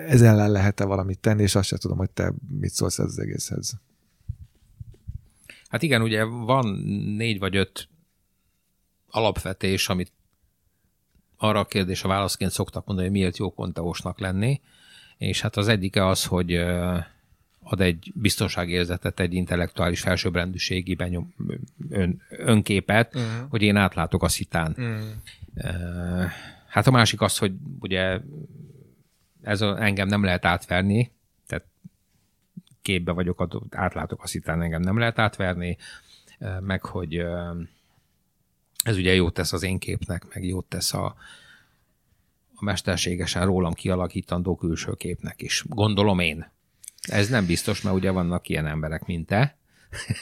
ez ellen lehet-e valamit tenni, és azt sem tudom, hogy te mit szólsz ez az egészhez.
Hát igen, ugye van négy vagy öt alapvetés, amit arra a kérdés a válaszként szoktak mondani, hogy miért jó konteósnak lenni, és hát az egyike az, hogy ad egy biztonságérzetet, egy intellektuális felsőbbrendűségi benyom, ön, önképet, uh-huh. hogy én átlátok a szitán. Uh-huh. Hát a másik az, hogy ugye ez a, engem nem lehet átverni, tehát képbe vagyok, átlátok a szitán, engem nem lehet átverni, meg hogy ez ugye jót tesz az én képnek, meg jót tesz a, a mesterségesen rólam kialakítandó külső képnek is. Gondolom én. Ez nem biztos, mert ugye vannak ilyen emberek, mint te,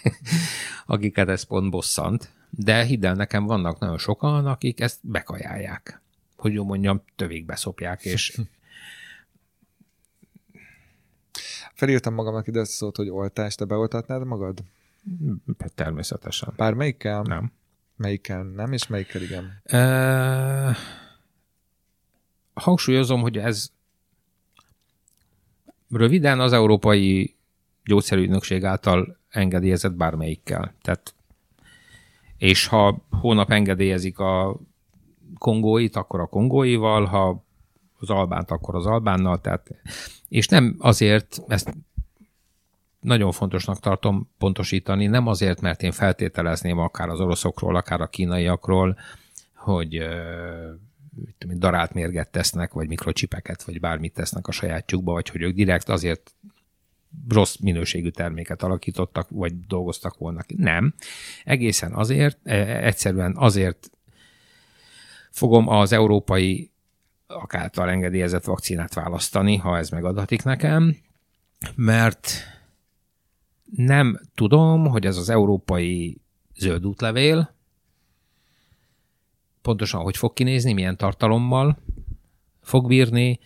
akiket ez pont bosszant, de hidd el, nekem vannak nagyon sokan, akik ezt bekajálják. Hogy jó mondjam, tövig szopják, és
Felírtam magamnak ide ezt szót, hogy oltást, te beoltatnád magad?
Természetesen.
Bármelyikkel?
Nem.
Melyikkel nem, és melyikkel igen?
E... Hangsúlyozom, hogy ez röviden az Európai Gyógyszerügynökség által engedélyezett bármelyikkel. Tehát, és ha hónap engedélyezik a kongóit, akkor a kongóival, ha az albánt, akkor az albánnal, tehát, és nem azért, ezt nagyon fontosnak tartom pontosítani, nem azért, mert én feltételezném akár az oroszokról, akár a kínaiakról, hogy tudom, darált mérget tesznek, vagy mikrocsipeket, vagy bármit tesznek a sajátjukba, vagy hogy ők direkt azért rossz minőségű terméket alakítottak, vagy dolgoztak volna. Nem. Egészen azért, e, egyszerűen azért fogom az európai akártal engedélyezett vakcinát választani, ha ez megadatik nekem, mert nem tudom, hogy ez az európai zöld útlevél pontosan hogy fog kinézni, milyen tartalommal fog bírni,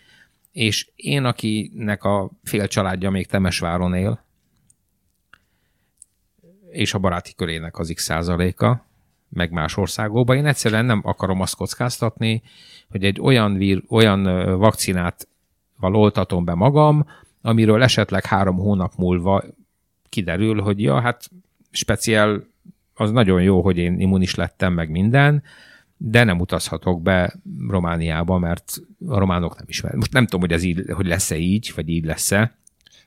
és én, akinek a fél családja még Temesváron él, és a baráti körének az x százaléka, meg más országokban, én egyszerűen nem akarom azt kockáztatni, hogy egy olyan, vír, olyan vakcinát oltatom be magam, amiről esetleg három hónap múlva kiderül, hogy ja, hát speciál az nagyon jó, hogy én immunis lettem, meg minden, de nem utazhatok be Romániába, mert a románok nem ismerik. Most nem tudom, hogy ez így, hogy lesz-e így, vagy így lesz-e.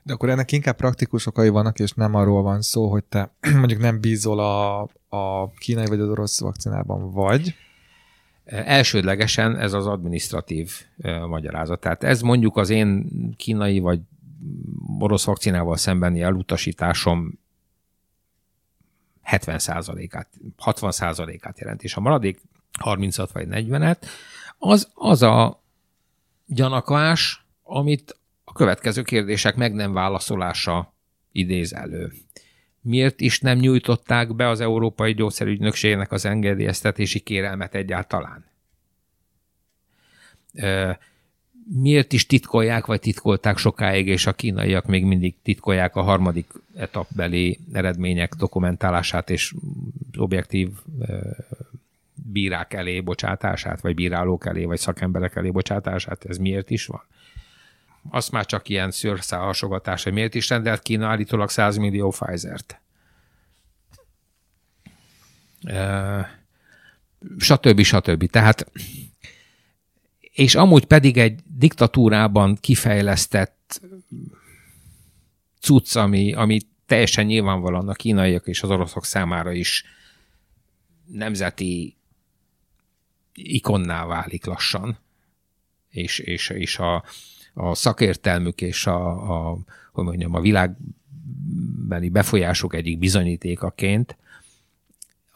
De akkor ennek inkább praktikus okai vannak, és nem arról van szó, hogy te mondjuk nem bízol a, a kínai vagy az orosz vakcinában, vagy?
Elsődlegesen ez az administratív magyarázat. Tehát ez mondjuk az én kínai vagy orosz vakcinával szembeni elutasításom 70%-át, 60%-át jelent, és a maradék 30-at vagy 40-et, az az a gyanakvás, amit a következő kérdések meg nem válaszolása idéz elő. Miért is nem nyújtották be az Európai Gyógyszerügynökségnek az engedélyeztetési kérelmet egyáltalán? Miért is titkolják, vagy titkolták sokáig, és a kínaiak még mindig titkolják a harmadik etapbeli eredmények dokumentálását és objektív bírák elé bocsátását, vagy bírálók elé, vagy szakemberek elé bocsátását, ez miért is van? Azt már csak ilyen szőrszálhasogatás, hogy miért is rendelt Kína állítólag 100 millió Pfizer-t. E, stb. stb. Tehát és amúgy pedig egy diktatúrában kifejlesztett cucc, ami, ami teljesen nyilvánvalóan a kínaiak és az oroszok számára is nemzeti ikonná válik lassan, és, és, és a, a szakértelmük és a, a, hogy mondjam, a világbeli befolyások egyik bizonyítékaként,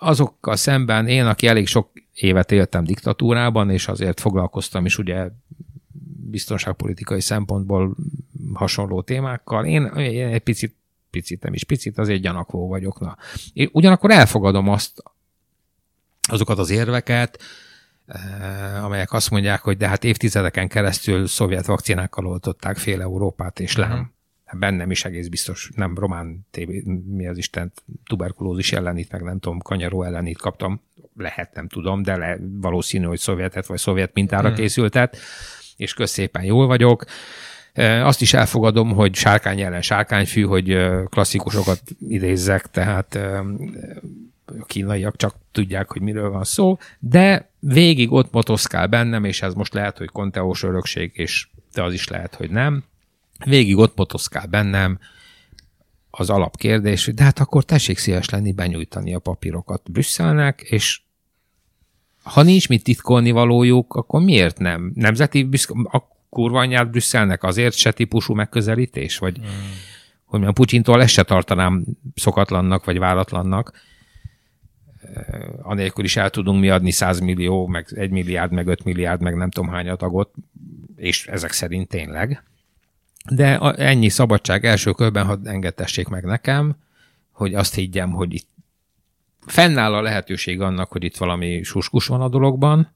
azokkal szemben én, aki elég sok évet éltem diktatúrában, és azért foglalkoztam is ugye biztonságpolitikai szempontból hasonló témákkal, én egy picit picit, nem is picit, azért gyanakvó vagyok. Na. Én ugyanakkor elfogadom azt, azokat az érveket, eh, amelyek azt mondják, hogy de hát évtizedeken keresztül szovjet vakcinákkal oltották fél Európát, és lám. Bennem is egész biztos, nem román tévé, mi az Isten, tuberkulózis ellenít, meg nem tudom, kanyaró ellenít kaptam. Lehet, nem tudom, de le, valószínű, hogy szovjetet vagy szovjet mintára uh-huh. készültet, és közszépen jól vagyok. Azt is elfogadom, hogy sárkány ellen sárkányfű, hogy klasszikusokat idézzek, tehát a kínaiak csak tudják, hogy miről van szó, de végig ott motoszkál bennem, és ez most lehet, hogy konteós örökség, és de az is lehet, hogy nem. Végig ott motoszkál bennem az alapkérdés, de hát akkor tessék szíves lenni benyújtani a papírokat Brüsszelnek, és ha nincs mit titkolni valójuk, akkor miért nem? Nemzeti büszke, a kurva anyját Brüsszelnek azért se típusú megközelítés? Vagy hmm. hogy mondjam, Putyintól ezt se tartanám szokatlannak, vagy váratlannak anélkül is el tudunk mi adni 100 millió, meg 1 milliárd, meg 5 milliárd, meg nem tudom hány adagot, és ezek szerint tényleg. De ennyi szabadság első körben, ha engedtessék meg nekem, hogy azt higgyem, hogy itt fennáll a lehetőség annak, hogy itt valami suskus van a dologban.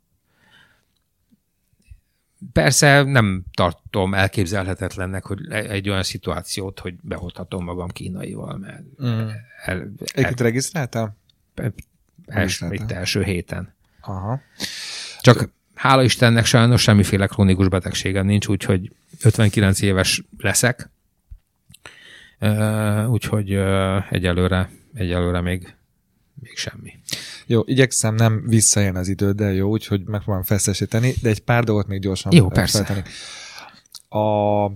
Persze nem tartom elképzelhetetlennek, hogy egy olyan szituációt, hogy behozhatom magam kínaival, mert mm.
el, el, regisztráltál?
els, itt első héten. Aha. Csak hála Istennek sajnos semmiféle krónikus betegségem nincs, úgyhogy 59 éves leszek, úgyhogy egyelőre, egyelőre még, még semmi.
Jó, igyekszem nem visszajön az idő, de jó, úgyhogy megpróbálom feszesíteni, de egy pár dolgot még gyorsan
jó, persze. Feltenni.
A,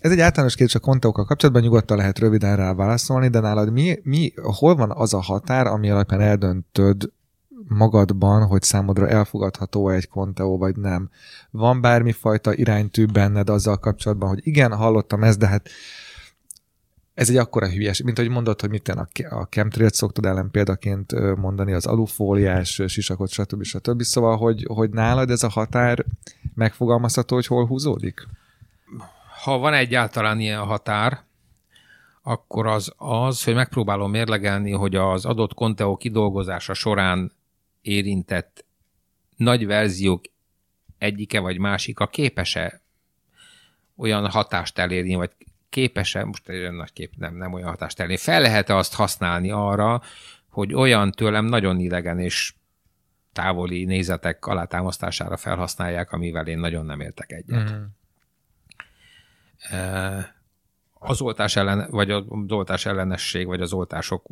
ez egy általános kérdés a kontókkal kapcsolatban, nyugodtan lehet röviden rá válaszolni, de nálad mi, mi, hol van az a határ, ami alapján eldöntöd magadban, hogy számodra elfogadható egy konteó, vagy nem? Van bármifajta iránytű benned azzal kapcsolatban, hogy igen, hallottam ezt, de hát ez egy akkora hülyes, mint ahogy mondod, hogy mit a, a chemtrailt szoktad ellen példaként mondani, az alufóliás sisakot, stb. stb. Szóval, hogy, hogy nálad ez a határ megfogalmazható, hogy hol húzódik?
ha van egyáltalán ilyen határ, akkor az az, hogy megpróbálom mérlegelni, hogy az adott Conteo kidolgozása során érintett nagy verziók egyike vagy másika képes-e olyan hatást elérni, vagy képes-e, most egy olyan nagy kép, nem, nem olyan hatást elérni, fel lehet-e azt használni arra, hogy olyan tőlem nagyon idegen és távoli nézetek alátámasztására felhasználják, amivel én nagyon nem értek egyet. Mm az oltás ellen, vagy az oltás ellenesség, vagy az oltások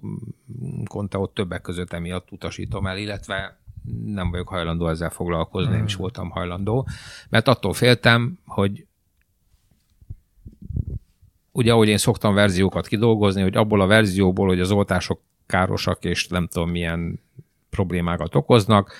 konta ott többek között emiatt utasítom el, illetve nem vagyok hajlandó ezzel foglalkozni, nem is hmm. voltam hajlandó, mert attól féltem, hogy ugye ahogy én szoktam verziókat kidolgozni, hogy abból a verzióból, hogy az oltások károsak, és nem tudom milyen problémákat okoznak,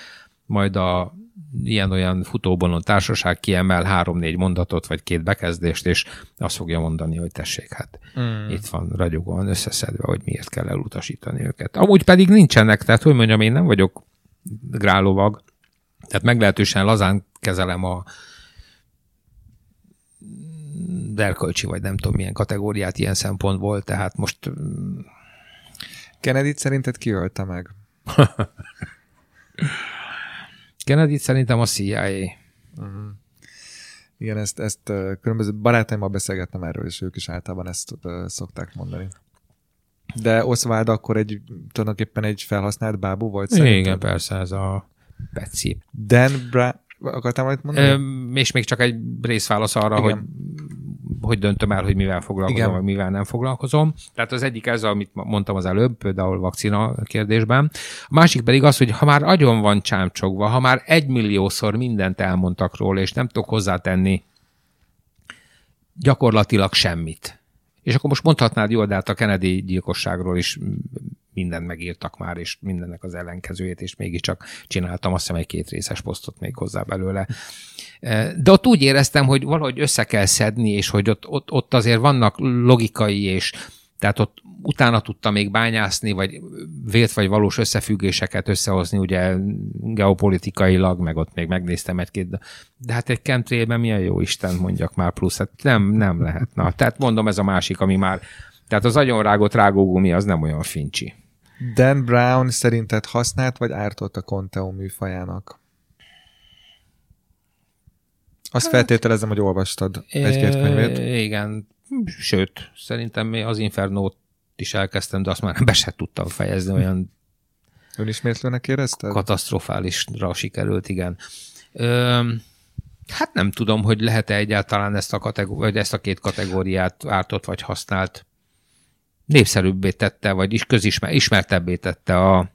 majd a ilyen-olyan futóbonon társaság kiemel három-négy mondatot, vagy két bekezdést, és azt fogja mondani, hogy tessék, hát mm. itt van ragyogóan összeszedve, hogy miért kell elutasítani őket. Amúgy pedig nincsenek, tehát hogy mondjam, én nem vagyok grálovag, tehát meglehetősen lazán kezelem a erkölcsi, vagy nem tudom milyen kategóriát ilyen szempontból, tehát most...
Kennedy szerinted kiölte meg?
kennedy szerintem a CIA. Uh-huh.
Mhm. Igen, ezt, ezt különböző barátaimmal beszélgettem erről, és ők is általában ezt szokták mondani. De Oswald akkor egy, tulajdonképpen egy felhasznált bábú volt
szerintem? Igen, persze, ez a Betsy.
Dan Brown, akartam valamit mondani?
Ö, és még csak egy részválasz arra, Igen. hogy hogy döntöm el, hogy mivel foglalkozom, Igen. vagy mivel nem foglalkozom. Tehát az egyik ez, amit mondtam az előbb, például vakcina kérdésben. A másik pedig az, hogy ha már agyon van csámcsogva, ha már egymilliószor mindent elmondtak róla, és nem tudok hozzátenni gyakorlatilag semmit. És akkor most mondhatnád jól, de hát a Kennedy gyilkosságról is mindent megírtak már, és mindennek az ellenkezőjét, és mégiscsak csináltam azt hiszem egy két részes posztot még hozzá belőle. E, de ott úgy éreztem, hogy valahogy össze kell szedni, és hogy ott, ott, ott azért vannak logikai, és tehát ott utána tudtam még bányászni, vagy vélt vagy valós összefüggéseket összehozni, ugye geopolitikailag, meg ott még megnéztem egy-két, de hát egy chemtrailben milyen jó Isten mondjak már plusz, hát nem, nem lehet. Na, tehát mondom, ez a másik, ami már Tehát az agyonrágott rágógumi az nem olyan fincsi.
Dan Brown szerinted használt vagy ártott a Conteo műfajának? Azt hát, feltételezem, hogy olvastad egy-két könyvét.
Igen, sőt, szerintem az Infernót is elkezdtem, de azt már be se tudtam fejezni, olyan
Önismétlőnek érezted?
Katasztrofálisra sikerült, igen. Ö, hát nem tudom, hogy lehet-e egyáltalán ezt a, kategó- vagy ezt a két kategóriát ártott vagy használt népszerűbbé tette, vagy is közismer, ismertebbé tette a,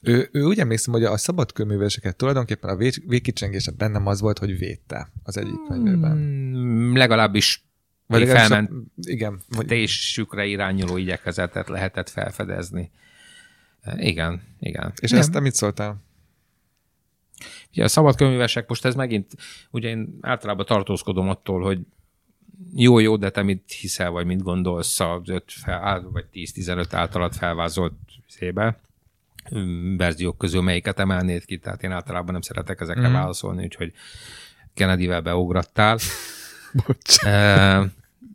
ő, ő úgy emlékszem, hogy a szabadkőműveseket tulajdonképpen a végkicsengése bennem az volt, hogy védte az egyik könyvében.
Mm, legalábbis vagy felment
igen,
vagy... tésükre irányuló igyekezetet lehetett felfedezni. Igen, igen.
És Nem. ezt te mit szóltál?
Ugye a szabadkönyvesek, most ez megint, ugye én általában tartózkodom attól, hogy jó-jó, de te mit hiszel, vagy mit gondolsz az 5 fel, vagy 10-15 általad felvázolt szébe verziók közül melyiket emelnéd ki, tehát én általában nem szeretek ezekre mm. válaszolni, úgyhogy Kennedy-vel beugrattál.
Bocs.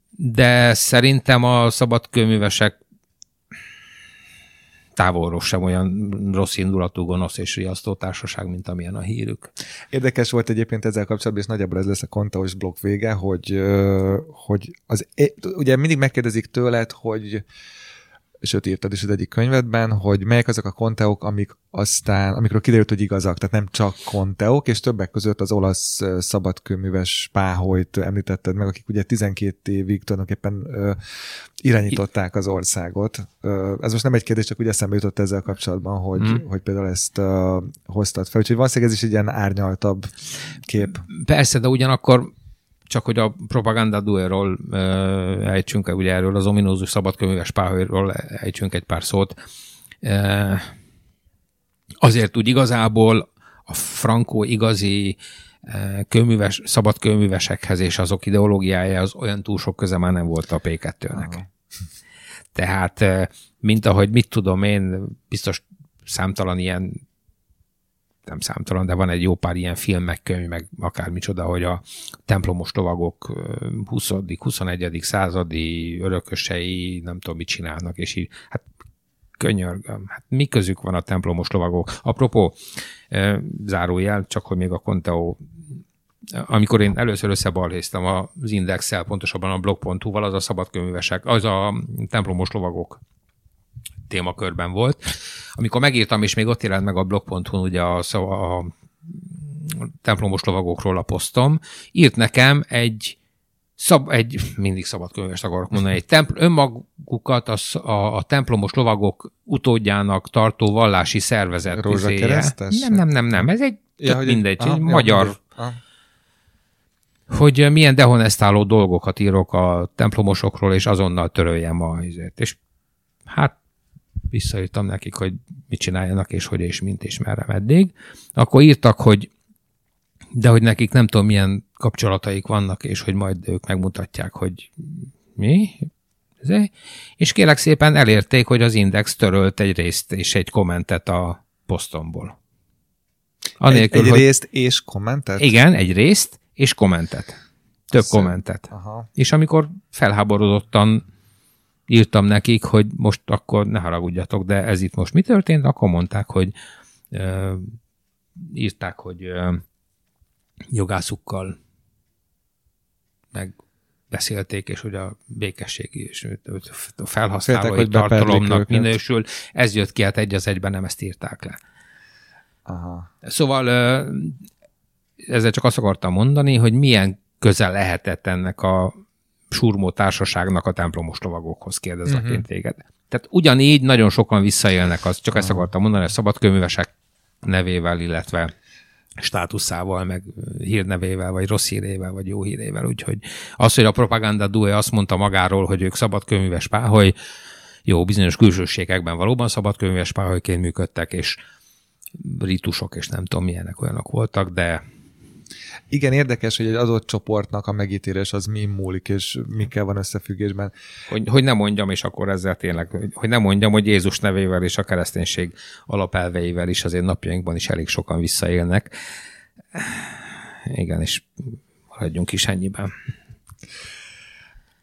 De szerintem a szabadkőművesek távolról sem olyan rossz indulatú, gonosz és riasztó társaság, mint amilyen a hírük.
Érdekes volt egyébként ezzel kapcsolatban, és nagyjából ez lesz a kontaos blokk vége, hogy, hogy az, ugye mindig megkérdezik tőled, hogy sőt írtad is az egyik könyvedben, hogy melyek azok a konteok, amik aztán, amikről kiderült, hogy igazak, tehát nem csak konteok, és többek között az olasz szabadkőműves Páholyt említetted meg, akik ugye 12 évig tulajdonképpen ö, irányították az országot. Ö, ez most nem egy kérdés, csak ugye eszembe jutott ezzel kapcsolatban, hogy, hmm. hogy például ezt ö, hoztad fel. Úgyhogy valószínűleg ez is egy ilyen árnyaltabb kép.
Persze, de ugyanakkor csak hogy a propaganda duelról ejtsünk, ugye erről az ominózus szabadkönyves páholyról ejtsünk egy pár szót. Azért úgy igazából a frankó igazi köműves, szabad köművesekhez és azok ideológiája az olyan túl sok köze már nem volt a P2-nek. Tehát, mint ahogy mit tudom én, biztos számtalan ilyen nem számtalan, de van egy jó pár ilyen film, meg könyv, meg akármicsoda, hogy a templomos lovagok 20 21. századi örökösei nem tudom mit csinálnak, és így, hát könyörgöm, hát mi közük van a templomos lovagok? Apropó, zárójel, csak hogy még a Conteo amikor én először összebalhéztem az indexel, pontosabban a blog.hu-val, az a szabadkönyvesek, az a templomos lovagok témakörben volt. Amikor megírtam, és még ott jelent meg a blog.hu ugye a, a, a templomos lovagokról a posztom, írt nekem egy szab, egy, mindig szabad könyvest akarok mondani, egy templ, önmagukat a, a, a templomos lovagok utódjának tartó vallási szervezet. Nem, nem, nem, nem, ez egy ja, hogy mindegy, egy, aha, egy magyar, aha. hogy milyen dehonestáló dolgokat írok a templomosokról, és azonnal töröljem a helyzet. És hát visszaírtam nekik, hogy mit csináljanak, és hogy és mint, és merre, meddig. Akkor írtak, hogy de hogy nekik nem tudom, milyen kapcsolataik vannak, és hogy majd ők megmutatják, hogy mi? És kérek szépen elérték, hogy az Index törölt egy részt és egy kommentet a posztomból.
Anélkül, egy, egy hogy... részt és kommentet?
Igen, egy részt és kommentet. Több Szem. kommentet. Aha. És amikor felháborodottan írtam nekik, hogy most akkor ne haragudjatok, de ez itt most mi történt, akkor mondták, hogy ö, írták, hogy ö, jogászukkal meg beszélték, és hogy a békességi és a felhasználói Féltek, tartalomnak minősül. Ez jött ki, hát egy az egyben nem ezt írták le. Aha. Szóval ezzel csak azt akartam mondani, hogy milyen közel lehetett ennek a surmó társaságnak a templomos lovagokhoz kérdezlek uh-huh. én téged. Tehát ugyanígy nagyon sokan visszaélnek, az, csak ezt akartam mondani, a szabadköművesek nevével, illetve státuszával, meg hírnevével, vagy rossz hírével, vagy jó hírével. Úgyhogy az, hogy a propaganda dué azt mondta magáról, hogy ők szabadköműves páholy, jó, bizonyos külsőségekben valóban szabadköműves páholyként működtek, és ritusok, és nem tudom milyenek olyanok voltak, de
igen, érdekes, hogy egy adott csoportnak a megítélés az mi múlik, és mikkel van összefüggésben.
Hogy, hogy nem mondjam, és akkor ezzel tényleg, hogy, nem mondjam, hogy Jézus nevével és a kereszténység alapelveivel is azért napjainkban is elég sokan visszaélnek. Igen, és maradjunk is ennyiben.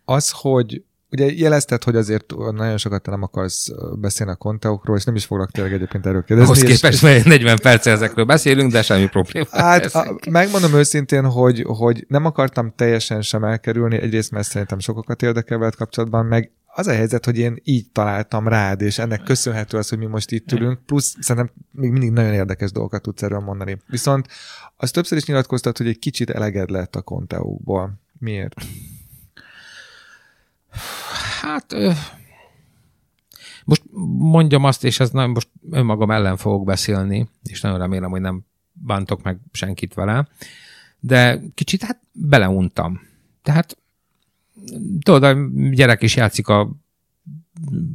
Az, hogy ugye jelezted, hogy azért nagyon sokat nem akarsz beszélni a konteokról, és nem is foglak tényleg egyébként erről kérdezni.
Ahhoz képest, és... 40 perc ezekről beszélünk, de semmi probléma.
Hát a, megmondom őszintén, hogy, hogy nem akartam teljesen sem elkerülni, egyrészt mert szerintem sokakat érdekel veled kapcsolatban, meg az a helyzet, hogy én így találtam rád, és ennek köszönhető az, hogy mi most itt ülünk, plusz szerintem még mindig nagyon érdekes dolgokat tudsz erről mondani. Viszont azt többször is nyilatkoztat, hogy egy kicsit eleged lett a konteókból. Miért?
Hát most mondjam azt, és ez nem, most önmagam ellen fogok beszélni, és nagyon remélem, hogy nem bántok meg senkit vele, de kicsit hát beleuntam. Tehát tudod, a gyerek is játszik a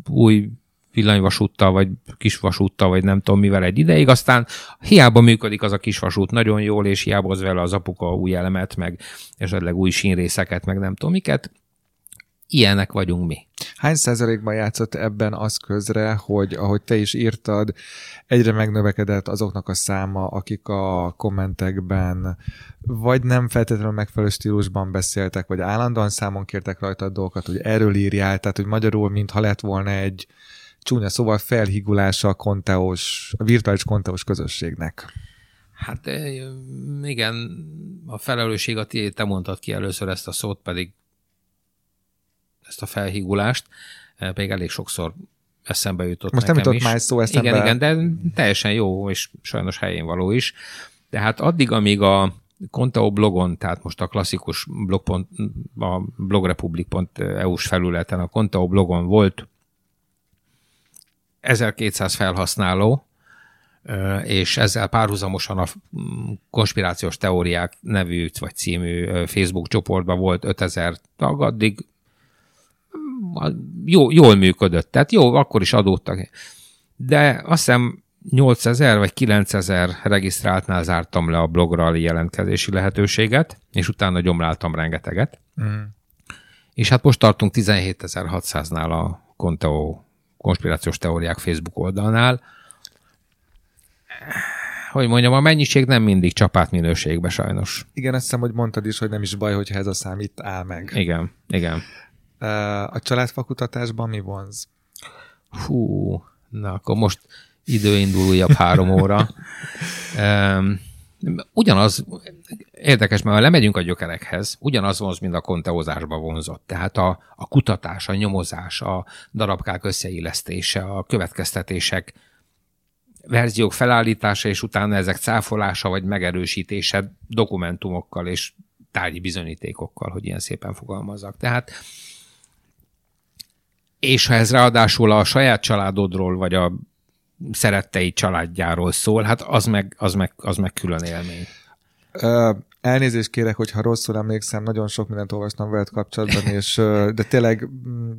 új villanyvasúttal, vagy kisvasúttal, vagy nem tudom mivel egy ideig, aztán hiába működik az a kisvasút nagyon jól, és hiába az vele az apuka új elemet, meg esetleg új sínrészeket, meg nem tudom miket, ilyenek vagyunk mi.
Hány százalékban játszott ebben az közre, hogy ahogy te is írtad, egyre megnövekedett azoknak a száma, akik a kommentekben vagy nem feltétlenül megfelelő stílusban beszéltek, vagy állandóan számon kértek rajta a dolgokat, hogy erről írjál, tehát hogy magyarul, mintha lett volna egy csúnya szóval felhigulása a konteós, a virtuális konteós közösségnek.
Hát igen, a felelősség a tiéd, te mondtad ki először ezt a szót, pedig ezt a felhígulást, még elég sokszor eszembe jutott
Most
nekem
nem jutott más szó eszembe.
Igen, igen, de teljesen jó, és sajnos helyén való is. Tehát addig, amíg a Contao blogon, tehát most a klasszikus blog. a blogrepublik.eu-s felületen, a Contao blogon volt 1200 felhasználó, és ezzel párhuzamosan a konspirációs teóriák nevű vagy című Facebook csoportban volt 5000 tag, addig jó, jól működött, tehát jó, akkor is adódtak. De azt hiszem 8000 vagy 9000 regisztráltnál zártam le a blogra jelentkezési lehetőséget, és utána gyomláltam rengeteget. Mm. És hát most tartunk 17600-nál a Conteo konspirációs teóriák Facebook oldalnál. Hogy mondjam, a mennyiség nem mindig csapát minőségbe sajnos.
Igen, azt hiszem, hogy mondtad is, hogy nem is baj, hogyha ez a szám itt áll meg.
Igen, igen.
A családfakutatásban mi vonz?
Hú, na akkor most idő indul újabb három óra. Ugyanaz, érdekes, mert ha lemegyünk a gyökerekhez, ugyanaz vonz, mint a konteózásba vonzott. Tehát a, a kutatás, a nyomozás, a darabkák összeillesztése, a következtetések, verziók felállítása, és utána ezek cáfolása vagy megerősítése dokumentumokkal és tárgyi bizonyítékokkal, hogy ilyen szépen fogalmazzak. Tehát és ha ez ráadásul a saját családodról, vagy a szerettei családjáról szól, hát az meg, az meg, az meg külön élmény.
Uh, elnézést kérek, hogyha rosszul emlékszem, nagyon sok mindent olvastam veled kapcsolatban, és, de tényleg mm,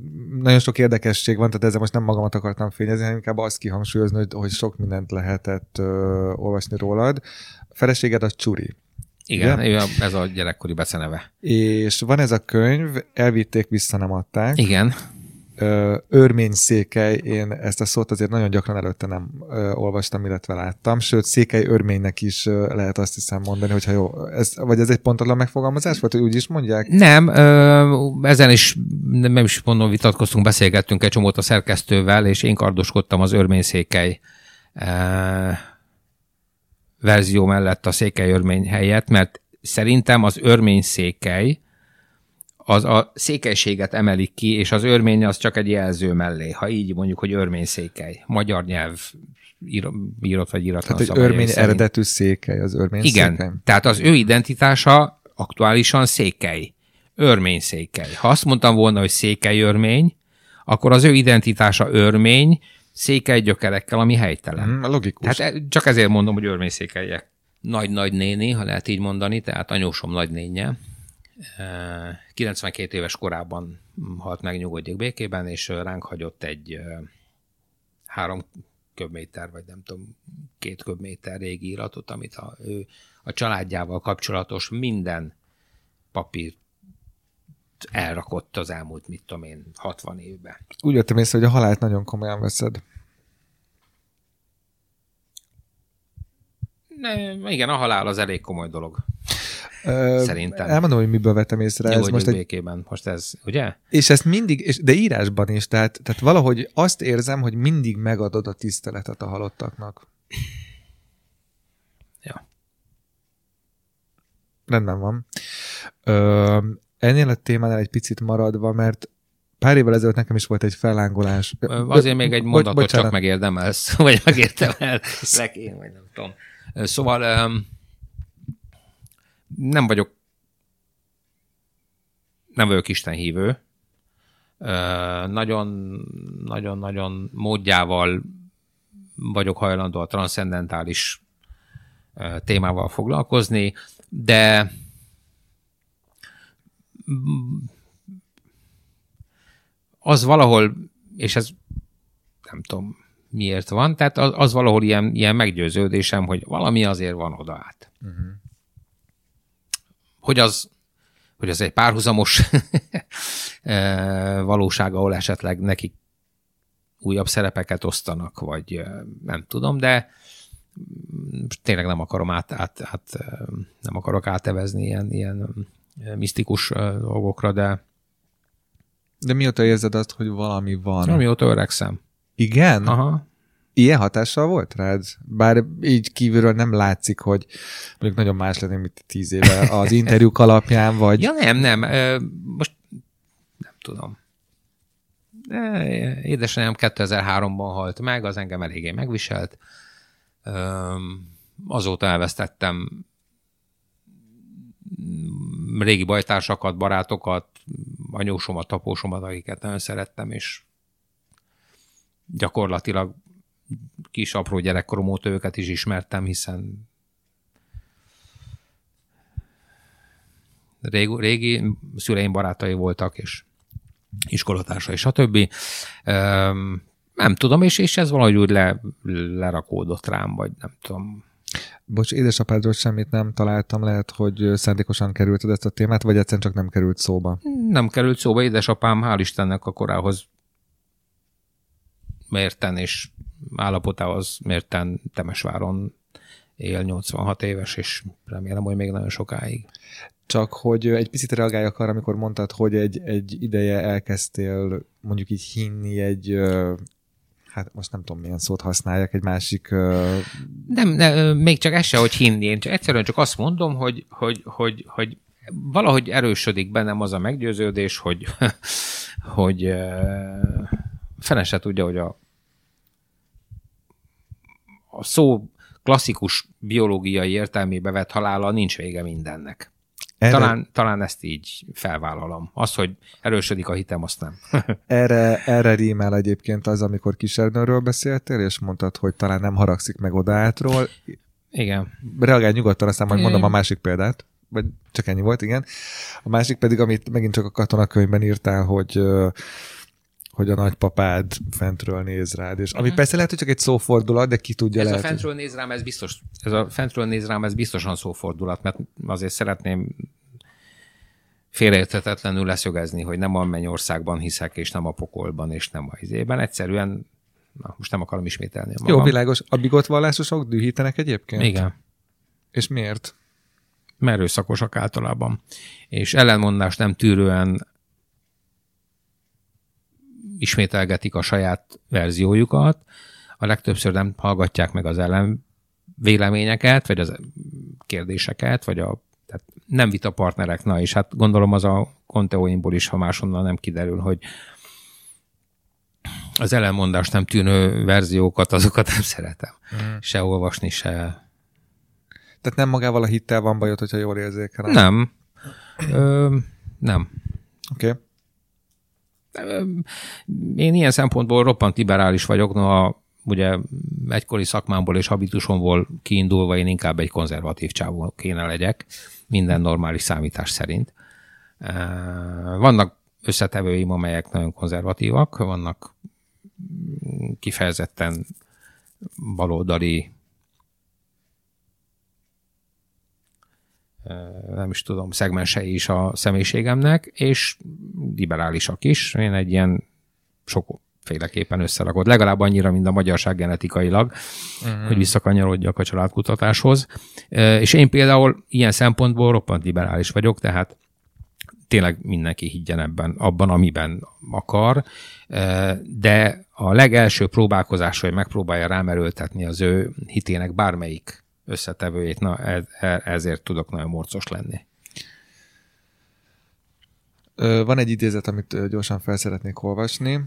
nagyon sok érdekesség van, tehát ezzel most nem magamat akartam fényezni, hanem inkább azt kihangsúlyozni, hogy, hogy sok mindent lehetett uh, olvasni rólad. A feleséged a Csuri.
Igen, Igen, ez a gyerekkori beceneve.
És van ez a könyv, elvitték, vissza nem adták.
Igen
örmény székely, én ezt a szót azért nagyon gyakran előtte nem olvastam, illetve láttam, sőt, székely örménynek is lehet azt hiszem mondani, hogyha jó, ez, vagy ez egy pontatlan megfogalmazás volt, hogy úgy is mondják?
Nem, ezen is nem is mondom, vitatkoztunk, beszélgettünk egy csomót a szerkesztővel, és én kardoskodtam az örmény székely verzió mellett a székely örmény helyett, mert szerintem az örmény székely az a székelységet emelik ki, és az örmény az csak egy jelző mellé. Ha így mondjuk, hogy örmény székely. Magyar nyelv írott vagy íratlan
Tehát, hogy örmény szerint. eredetű székely, az örmény
Igen,
székely.
tehát az ő identitása aktuálisan székely. Örmény székely. Ha azt mondtam volna, hogy székely örmény, akkor az ő identitása örmény, székely gyökerekkel, ami helytelen.
Mm, logikus.
Hát e- csak ezért mondom, hogy örmény székelyek. Nagy-nagy néni, ha lehet így mondani, tehát anyósom nagynénye 92 éves korában halt meg, nyugodjék békében, és ránk hagyott egy három köbméter, vagy nem tudom, két köbméter régi iratot, amit a, ő a családjával kapcsolatos minden papír elrakott az elmúlt, mit tudom én, 60 évben.
Úgy jöttem észre, hogy a halált nagyon komolyan veszed.
Ne, igen, a halál az elég komoly dolog. Szerintem.
Elmondom, hogy miből vettem észre.
Jó,
ez most egy...
békében. Most ez, ugye?
És ezt mindig, és, de írásban is, tehát, tehát valahogy azt érzem, hogy mindig megadod a tiszteletet a halottaknak.
Ja.
Rendben van. Ö, ennél a témánál egy picit maradva, mert pár évvel ezelőtt nekem is volt egy fellángolás.
Azért még egy mondatot Bocsánat. csak megérdemelsz, vagy megértemel lekén, vagy nem tudom. Szóval nem vagyok nem vagyok Isten hívő. Nagyon, nagyon, nagyon módjával vagyok hajlandó a transzcendentális témával foglalkozni, de az valahol, és ez nem tudom miért van, tehát az, az valahol ilyen, ilyen meggyőződésem, hogy valami azért van oda át. Uh-huh. Hogy az hogy az egy párhuzamos valóság, ahol esetleg nekik újabb szerepeket osztanak, vagy nem tudom, de tényleg nem akarom át, át, át nem akarok átevezni ilyen, ilyen misztikus dolgokra, de
de mióta érzed azt, hogy valami van?
Mióta öregszem.
Igen?
Aha.
Ilyen hatással volt rád? Bár így kívülről nem látszik, hogy mondjuk nagyon más lenni, mint tíz éve az interjúk alapján, vagy...
Ja nem, nem. Most nem tudom. De édesanyám 2003-ban halt meg, az engem eléggé megviselt. Azóta elvesztettem régi bajtársakat, barátokat, anyósomat, tapósomat, akiket nagyon szerettem, és gyakorlatilag kis apró gyerekkorom óta őket is ismertem, hiszen régi, régi szüleim barátai voltak, és iskolatársai, stb. Nem tudom, és, és ez valahogy úgy le, lerakódott rám, vagy nem tudom.
Bocs, édesapádról semmit nem találtam, lehet, hogy szándékosan kerülted ezt a témát, vagy egyszerűen csak nem került szóba?
Nem került szóba, édesapám hál' Istennek a korához mérten és állapotához mérten Temesváron él 86 éves, és remélem, hogy még nagyon sokáig.
Csak hogy egy picit reagáljak arra, amikor mondtad, hogy egy, egy ideje elkezdtél mondjuk így hinni egy hát most nem tudom, milyen szót használjak, egy másik... Uh...
Nem, nem, még csak ez se, hogy hinni, én csak egyszerűen csak azt mondom, hogy, hogy, hogy, hogy valahogy erősödik bennem az a meggyőződés, hogy, hogy fene se tudja, hogy a, a szó klasszikus biológiai értelmébe vett halála nincs vége mindennek. Erre... Talán, talán ezt így felvállalom. Az, hogy erősödik a hitem, azt nem.
erre, erre rímel egyébként az, amikor Kisernőről beszéltél, és mondtad, hogy talán nem haragszik meg odaátról.
Igen.
Reagálj nyugodtan, aztán majd mondom a másik példát. Vagy csak ennyi volt, igen. A másik pedig, amit megint csak a katonakönyvben írtál, hogy hogy a nagypapád fentről néz rád. És ami uh-huh. persze lehet, hogy csak egy szófordulat, de ki tudja
ez
lehet.
a fentről néz rám, ez biztos, ez a fentről néz rám, ez biztosan szófordulat, mert azért szeretném félreérthetetlenül leszögezni, hogy nem a mennyországban hiszek, és nem a pokolban, és nem a izében. Egyszerűen, na, most nem akarom ismételni.
Magam. Jó, világos. A bigot vallásosok dühítenek egyébként?
Igen.
És miért?
Merőszakosak általában. És ellenmondás nem tűrően ismételgetik a saját verziójukat, a legtöbbször nem hallgatják meg az ellen véleményeket, vagy az kérdéseket, vagy a tehát nem vita partnerek, na és hát gondolom az a konteóimból is, ha máshonnan nem kiderül, hogy az ellenmondást nem tűnő verziókat, azokat nem szeretem. Mm. Se olvasni, se...
Tehát nem magával a hittel van bajod, hogyha jól érzékelem?
Nem. Ö, nem.
Oké. Okay.
Én ilyen szempontból roppant liberális vagyok, noha ugye egykori szakmámból és habitusomból kiindulva én inkább egy konzervatív csávó kéne legyek, minden normális számítás szerint. Vannak összetevőim, amelyek nagyon konzervatívak, vannak kifejezetten baloldali nem is tudom, szegmensei is a személyiségemnek, és liberálisak is. Én egy ilyen sok féleképpen összerakott. Legalább annyira, mint a magyarság genetikailag, uh-huh. hogy visszakanyarodjak a családkutatáshoz. És én például ilyen szempontból roppant liberális vagyok, tehát tényleg mindenki higgyen ebben, abban, amiben akar, de a legelső próbálkozás, hogy megpróbálja rámerültetni az ő hitének bármelyik összetevőjét, na e, e, ezért tudok nagyon morcos lenni.
Van egy idézet, amit gyorsan fel szeretnék olvasni.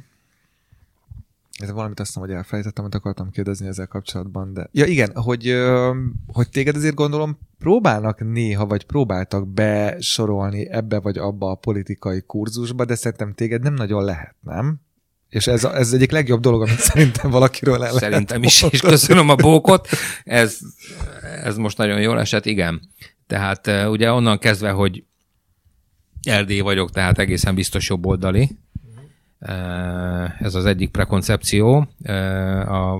Ez valamit azt mondom, hogy elfelejtettem, amit akartam kérdezni ezzel kapcsolatban, de... Ja igen, hogy, hogy téged azért gondolom próbálnak néha, vagy próbáltak besorolni ebbe vagy abba a politikai kurzusba, de szerintem téged nem nagyon lehet, nem? És ez, ez egyik legjobb dolog, amit szerintem valakiről el
Szerintem is, és köszönöm a bókot. Ez, ez most nagyon jól esett, igen. Tehát ugye onnan kezdve, hogy Erdély vagyok, tehát egészen biztos jobboldali. Ez az egyik prekoncepció. A,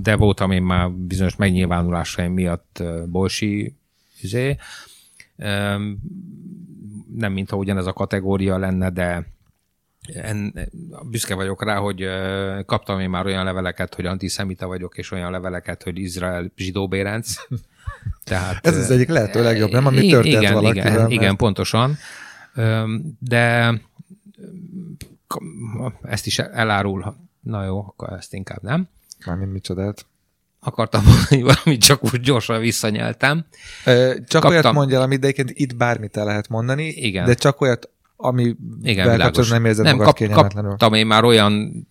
de voltam én már bizonyos megnyilvánulásaim miatt bolsi üzé. Nem mintha ugyanez a kategória lenne, de en, büszke vagyok rá, hogy kaptam én már olyan leveleket, hogy antiszemita vagyok, és olyan leveleket, hogy Izrael zsidóbérenc.
Tehát, Ez az egyik lehető legjobb, nem? Ami történt
igen,
valakivel.
Igen, mert... igen, pontosan. De ezt is elárul. Na jó, akkor ezt inkább nem.
Mármint micsodát?
Akartam mondani valamit, csak úgy gyorsan visszanyeltem.
Csak Kaptam... olyat mondjál, amit egyébként itt bármit el lehet mondani, Igen. de csak olyat, ami Igen, nem érzed nem, magad kap, kényelmetlenül.
Kaptam én már olyan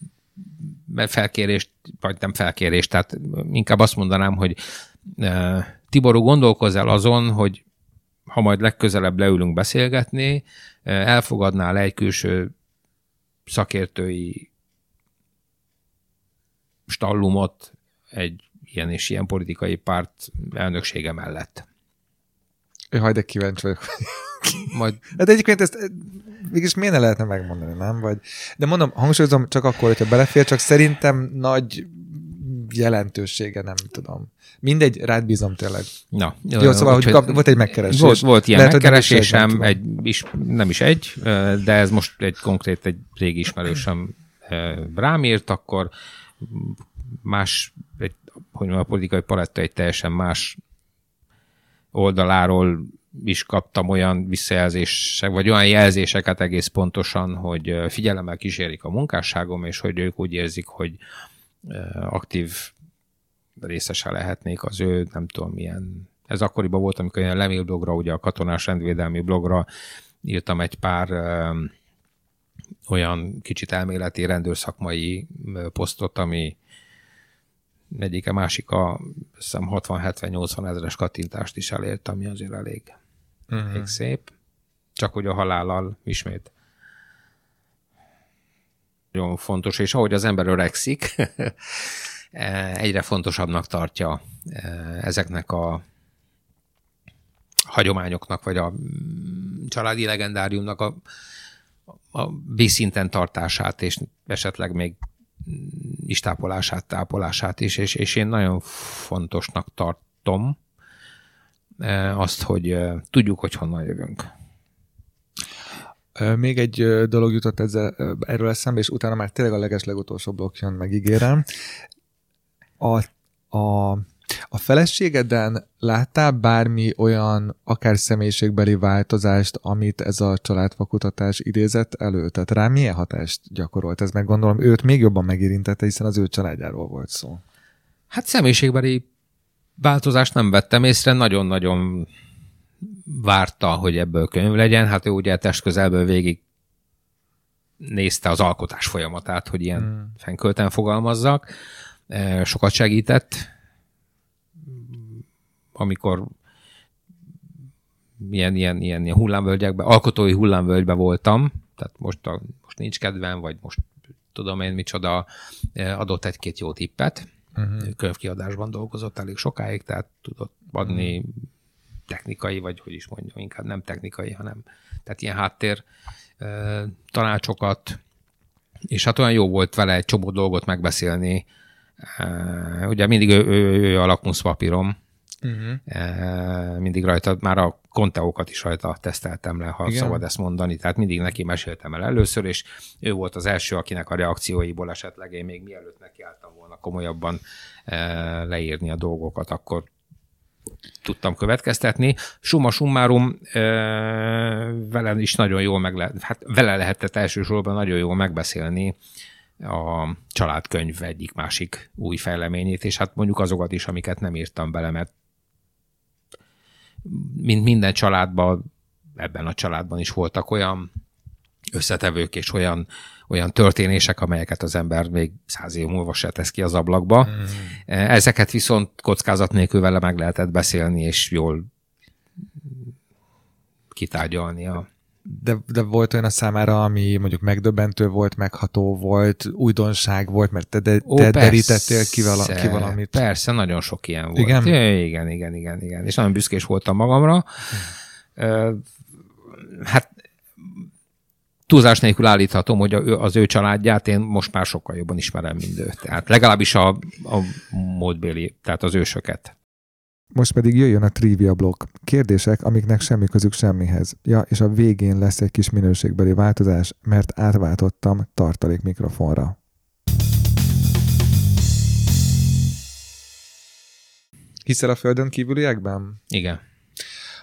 felkérést, vagy nem felkérést, tehát inkább azt mondanám, hogy uh, Tiború, gondolkozz el azon, hogy ha majd legközelebb leülünk beszélgetni, elfogadnál egy külső szakértői stallumot egy ilyen és ilyen politikai párt elnöksége mellett.
Haj, de kíváncsi vagyok. Majd... Hát egyébként ezt mégis miért ne lehetne megmondani, nem? Vagy... De mondom, hangsúlyozom csak akkor, hogyha belefér, csak szerintem nagy jelentősége, nem tudom. Mindegy, rád bízom tényleg.
Na,
jó, szóval, hogy kap, volt egy megkeresés.
Volt, volt ilyen Lehet, megkeresésem, egy, is, nem is egy, de ez most egy konkrét, egy régi ismerősöm rám írt, akkor más, egy, hogy mondjam, a politikai paletta egy teljesen más oldaláról is kaptam olyan visszajelzések, vagy olyan jelzéseket egész pontosan, hogy figyelemmel kísérik a munkásságom, és hogy ők úgy érzik, hogy aktív részese lehetnék az ő, nem tudom milyen, ez akkoriban volt, amikor ilyen lemél blogra, ugye a katonás rendvédelmi blogra írtam egy pár olyan kicsit elméleti rendőrszakmai posztot, ami egyike másik a 60-70-80 ezeres kattintást is elért, ami azért elég, uh-huh. elég szép. Csak hogy a halállal ismét nagyon fontos, és ahogy az ember öregszik, egyre fontosabbnak tartja eh, ezeknek a hagyományoknak, vagy a mm, családi legendáriumnak a, a vízszinten tartását, és esetleg még istápolását, tápolását is, és, és én nagyon fontosnak tartom eh, azt, hogy eh, tudjuk, hogy honnan jövünk.
Még egy dolog jutott ezzel, erről eszembe, és utána már tényleg a leges legutolsó blokk jön, megígérem. A, a, a feleségeden láttál bármi olyan akár személyiségbeli változást, amit ez a családfakutatás idézett elő? Tehát rá milyen hatást gyakorolt ez? Meg gondolom őt még jobban megérintette, hiszen az ő családjáról volt szó.
Hát személyiségbeli változást nem vettem észre, nagyon-nagyon várta, hogy ebből könyv legyen. Hát ő ugye test közelből végig nézte az alkotás folyamatát, hogy ilyen hmm. fenkölten fogalmazzak. Sokat segített, amikor ilyen, ilyen, ilyen, ilyen hullámvölgyekben, alkotói hullámvölgyben voltam, tehát most, a, most nincs kedvem, vagy most tudom én micsoda, e, adott egy-két jó tippet. Uh-huh. Könyvkiadásban dolgozott elég sokáig, tehát tudott adni uh-huh technikai, vagy hogy is mondjam, inkább nem technikai, hanem tehát ilyen háttér tanácsokat, és hát olyan jó volt vele egy csomó dolgot megbeszélni. Ugye mindig ő, ő, ő a lakmuszpapírom, uh-huh. mindig rajta, már a konteókat is rajta teszteltem le, ha Igen. szabad ezt mondani, tehát mindig neki meséltem el először, és ő volt az első, akinek a reakcióiból esetleg én még mielőtt nekiálltam volna komolyabban leírni a dolgokat, akkor tudtam következtetni. Summa summarum, vele is nagyon jól meg lehet, hát vele lehetett elsősorban nagyon jól megbeszélni a családkönyv egyik másik új fejleményét, és hát mondjuk azokat is, amiket nem írtam bele, mert mint minden családban, ebben a családban is voltak olyan összetevők és olyan, olyan történések, amelyeket az ember még száz év múlva se tesz ki az ablakba. Mm. Ezeket viszont kockázat nélkül vele meg lehetett beszélni, és jól kitárgyalni a,
de, de volt olyan a számára, ami mondjuk megdöbbentő volt, megható volt, újdonság volt, mert te, de, Ó, te persze, derítettél ki, vala, ki valamit.
Persze, nagyon sok ilyen volt. Igen? igen, igen, igen, igen. És nagyon büszkés voltam magamra. Hát túlzás nélkül állíthatom, hogy az ő családját én most már sokkal jobban ismerem, mint ő. Tehát legalábbis a, a módbéli, tehát az ősöket.
Most pedig jöjjön a trivia blokk. Kérdések, amiknek semmi közük semmihez. Ja, és a végén lesz egy kis minőségbeli változás, mert átváltottam tartalék mikrofonra. Hiszel a földön kívüliekben?
Igen.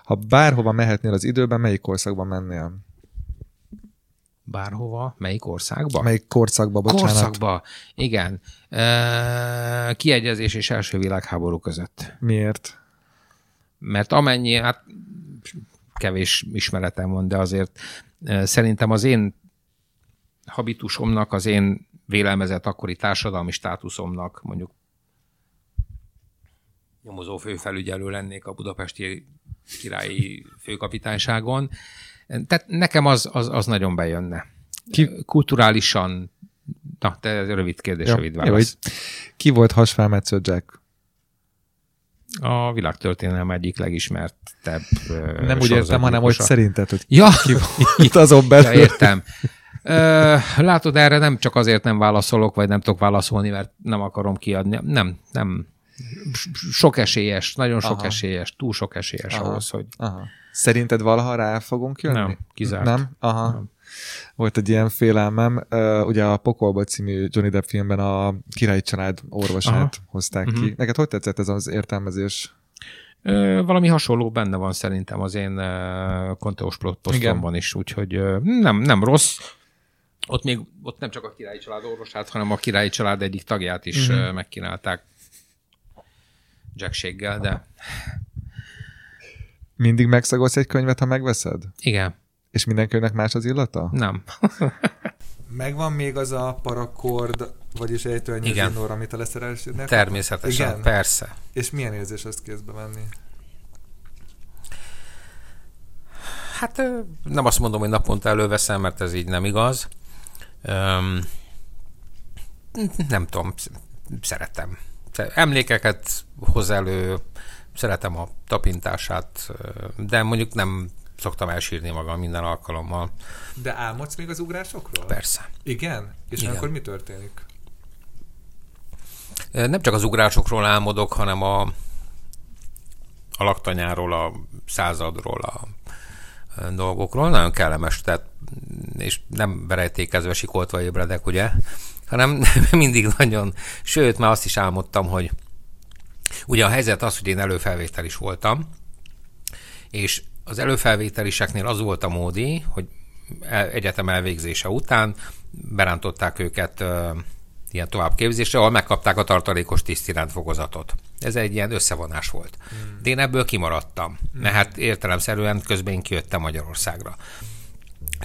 Ha bárhova mehetnél az időben, melyik korszakban mennél?
Bárhova? Melyik országba?
Melyik korszakba, bocsánat.
Korszakba, igen. E, kiegyezés és első világháború között.
Miért?
Mert amennyi, hát kevés ismeretem van, de azért szerintem az én habitusomnak, az én vélelmezett akkori társadalmi státuszomnak mondjuk nyomozó főfelügyelő lennék a budapesti királyi főkapitányságon, tehát nekem az, az, az nagyon bejönne. Ki... Kulturálisan, na, te ez rövid kérdés, ja, rövid válasz.
Jó, ki volt hasfelmetsző Jack?
A világtörténelem egyik legismertebb
Nem úgy értem, hanem hogy szerinted, hogy
ja.
ki volt azon belül.
Ja, értem. Látod, erre nem csak azért nem válaszolok, vagy nem tudok válaszolni, mert nem akarom kiadni. Nem, nem. Sok esélyes, nagyon sok Aha. esélyes, túl sok esélyes Aha. ahhoz, hogy... Aha.
Szerinted valaha rá fogunk jönni?
Nem, kizárt.
Nem? Aha. Nem. Volt egy ilyen félelmem. Uh, ugye a Pokolba című Johnny Depp filmben a királyi család orvosát Aha. hozták uh-huh. ki. Neked hogy tetszett ez az értelmezés?
Ö, valami hasonló benne van szerintem az én konteós posztomban is, úgyhogy uh, nem, nem rossz. Ott még ott nem csak a királyi család orvosát, hanem a királyi család egyik tagját is uh, megkínálták jackséggel, de
mindig megszagolsz egy könyvet, ha megveszed?
Igen.
És minden könyvnek más az illata?
Nem.
Megvan még az a parakord, vagyis ejtőanyag zsinór, amit a leszerelésnél
Természetesen, Igen? persze.
És milyen érzés ezt kézbe venni?
Hát nem azt mondom, hogy naponta előveszem, mert ez így nem igaz. Um, nem tudom, szeretem. Emlékeket hoz elő, szeretem a tapintását, de mondjuk nem szoktam elsírni magam minden alkalommal.
De álmodsz még az ugrásokról?
Persze.
Igen? És Igen. akkor mi történik?
Nem csak az ugrásokról álmodok, hanem a, a laktanyáról, a századról, a dolgokról. Nagyon kellemes, tehát, és nem berejtékezve sikoltva ébredek, ugye? Hanem mindig nagyon, sőt, már azt is álmodtam, hogy Ugye a helyzet az, hogy én előfelvétel is voltam, és az előfelvételiseknél az volt a módi, hogy egyetem elvégzése után berántották őket ilyen továbbképzésre, ahol megkapták a tartalékos tisztiránt fokozatot. Ez egy ilyen összevonás volt. Hmm. De én ebből kimaradtam, hmm. mert hát értelemszerűen közben én kijöttem Magyarországra.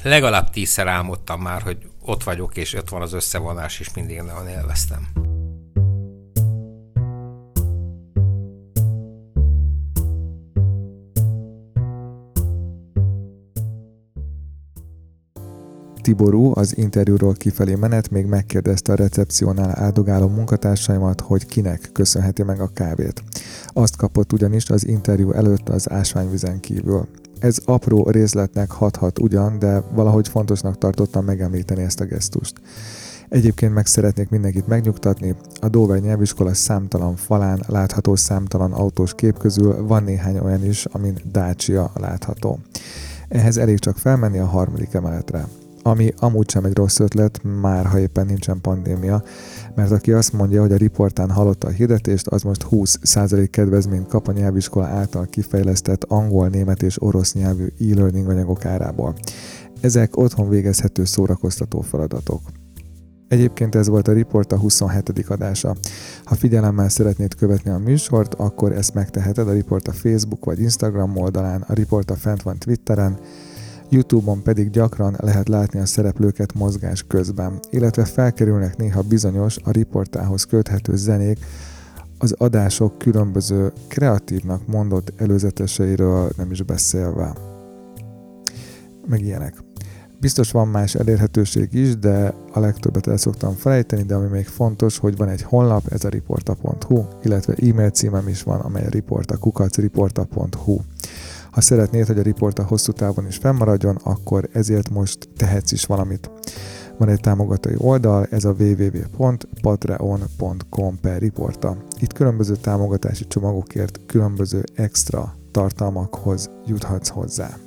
Legalább tízszer álmodtam már, hogy ott vagyok, és ott van az összevonás, és mindig nagyon élveztem.
Tiború az interjúról kifelé menet még megkérdezte a recepciónál áldogáló munkatársaimat, hogy kinek köszönheti meg a kávét. Azt kapott ugyanis az interjú előtt az ásványvizen kívül. Ez apró részletnek hathat ugyan, de valahogy fontosnak tartottam megemlíteni ezt a gesztust. Egyébként meg szeretnék mindenkit megnyugtatni, a Dover nyelviskola számtalan falán látható számtalan autós kép közül van néhány olyan is, amin Dacia látható. Ehhez elég csak felmenni a harmadik emeletre ami amúgy sem egy rossz ötlet, már ha éppen nincsen pandémia, mert aki azt mondja, hogy a riportán hallotta a hirdetést, az most 20% kedvezményt kap a nyelviskola által kifejlesztett angol, német és orosz nyelvű e-learning anyagok árából. Ezek otthon végezhető szórakoztató feladatok. Egyébként ez volt a Report a 27. adása. Ha figyelemmel szeretnéd követni a műsort, akkor ezt megteheted a Report a Facebook vagy Instagram oldalán, a Report a fent van Twitteren, Youtube-on pedig gyakran lehet látni a szereplőket mozgás közben, illetve felkerülnek néha bizonyos a riportához köthető zenék, az adások különböző kreatívnak mondott előzeteseiről nem is beszélve. Meg ilyenek. Biztos van más elérhetőség is, de a legtöbbet el szoktam felejteni, de ami még fontos, hogy van egy honlap, ez a riporta.hu, illetve e-mail címem is van, amely a riporta.hu. Ha szeretnéd, hogy a riport a hosszú távon is fennmaradjon, akkor ezért most tehetsz is valamit. Van egy támogatói oldal, ez a www.patreon.com per riporta. Itt különböző támogatási csomagokért különböző extra tartalmakhoz juthatsz hozzá.